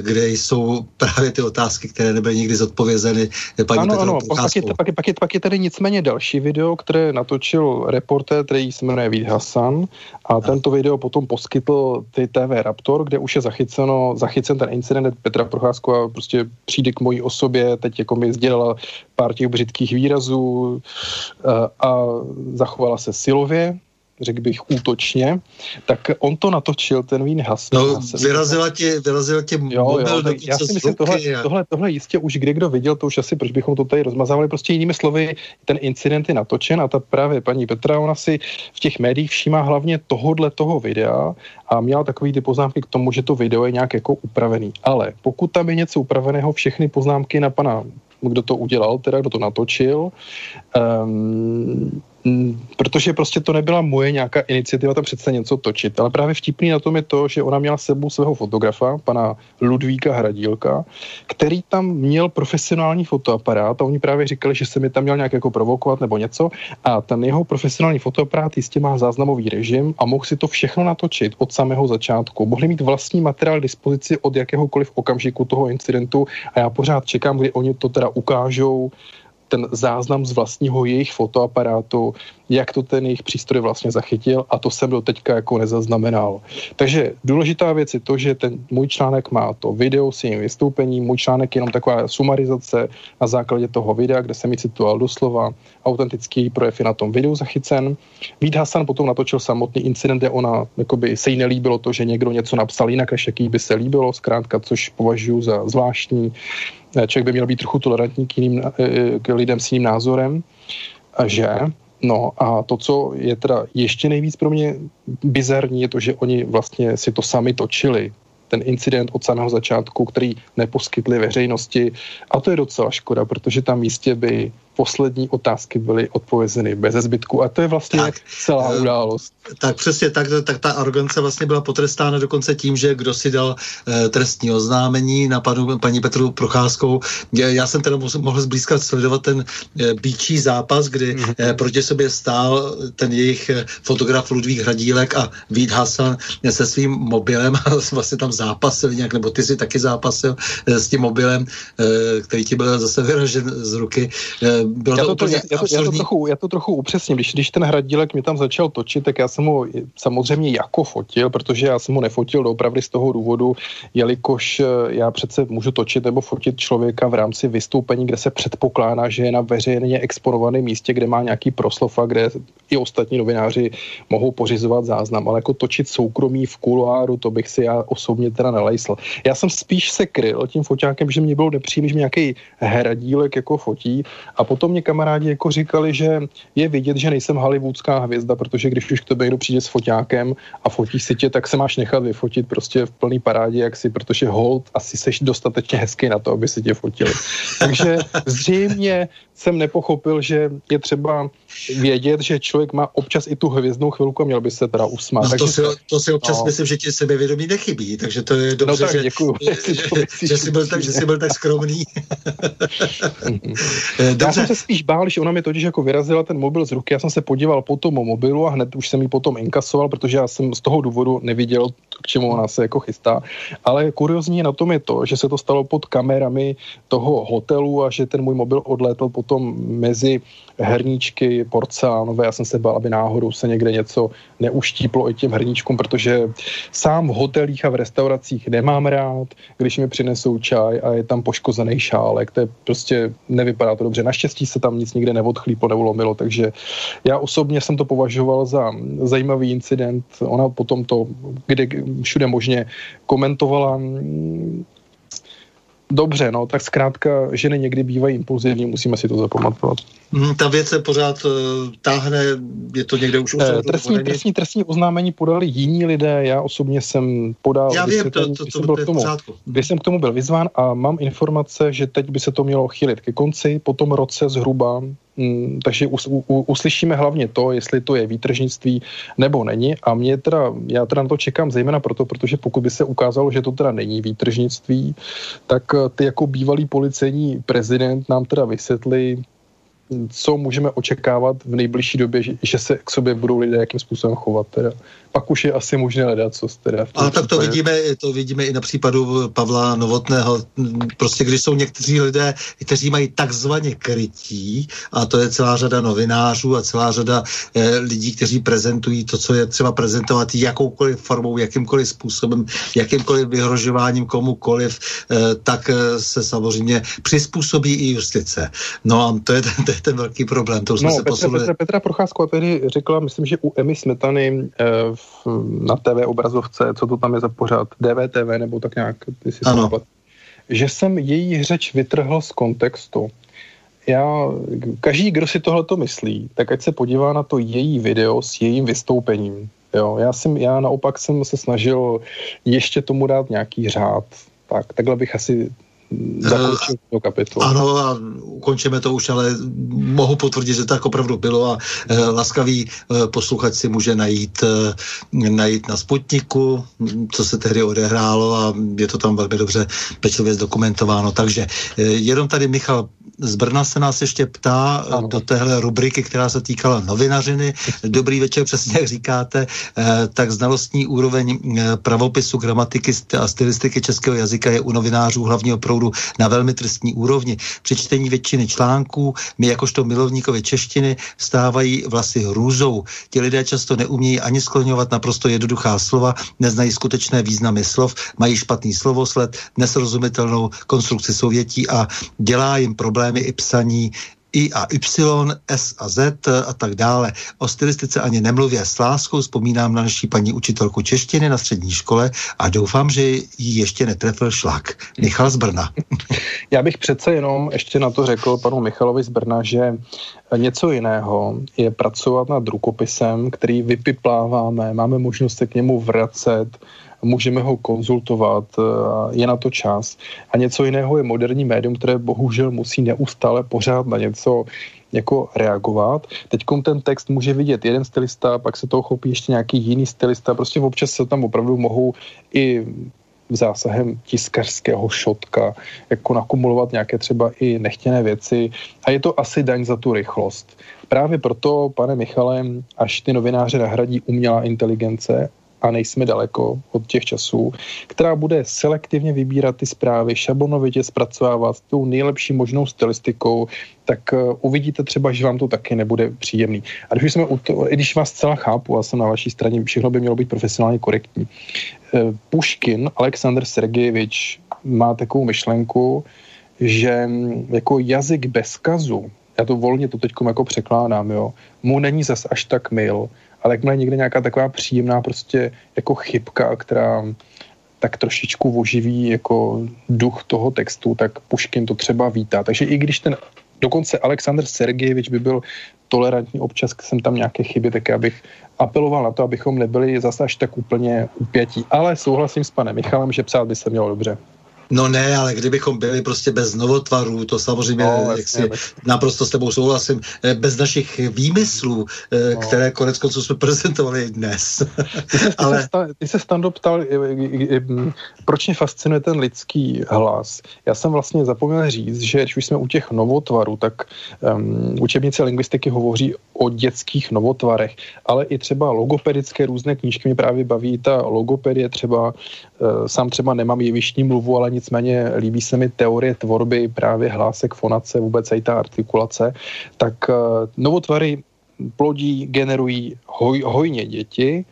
kde jsou právě ty otázky, které nebyly nikdy zodpovězeny paní Ano, ano, pak je, pak, je, pak, je, pak je tady nicméně další video, které natočil reportér, který se jmenuje Vít Hasan a no. tento video potom poskytl ty TV Raptor, kde už je zachyceno, zachycen ten incident Petra Procházkova prostě prostě přijde k mojí osobě, teď jako mi sdělala pár těch břitkých výrazů eh, a zachovala se silově, řekl bych útočně, tak on to natočil, ten Vín Has. No, vyrazila tě, vyrazila tě jo, jo, tak já si myslím, tohle, a... tohle, tohle jistě už kde kdo viděl, to už asi, proč bychom to tady rozmazávali, prostě jinými slovy, ten incident je natočen a ta právě paní Petra, ona si v těch médiích všímá hlavně tohodle toho videa a měla takový ty poznámky k tomu, že to video je nějak jako upravený. Ale pokud tam je něco upraveného, všechny poznámky na pana kdo to udělal, teda kdo to natočil, um, protože prostě to nebyla moje nějaká iniciativa tam přece něco točit, ale právě vtipný na tom je to, že ona měla sebou svého fotografa, pana Ludvíka Hradílka, který tam měl profesionální fotoaparát a oni právě říkali, že se mi tam měl nějak jako provokovat nebo něco a ten jeho profesionální fotoaparát jistě má záznamový režim a mohl si to všechno natočit od samého začátku. Mohli mít vlastní materiál k dispozici od jakéhokoliv okamžiku toho incidentu a já pořád čekám, kdy oni to teda ukážou ten záznam z vlastního jejich fotoaparátu, jak to ten jejich přístroj vlastně zachytil a to jsem do teďka jako nezaznamenal. Takže důležitá věc je to, že ten můj článek má to video s jejím vystoupením, můj článek je jenom taková sumarizace na základě toho videa, kde jsem mi citoval doslova, autentický projev je na tom videu zachycen. Vít Hasan potom natočil samotný incident, kde ona jakoby, se jí nelíbilo to, že někdo něco napsal jinak, než jaký by se líbilo, zkrátka, což považuji za zvláštní. Člověk by měl být trochu tolerantní k, jiným, eh, k lidem s jiným názorem, že No a to, co je teda ještě nejvíc pro mě bizarní, je to, že oni vlastně si to sami točili ten incident od samého začátku, který neposkytli veřejnosti. A to je docela škoda, protože tam místě by poslední otázky byly odpovězeny bez zbytku a to je vlastně tak, celá uh, událost. Tak přesně, tak, tak ta arogance vlastně byla potrestána dokonce tím, že kdo si dal uh, trestní oznámení na panu, paní Petru Procházkou. Já jsem teda mohl zblízka sledovat ten uh, býčí zápas, kdy uh, proti sobě stál ten jejich fotograf Ludvík Hradílek a Vít Hasan se svým mobilem a vlastně tam zápasil nějak, nebo ty si taky zápasil s tím mobilem, který ti byl zase vyražen z ruky bylo já to, to, já, já, to, já, to trochu, já to trochu upřesním. Když, když ten hradílek mi tam začal točit, tak já jsem ho samozřejmě jako fotil, protože já jsem ho nefotil doopravdy z toho důvodu, jelikož eh, já přece můžu točit nebo fotit člověka v rámci vystoupení, kde se předpokládá, že je na veřejně exponovaném místě, kde má nějaký proslov a kde i ostatní novináři mohou pořizovat záznam, ale jako točit soukromí v kuloáru, to bych si já osobně teda nelejsl. Já jsem spíš se kryl tím foťákem, že mě bylo nepříjemný, že mě nějaký hradílek jako fotí a potom mě kamarádi jako říkali, že je vidět, že nejsem hollywoodská hvězda, protože když už k tobě někdo přijde s foťákem a fotíš si tě, tak se máš nechat vyfotit prostě v plný parádě, jak si, protože hold asi seš dostatečně hezký na to, aby si tě fotili. Takže zřejmě jsem nepochopil, že je třeba vědět, že člověk má občas i tu hvězdnou chvilku a měl by se teda usmát. No, takže to, si, to si občas no. myslím, že ti sebevědomí nechybí, takže to je dobře, no, tak, že, děkuju, že, že, že, jsi byl tak, že jsi byl tak skromný. Eh, dobře. Já jsem se spíš bál, že ona mi totiž jako vyrazila ten mobil z ruky, já jsem se podíval po tom mobilu a hned už jsem ji potom inkasoval, protože já jsem z toho důvodu neviděl, k čemu ona se jako chystá. Ale kuriozní na tom je to, že se to stalo pod kamerami toho hotelu a že ten můj mobil odlétl potom mezi herníčky porcelánové. Já jsem se bál, aby náhodou se někde něco neuštíplo i těm herníčkům, protože sám v hotelích a v restauracích nemám rád, když mi přinesou čaj a je tam poškozený šálek. To je prostě, nevypadá to dobře. Naštěstí se tam nic nikde neodchlíplo, neulomilo, takže já osobně jsem to považoval za zajímavý incident. Ona potom to, kde všude možně komentovala Dobře, no, tak zkrátka ženy někdy bývají impulzivní, musíme si to zapamatovat. Hmm, ta věc se pořád uh, táhne, je to někde už eh, trestní, trestní, trestní oznámení podali jiní lidé, já osobně jsem podal, já vím, to, to, to, byl k tomu, když jsem k tomu byl vyzván a mám informace, že teď by se to mělo chylit ke konci, po tom roce zhruba takže us, u, uslyšíme hlavně to, jestli to je výtržnictví nebo není. A mě teda, já teda na to čekám zejména proto, protože pokud by se ukázalo, že to teda není výtržnictví, tak eh, ty jako bývalý policejní prezident nám teda vysvětlí, co můžeme očekávat v nejbližší době, že, že se k sobě budou lidé jakým způsobem chovat. Teda pak už je asi možné hledat, co teda. V Ale tak to vidíme, to vidíme i na případu Pavla Novotného. Prostě když jsou někteří lidé, kteří mají takzvaně krytí, a to je celá řada novinářů a celá řada eh, lidí, kteří prezentují to, co je třeba prezentovat jakoukoliv formou, jakýmkoliv způsobem, jakýmkoliv vyhrožováním komukoliv, eh, tak eh, se samozřejmě přizpůsobí i justice. No a to je ten, ten, je ten velký problém. To jsme no, se Petra, posunuli. Petra, Petra Procházková tehdy řekla, myslím, že u Emy Smetany eh, v, na TV obrazovce, co to tam je za pořád, DVTV nebo tak nějak, si ano. že jsem její řeč vytrhl z kontextu. Já, každý, kdo si tohleto myslí, tak ať se podívá na to její video s jejím vystoupením. Jo, já, jsem, já naopak jsem se snažil ještě tomu dát nějaký řád. Tak, takhle bych asi to kapitolu. Ano, a ukončíme to už, ale mohu potvrdit, že tak opravdu bylo a e, laskavý e, posluchač si může najít, e, najít na Sputniku, co se tehdy odehrálo a je to tam velmi dobře pečlivě zdokumentováno. Takže e, jenom tady Michal z Brna se nás ještě ptá ano. do téhle rubriky, která se týkala novinařiny. Dobrý večer, přesně jak říkáte, tak znalostní úroveň pravopisu, gramatiky a stylistiky českého jazyka je u novinářů hlavního proudu proudu na velmi trestní úrovni. Při čtení většiny článků mi jakožto milovníkovi češtiny vstávají vlasy hrůzou. Ti lidé často neumějí ani skloňovat naprosto jednoduchá slova, neznají skutečné významy slov, mají špatný slovosled, nesrozumitelnou konstrukci souvětí a dělá jim problémy i psaní i a Y, S a Z a tak dále. O stylistice ani nemluvě. S láskou vzpomínám na naší paní učitelku češtiny na střední škole a doufám, že ji ještě netrefil šlak. Michal z Brna. Já bych přece jenom ještě na to řekl panu Michalovi z Brna, že něco jiného je pracovat nad rukopisem, který vypipláváme, máme možnost se k němu vracet, můžeme ho konzultovat, eh, je na to čas. A něco jiného je moderní médium, které bohužel musí neustále pořád na něco jako reagovat. Teď ten text může vidět jeden stylista, pak se toho chopí ještě nějaký jiný stylista, prostě občas se tam opravdu mohou i zásahem tiskařského šotka, jako nakumulovat nějaké třeba i nechtěné věci a je to asi daň za tu rychlost. Právě proto, pane Michale, až ty novináře nahradí umělá inteligence a nejsme daleko od těch časů, která bude selektivně vybírat ty zprávy, šablonovitě zpracovávat s tou nejlepší možnou stylistikou, tak uh, uvidíte třeba, že vám to taky nebude příjemný. A když, jsme u to, i když vás celá chápu, a jsem na vaší straně, všechno by mělo být profesionálně korektní. Uh, Puškin, Aleksandr Sergejevič, má takovou myšlenku, že mm, jako jazyk bez kazu, já to volně to teď jako překládám, jo, mu není zas až tak mil, ale jakmile někde nějaká taková příjemná prostě jako chybka, která tak trošičku oživí jako duch toho textu, tak Puškin to třeba vítá. Takže i když ten dokonce Aleksandr Sergejevič by byl tolerantní, občas jsem tam nějaké chyby, tak já bych apeloval na to, abychom nebyli zase až tak úplně upětí. Ale souhlasím s panem Michalem, že psát by se mělo dobře. No ne, ale kdybychom byli prostě bez novotvarů, to samozřejmě, no, jak si naprosto s tebou souhlasím, eh, bez našich výmyslů, eh, no. které konec konců jsme prezentovali dnes. Ty se, ale... ty se, ty se Stando ptal, proč mě fascinuje ten lidský hlas. Já jsem vlastně zapomněl říct, že když už jsme u těch novotvarů, tak um, učebnice lingvistiky hovoří o dětských novotvarech, ale i třeba logopedické různé knížky mě právě baví. Ta logopedie třeba, uh, sám třeba nemám jevištní mluvu, ale nicméně líbí se mi teorie tvorby právě hlásek, fonace, vůbec i ta artikulace, tak uh, novotvary plodí, generují hoj, hojně děti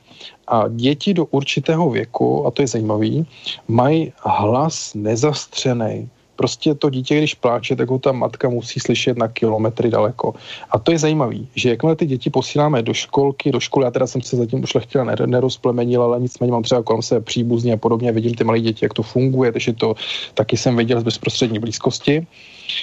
a děti do určitého věku, a to je zajímavý, mají hlas nezastřený. Prostě to dítě, když pláče, tak ho ta matka musí slyšet na kilometry daleko. A to je zajímavé, že jakmile ty děti posíláme do školky, do školy, já teda jsem se zatím už lechtila nerozplemenil, ale nicméně mám třeba kolem se příbuzní a podobně, vidím ty malé děti, jak to funguje, takže to taky jsem viděl z bezprostřední blízkosti.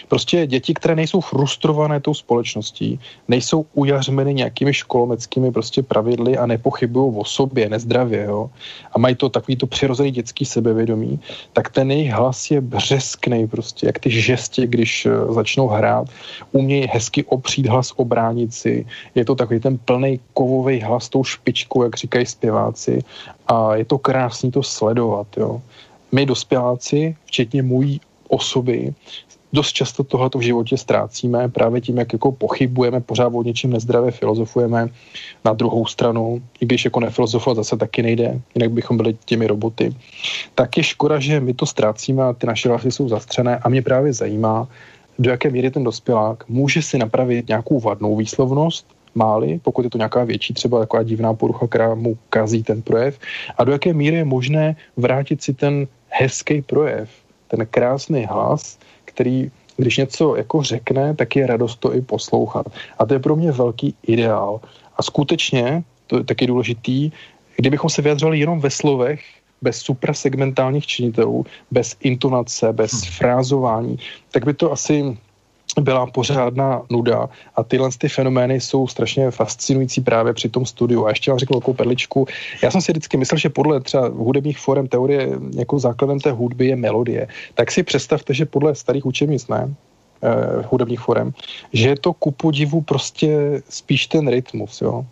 Prostě děti, které nejsou frustrované tou společností, nejsou ujařmeny nějakými školomeckými prostě pravidly a nepochybují o sobě, nezdravě, jo, a mají to takový to přirozený dětský sebevědomí, tak ten jejich hlas je břeskný prostě, jak ty žestě, když uh, začnou hrát, umějí hezky opřít hlas o bránici, je to takový ten plný kovový hlas tou špičkou, jak říkají zpěváci. A je to krásný to sledovat, jo. My dospěláci, včetně můj osoby, dost často tohleto v životě ztrácíme právě tím, jak jako pochybujeme, pořád o něčím nezdravě filozofujeme. Na druhou stranu, i když jako nefilozofovat zase taky nejde, jinak bychom byli těmi roboty, tak je škoda, že my to ztrácíme a ty naše hlasy jsou zastřené a mě právě zajímá, do jaké míry ten dospělák může si napravit nějakou vadnou výslovnost, máli, pokud je to nějaká větší, třeba taková divná porucha, která mu kazí ten projev, a do jaké míry je možné vrátit si ten hezký projev, ten krásný hlas, který když něco jako řekne, tak je radost to i poslouchat. A to je pro mě velký ideál. A skutečně, to je taky důležitý, kdybychom se vyjadřovali jenom ve slovech, bez suprasegmentálních činitelů, bez intonace, bez hm. frázování, tak by to asi byla pořádná nuda a tyhle ty fenomény jsou strašně fascinující právě při tom studiu. A ještě vám řeknu takovou perličku. Já jsem si vždycky myslel, že podle třeba hudebních forem teorie jako základem té hudby je melodie. Tak si představte, že podle starých učebnic, ne, eh, hudebních forem, že je to ku podivu prostě spíš ten rytmus, jo.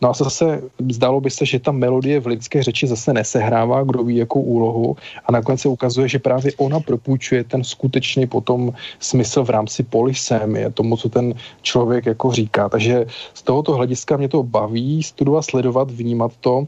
No a zase zdálo by se, že ta melodie v lidské řeči zase nesehrává, kdo ví jakou úlohu a nakonec se ukazuje, že právě ona propůjčuje ten skutečný potom smysl v rámci polisémie, tomu, co ten člověk jako říká. Takže z tohoto hlediska mě to baví studovat, sledovat, vnímat to,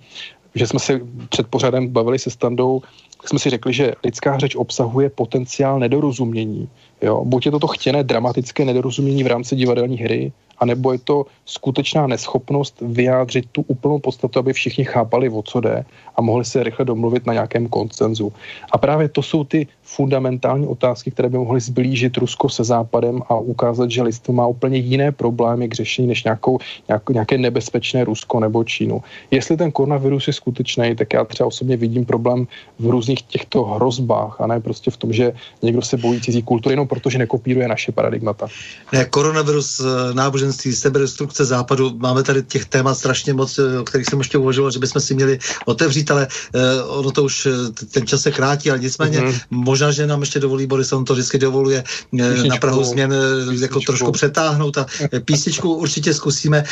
že jsme se před pořadem bavili se standou, jsme si řekli, že lidská řeč obsahuje potenciál nedorozumění. Jo? Buď je to to chtěné dramatické nedorozumění v rámci divadelní hry, anebo je to skutečná neschopnost vyjádřit tu úplnou podstatu, aby všichni chápali, o co jde a mohli se rychle domluvit na nějakém koncenzu. A právě to jsou ty fundamentální otázky, které by mohly zblížit Rusko se Západem a ukázat, že lidstvo má úplně jiné problémy k řešení než nějakou, nějak, nějaké nebezpečné Rusko nebo Čínu. Jestli ten koronavirus je skutečný, tak já třeba osobně vidím problém v různých těchto hrozbách a ne prostě v tom, že někdo se bojí cizí kultury jenom protože nekopíruje naše paradigmata. Ne, koronavirus, eh, náboženství, sebedestrukce západu, máme tady těch témat strašně moc, eh, o kterých jsem ještě uvažoval, že bychom si měli otevřít, ale uh, ono to už ten čas se krátí, ale nicméně mm-hmm. možná že nám ještě dovolí, Boris, on to vždycky dovoluje eh, písničku, na Prahu změn eh, písničku. jako trošku přetáhnout a eh, písničku určitě zkusíme,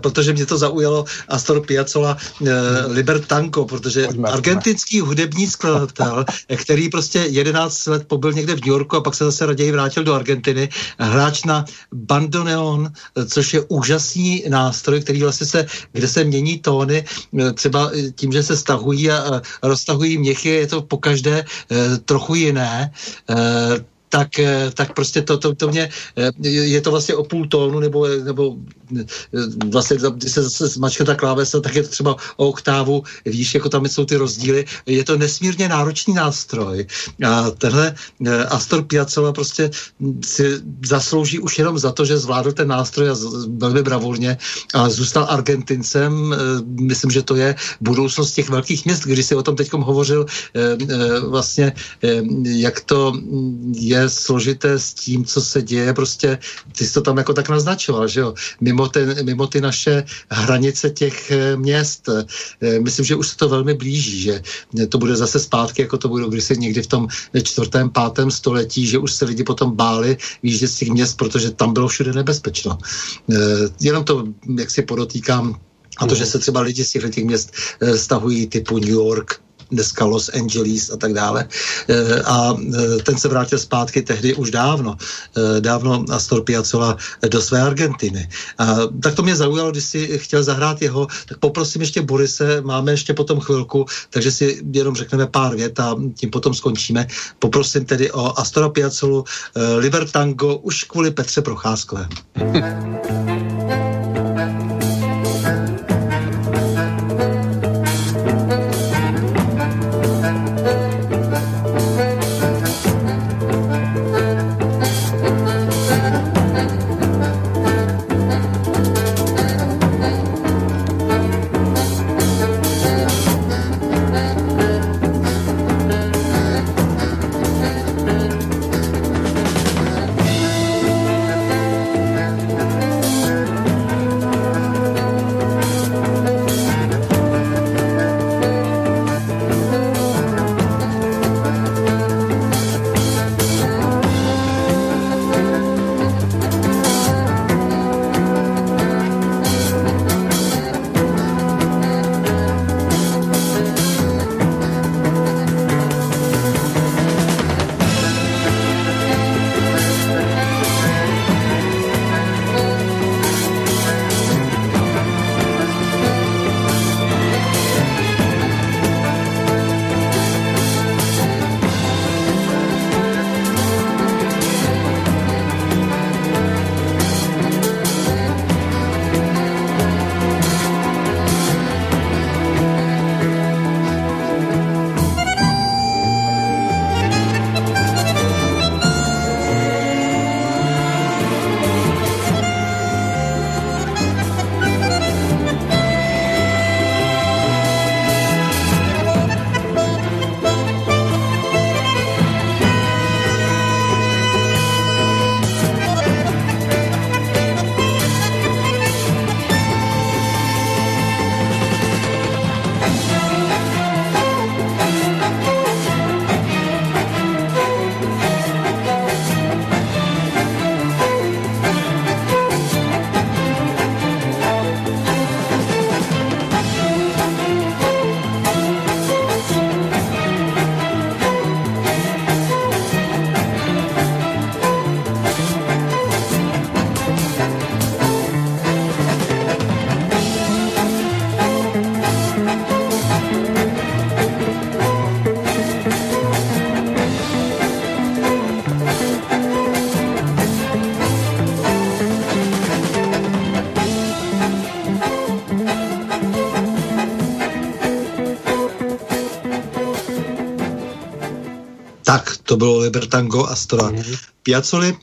protože mě to zaujalo Astor Piazzolla Libertango, protože argentinský hudební skladatel, který prostě 11 let pobyl někde v New Yorku a pak se zase raději vrátil do Argentiny, hráč na bandoneon, což je úžasný nástroj, který vlastně se, kde se mění tóny, třeba tím, že se stahují a roztahují měchy, je to pokaždé trochu jiné jiné, eh, tak, eh, tak prostě to, to, to mě, eh, je to vlastně o půl tónu, nebo, nebo vlastně, když se zase zmačka ta klávesa, tak je to třeba o oktávu víš, jako tam jsou ty rozdíly. Je to nesmírně náročný nástroj. A tenhle Astor Piazzolla prostě si zaslouží už jenom za to, že zvládl ten nástroj a velmi bravurně a zůstal Argentincem. Myslím, že to je budoucnost těch velkých měst, když si o tom teď hovořil vlastně, jak to je složité s tím, co se děje, prostě ty jsi to tam jako tak naznačoval, že jo, mimo, ten, mimo ty naše hranice těch eh, měst. Eh, myslím, že už se to velmi blíží, že to bude zase zpátky, jako to bylo kdysi někdy v tom čtvrtém, pátém století, že už se lidi potom báli výjíždět z těch měst, protože tam bylo všude nebezpečno. Eh, jenom to, jak si podotýkám, a to, že se třeba lidi z těch měst stahují typu New York, dneska Los Angeles a tak dále. Eh, a eh, ten se vrátil zpátky tehdy už dávno, eh, dávno Astor Piazzolla do své Argentiny. A tak to mě zaujalo, když si chtěl zahrát jeho, tak poprosím ještě Borise, máme ještě potom chvilku, takže si jenom řekneme pár vět a tím potom skončíme. Poprosím tedy o Astora Piazzolu Libertango už kvůli Petře Procházkové. to bylo Libertango Astora mm-hmm. Piazzoli.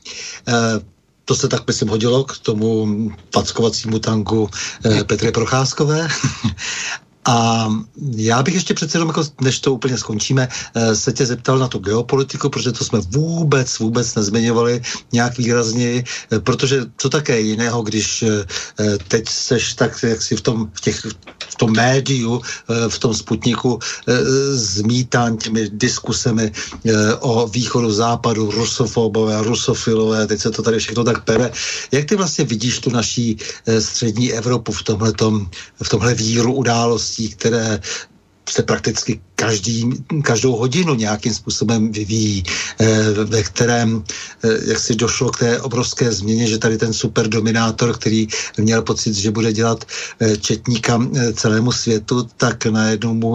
Eh, to se tak, myslím, hodilo k tomu packovacímu tangu eh, Petry Procházkové. A já bych ještě přece jenom, jako, než to úplně skončíme, eh, se tě zeptal na tu geopolitiku, protože to jsme vůbec, vůbec nezmiňovali nějak výrazně, protože co také jiného, když teď seš tak, jak si v tom, v těch, médiu, v tom sputniku zmítán těmi diskusemi o východu, západu, rusofobové, rusofilové, teď se to tady všechno tak pere. Jak ty vlastně vidíš tu naší střední Evropu v tomhletom, v tomhle víru událostí, které se prakticky každý, každou hodinu nějakým způsobem vyvíjí, eh, ve kterém eh, jak si došlo k té obrovské změně, že tady ten superdominátor, který měl pocit, že bude dělat eh, četníka celému světu, tak najednou mu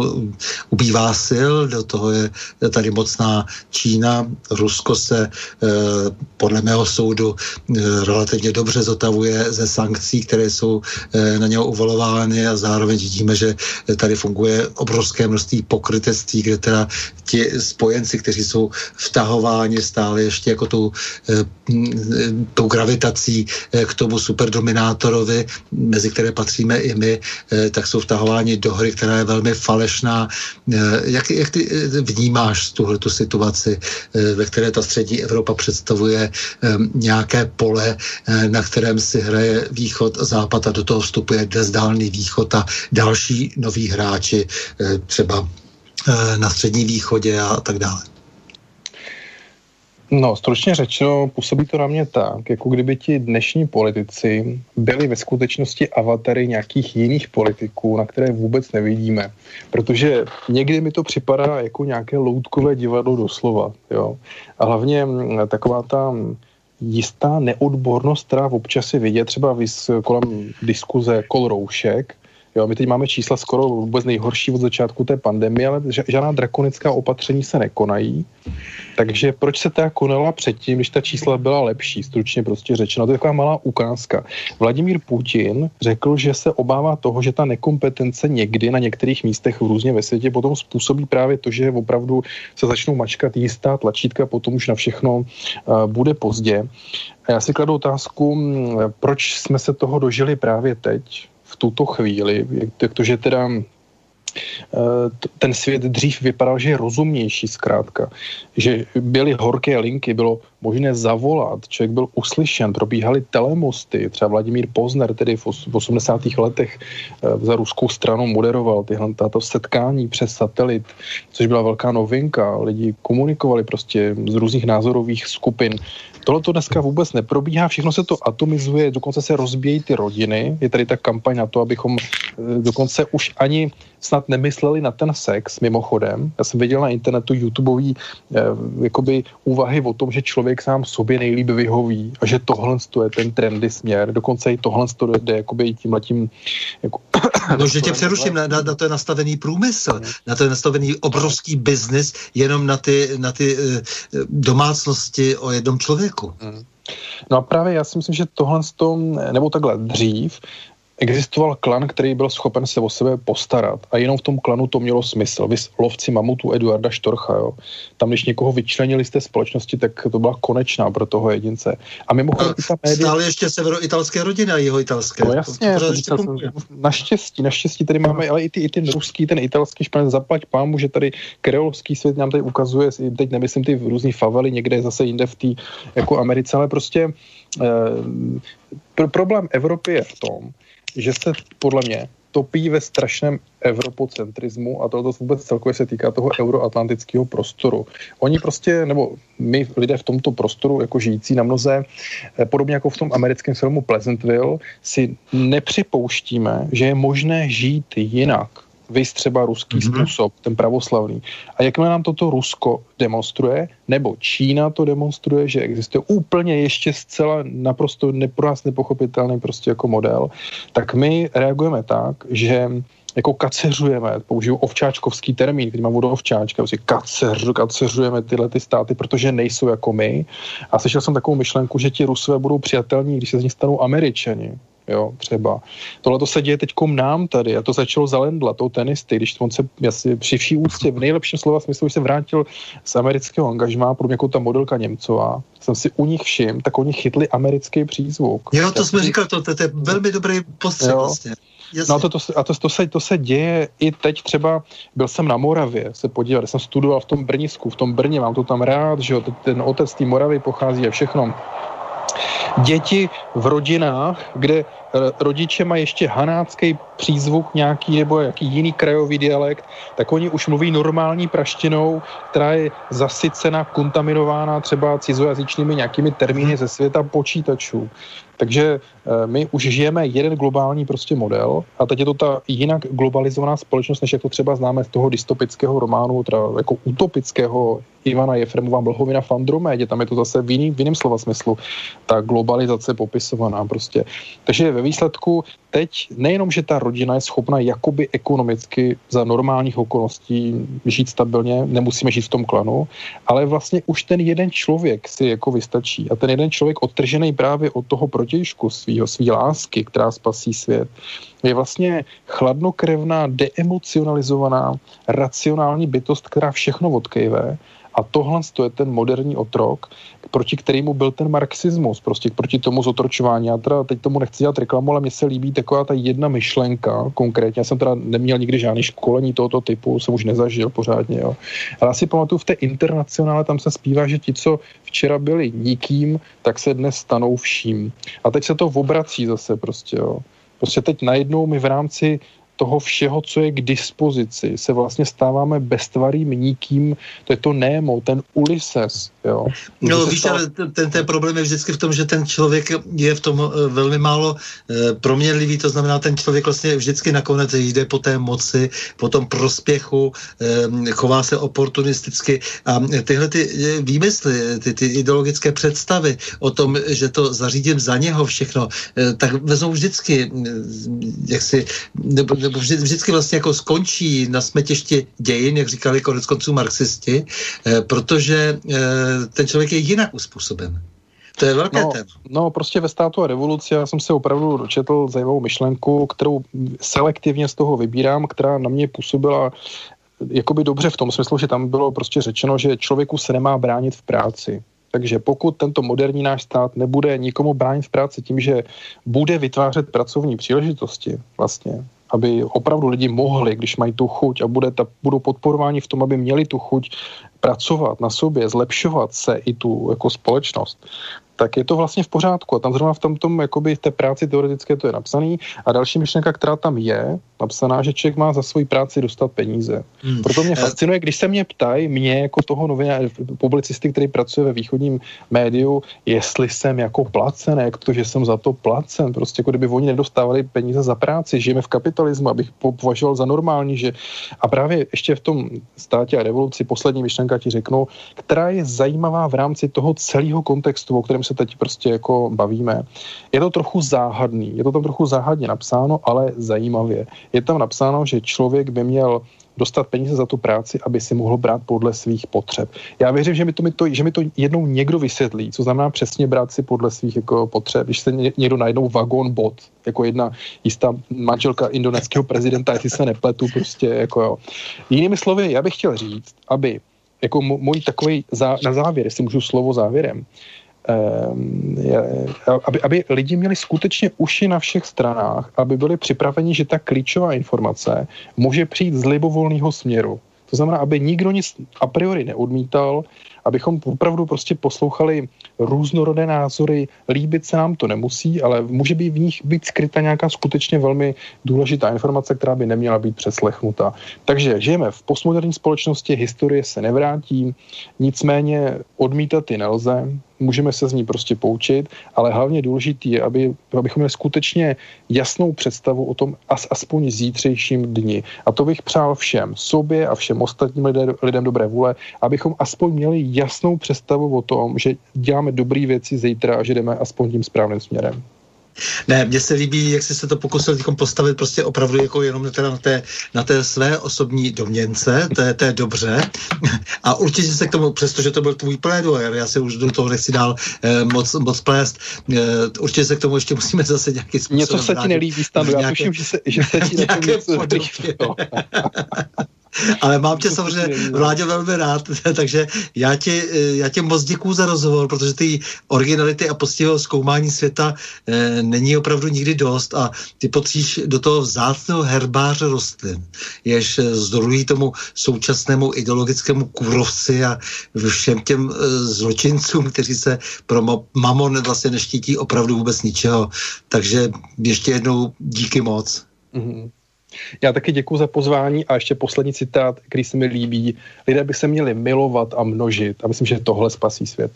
ubývá sil, do toho je tady mocná Čína, Rusko se podle mého soudu relativně dobře zotavuje ze sankcí, které jsou na něho uvalovány a zároveň vidíme, že tady funguje obrovské množství pokry pokrytectví, kde teda ti spojenci, kteří jsou vtahováni stále ještě jako tou, eh, tou gravitací eh, k tomu superdominátorovi, mezi které patříme i my, eh, tak jsou vtahováni do hry, která je velmi falešná. Jak, jak ty vnímáš tuhle tu situaci, ve které ta střední Evropa představuje nějaké pole, na kterém si hraje východ, západ a do toho vstupuje dnes dálný východ a další noví hráči, třeba na Střední východě a tak dále. No, stručně řečeno, působí to na mě tak, jako kdyby ti dnešní politici byli ve skutečnosti avatary nějakých jiných politiků, na které vůbec nevidíme. Protože někdy mi to připadá jako nějaké loutkové divadlo doslova. Jo? A hlavně mm, taková ta jistá neodbornost, která občas je vidět třeba kolem diskuze kol roušek, Jo, my teď máme čísla skoro vůbec nejhorší od začátku té pandemie, ale žádná drakonická opatření se nekonají. Takže proč se ta konala předtím, když ta čísla byla lepší, stručně prostě řečeno. To je taková malá ukázka. Vladimír Putin řekl, že se obává toho, že ta nekompetence někdy na některých místech různě ve světě potom způsobí právě to, že opravdu se začnou mačkat jistá tlačítka, potom už na všechno uh, bude pozdě. A já si kladu otázku, proč jsme se toho dožili právě teď, tuto chvíli, jak to, že teda Eh, ten svět dřív vypadal, že je rozumnější zkrátka, že byly horké linky, bylo možné zavolat, člověk byl uslyšen, probíhaly telemosty, třeba Vladimír Pozner tedy v 80. letech eh, za ruskou stranu moderoval tyhle tato setkání přes satelit, což byla velká novinka, lidi komunikovali prostě z různých názorových skupin. Tohle to dneska vůbec neprobíhá, všechno se to atomizuje, dokonce se rozbíjejí ty rodiny. Je tady ta kampaň na to, abychom eh, dokonce už ani snad nemysleli na ten sex, mimochodem. Já jsem viděl na internetu YouTubeový eh, jakoby úvahy o tom, že člověk sám sobě nejlíp vyhoví a že tohle je ten trendy směr. Dokonce i tohle jde jakoby tím letím jako, No, že tě přeruším, na, na, na to je nastavený průmysl, na to je nastavený obrovský biznis jenom na ty, na ty uh, domácnosti o jednom člověku. Hmm. No a právě já si myslím, že tohle, nebo takhle dřív, existoval klan, který byl schopen se o sebe postarat a jenom v tom klanu to mělo smysl. Vy lovci mamutů Eduarda Štorcha, jo. Tam, když někoho vyčlenili z té společnosti, tak to byla konečná pro toho jedince. A mimochodem ta média... Stále ještě severoitalské rodiny a jeho italské. No jasně, to, to, to, naštěstí, naštěstí tady máme, ale i, ty, i ten ruský, ten italský španěl, zaplať pámu, že tady kreolský svět nám tady ukazuje, teď nemyslím ty různý favely, někde zase jinde v té jako Americe, ale prostě eh, pro, problém Evropy je v tom, že se podle mě topí ve strašném evropocentrismu a to vůbec celkově se týká toho euroatlantického prostoru. Oni prostě, nebo my lidé v tomto prostoru, jako žijící na mnoze, eh, podobně jako v tom americkém filmu Pleasantville, si nepřipouštíme, že je možné žít jinak vys třeba ruský mm-hmm. způsob, ten pravoslavný. A jakmile nám toto Rusko demonstruje, nebo Čína to demonstruje, že existuje úplně ještě zcela naprosto ne, pro nás nepochopitelný prostě jako model, tak my reagujeme tak, že jako kaceřujeme, použiju ovčáčkovský termín, který mám vodu ovčáčka, prostě kaceř, kaceřujeme tyhle ty státy, protože nejsou jako my. A slyšel jsem takovou myšlenku, že ti Rusové budou přijatelní, když se z nich stanou Američani jo, třeba. Tohle to se děje teďkom nám tady a to začalo za Lendla, tou tenisty, když on se jasně, při vší úctě v nejlepším slova smyslu, když se vrátil z amerického angažmá, pro mě jako ta modelka Němcová, jsem si u nich všim, tak oni chytli americký přízvuk. Jo, to jsme říkali, to, to, to je velmi dobrý postřeh vlastně. Jasně. No a to, to, a to, to, se, to se děje i teď třeba, byl jsem na Moravě se podívat, jsem studoval v tom Brnisku, v tom Brně, mám to tam rád, že jo, ten otec té Moravy pochází a všechno. Děti v rodinách, kde eh, rodiče mají ještě hanácký přízvuk nějaký nebo jaký jiný krajový dialekt, tak oni už mluví normální praštinou, která je zasycena, kontaminována třeba cizojazyčnými nějakými termíny ze světa počítačů. Takže eh, my už žijeme jeden globální prostě model a teď je to ta jinak globalizovaná společnost, než jak to třeba známe z toho dystopického románu, teda jako utopického Ivana Jefremova Mlhovina v Andromédě, tam je to zase v, jiný, v jiném slova smyslu, ta globalizace popisovaná prostě. Takže ve výsledku teď nejenom, že ta rodina je schopna jakoby ekonomicky za normálních okolností žít stabilně, nemusíme žít v tom klanu, ale vlastně už ten jeden člověk si jako vystačí a ten jeden člověk odtržený právě od toho protějšku svýho, svý lásky, která spasí svět, je vlastně chladnokrevná, deemocionalizovaná, racionální bytost, která všechno odkejve a tohle to je ten moderní otrok, proti kterému byl ten marxismus, prostě proti tomu zotročování. Já teda teď tomu nechci dělat reklamu, ale mně se líbí taková ta jedna myšlenka konkrétně. Já jsem teda neměl nikdy žádný školení tohoto typu, jsem už nezažil pořádně. Jo. Ale asi pamatuju v té internacionále, tam se zpívá, že ti, co včera byli nikým, tak se dnes stanou vším. A teď se to obrací zase prostě. Jo. Prostě teď najednou my v rámci toho všeho, co je k dispozici, se vlastně stáváme beztvarým nikým, to je to Nemo, ten Ulises, jo. No víš, ale ten, ten problém je vždycky v tom, že ten člověk je v tom eh, velmi málo e, proměnlivý, to znamená, ten člověk vlastně vždycky nakonec jde po té moci, po tom prospěchu, e, chová se oportunisticky a tyhle ty výmysly, ty, ty ideologické představy o tom, že to zařídím za něho všechno, e, tak vezou vždycky, jak si, nebo, nebo vždy, vždycky vlastně jako skončí na smetěště dějin, jak říkali konec konců marxisti, protože ten člověk je jinak uspůsoben. To je velké no, téma. No, prostě ve státu a revoluci já jsem se opravdu dočetl zajímavou myšlenku, kterou selektivně z toho vybírám, která na mě působila jakoby dobře v tom smyslu, že tam bylo prostě řečeno, že člověku se nemá bránit v práci. Takže pokud tento moderní náš stát nebude nikomu bránit v práci tím, že bude vytvářet pracovní příležitosti vlastně, aby opravdu lidi mohli, když mají tu chuť a bude ta, budou podporováni v tom, aby měli tu chuť pracovat na sobě, zlepšovat se i tu jako společnost, tak je to vlastně v pořádku. A tam zrovna v tom, tom jakoby té práci teoretické to je napsaný. A další myšlenka, která tam je napsaná, že člověk má za svoji práci dostat peníze. Hmm. Proto mě eh, fascinuje, když se mě ptají, mě jako toho novináře, publicisty, který pracuje ve východním médiu, jestli jsem jako placen, jak to, že jsem za to placen. Prostě jako kdyby oni nedostávali peníze za práci, žijeme v kapitalismu, abych považoval za normální, že a právě ještě v tom státě a revoluci poslední myšlenka ti řeknu, která je zajímavá v rámci toho celého kontextu, o kterém se teď prostě jako bavíme. Je to trochu záhadný, je to tam trochu záhadně napsáno, ale zajímavě. Je tam napsáno, že člověk by měl dostat peníze za tu práci, aby si mohl brát podle svých potřeb. Já věřím, že mi to, mi to, že mi to jednou někdo vysvětlí, co znamená přesně brát si podle svých jako potřeb. Když se někdo najednou vagón bot, jako jedna jistá manželka indonéského prezidenta, jestli se nepletu, prostě jako jo. Jinými slovy, já bych chtěl říct, aby jako můj takový zá, na závěr, jestli můžu slovo závěrem, aby, aby lidi měli skutečně uši na všech stranách, aby byli připraveni, že ta klíčová informace může přijít z libovolného směru. To znamená, aby nikdo nic a priori neodmítal, abychom opravdu prostě poslouchali různorodé názory, líbit se nám to nemusí, ale může být v nich být skryta nějaká skutečně velmi důležitá informace, která by neměla být přeslechnuta. Takže žijeme v postmoderní společnosti, historie se nevrátí, nicméně odmítat ji nelze, můžeme se z ní prostě poučit, ale hlavně důležitý je, aby, abychom měli skutečně jasnou představu o tom as, aspoň zítřejším dni. A to bych přál všem, sobě a všem ostatním lidem, lidem dobré vůle, abychom aspoň měli jasnou představu o tom, že děláme dobré věci zítra a že jdeme aspoň tím správným směrem. Ne, mně se líbí, jak jsi se to pokusil postavit prostě opravdu jako jenom teda na té, na té své osobní domněnce, to je, to je dobře. A určitě se k tomu, přestože to byl tvůj plédojer, já se už do toho nechci dál eh, moc, moc plést, eh, určitě se k tomu ještě musíme zase nějaký způsob Něco se ti nelíbí, Stanu, já tuším, že se, že se ti na něco Ale mám tě samozřejmě, Vládě, velmi rád, takže já ti, já tě moc děkuju za rozhovor, protože ty originality a postiho zkoumání světa e, není opravdu nikdy dost a ty potříš do toho vzácného herbáře rostlin, jež zdrojují tomu současnému ideologickému kůrovci a všem těm e, zločincům, kteří se pro mamon vlastně neštítí opravdu vůbec ničeho. Takže ještě jednou díky moc. Mm-hmm. Já taky děkuji za pozvání a ještě poslední citát, který se mi líbí. Lidé by se měli milovat a množit a myslím, že tohle spasí svět.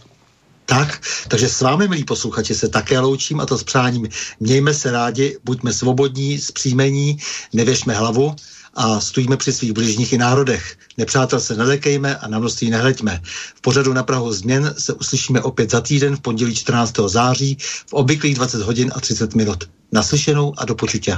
Tak, takže s vámi, milí posluchači, se také loučím a to s přáním. Mějme se rádi, buďme svobodní, zpříjmení, nevěšme hlavu a stojíme při svých bližních i národech. Nepřátel se nelekejme a na množství nehleďme. V pořadu na Prahu změn se uslyšíme opět za týden v pondělí 14. září v obvyklých 20 hodin a 30 minut. Naslyšenou a do počutě.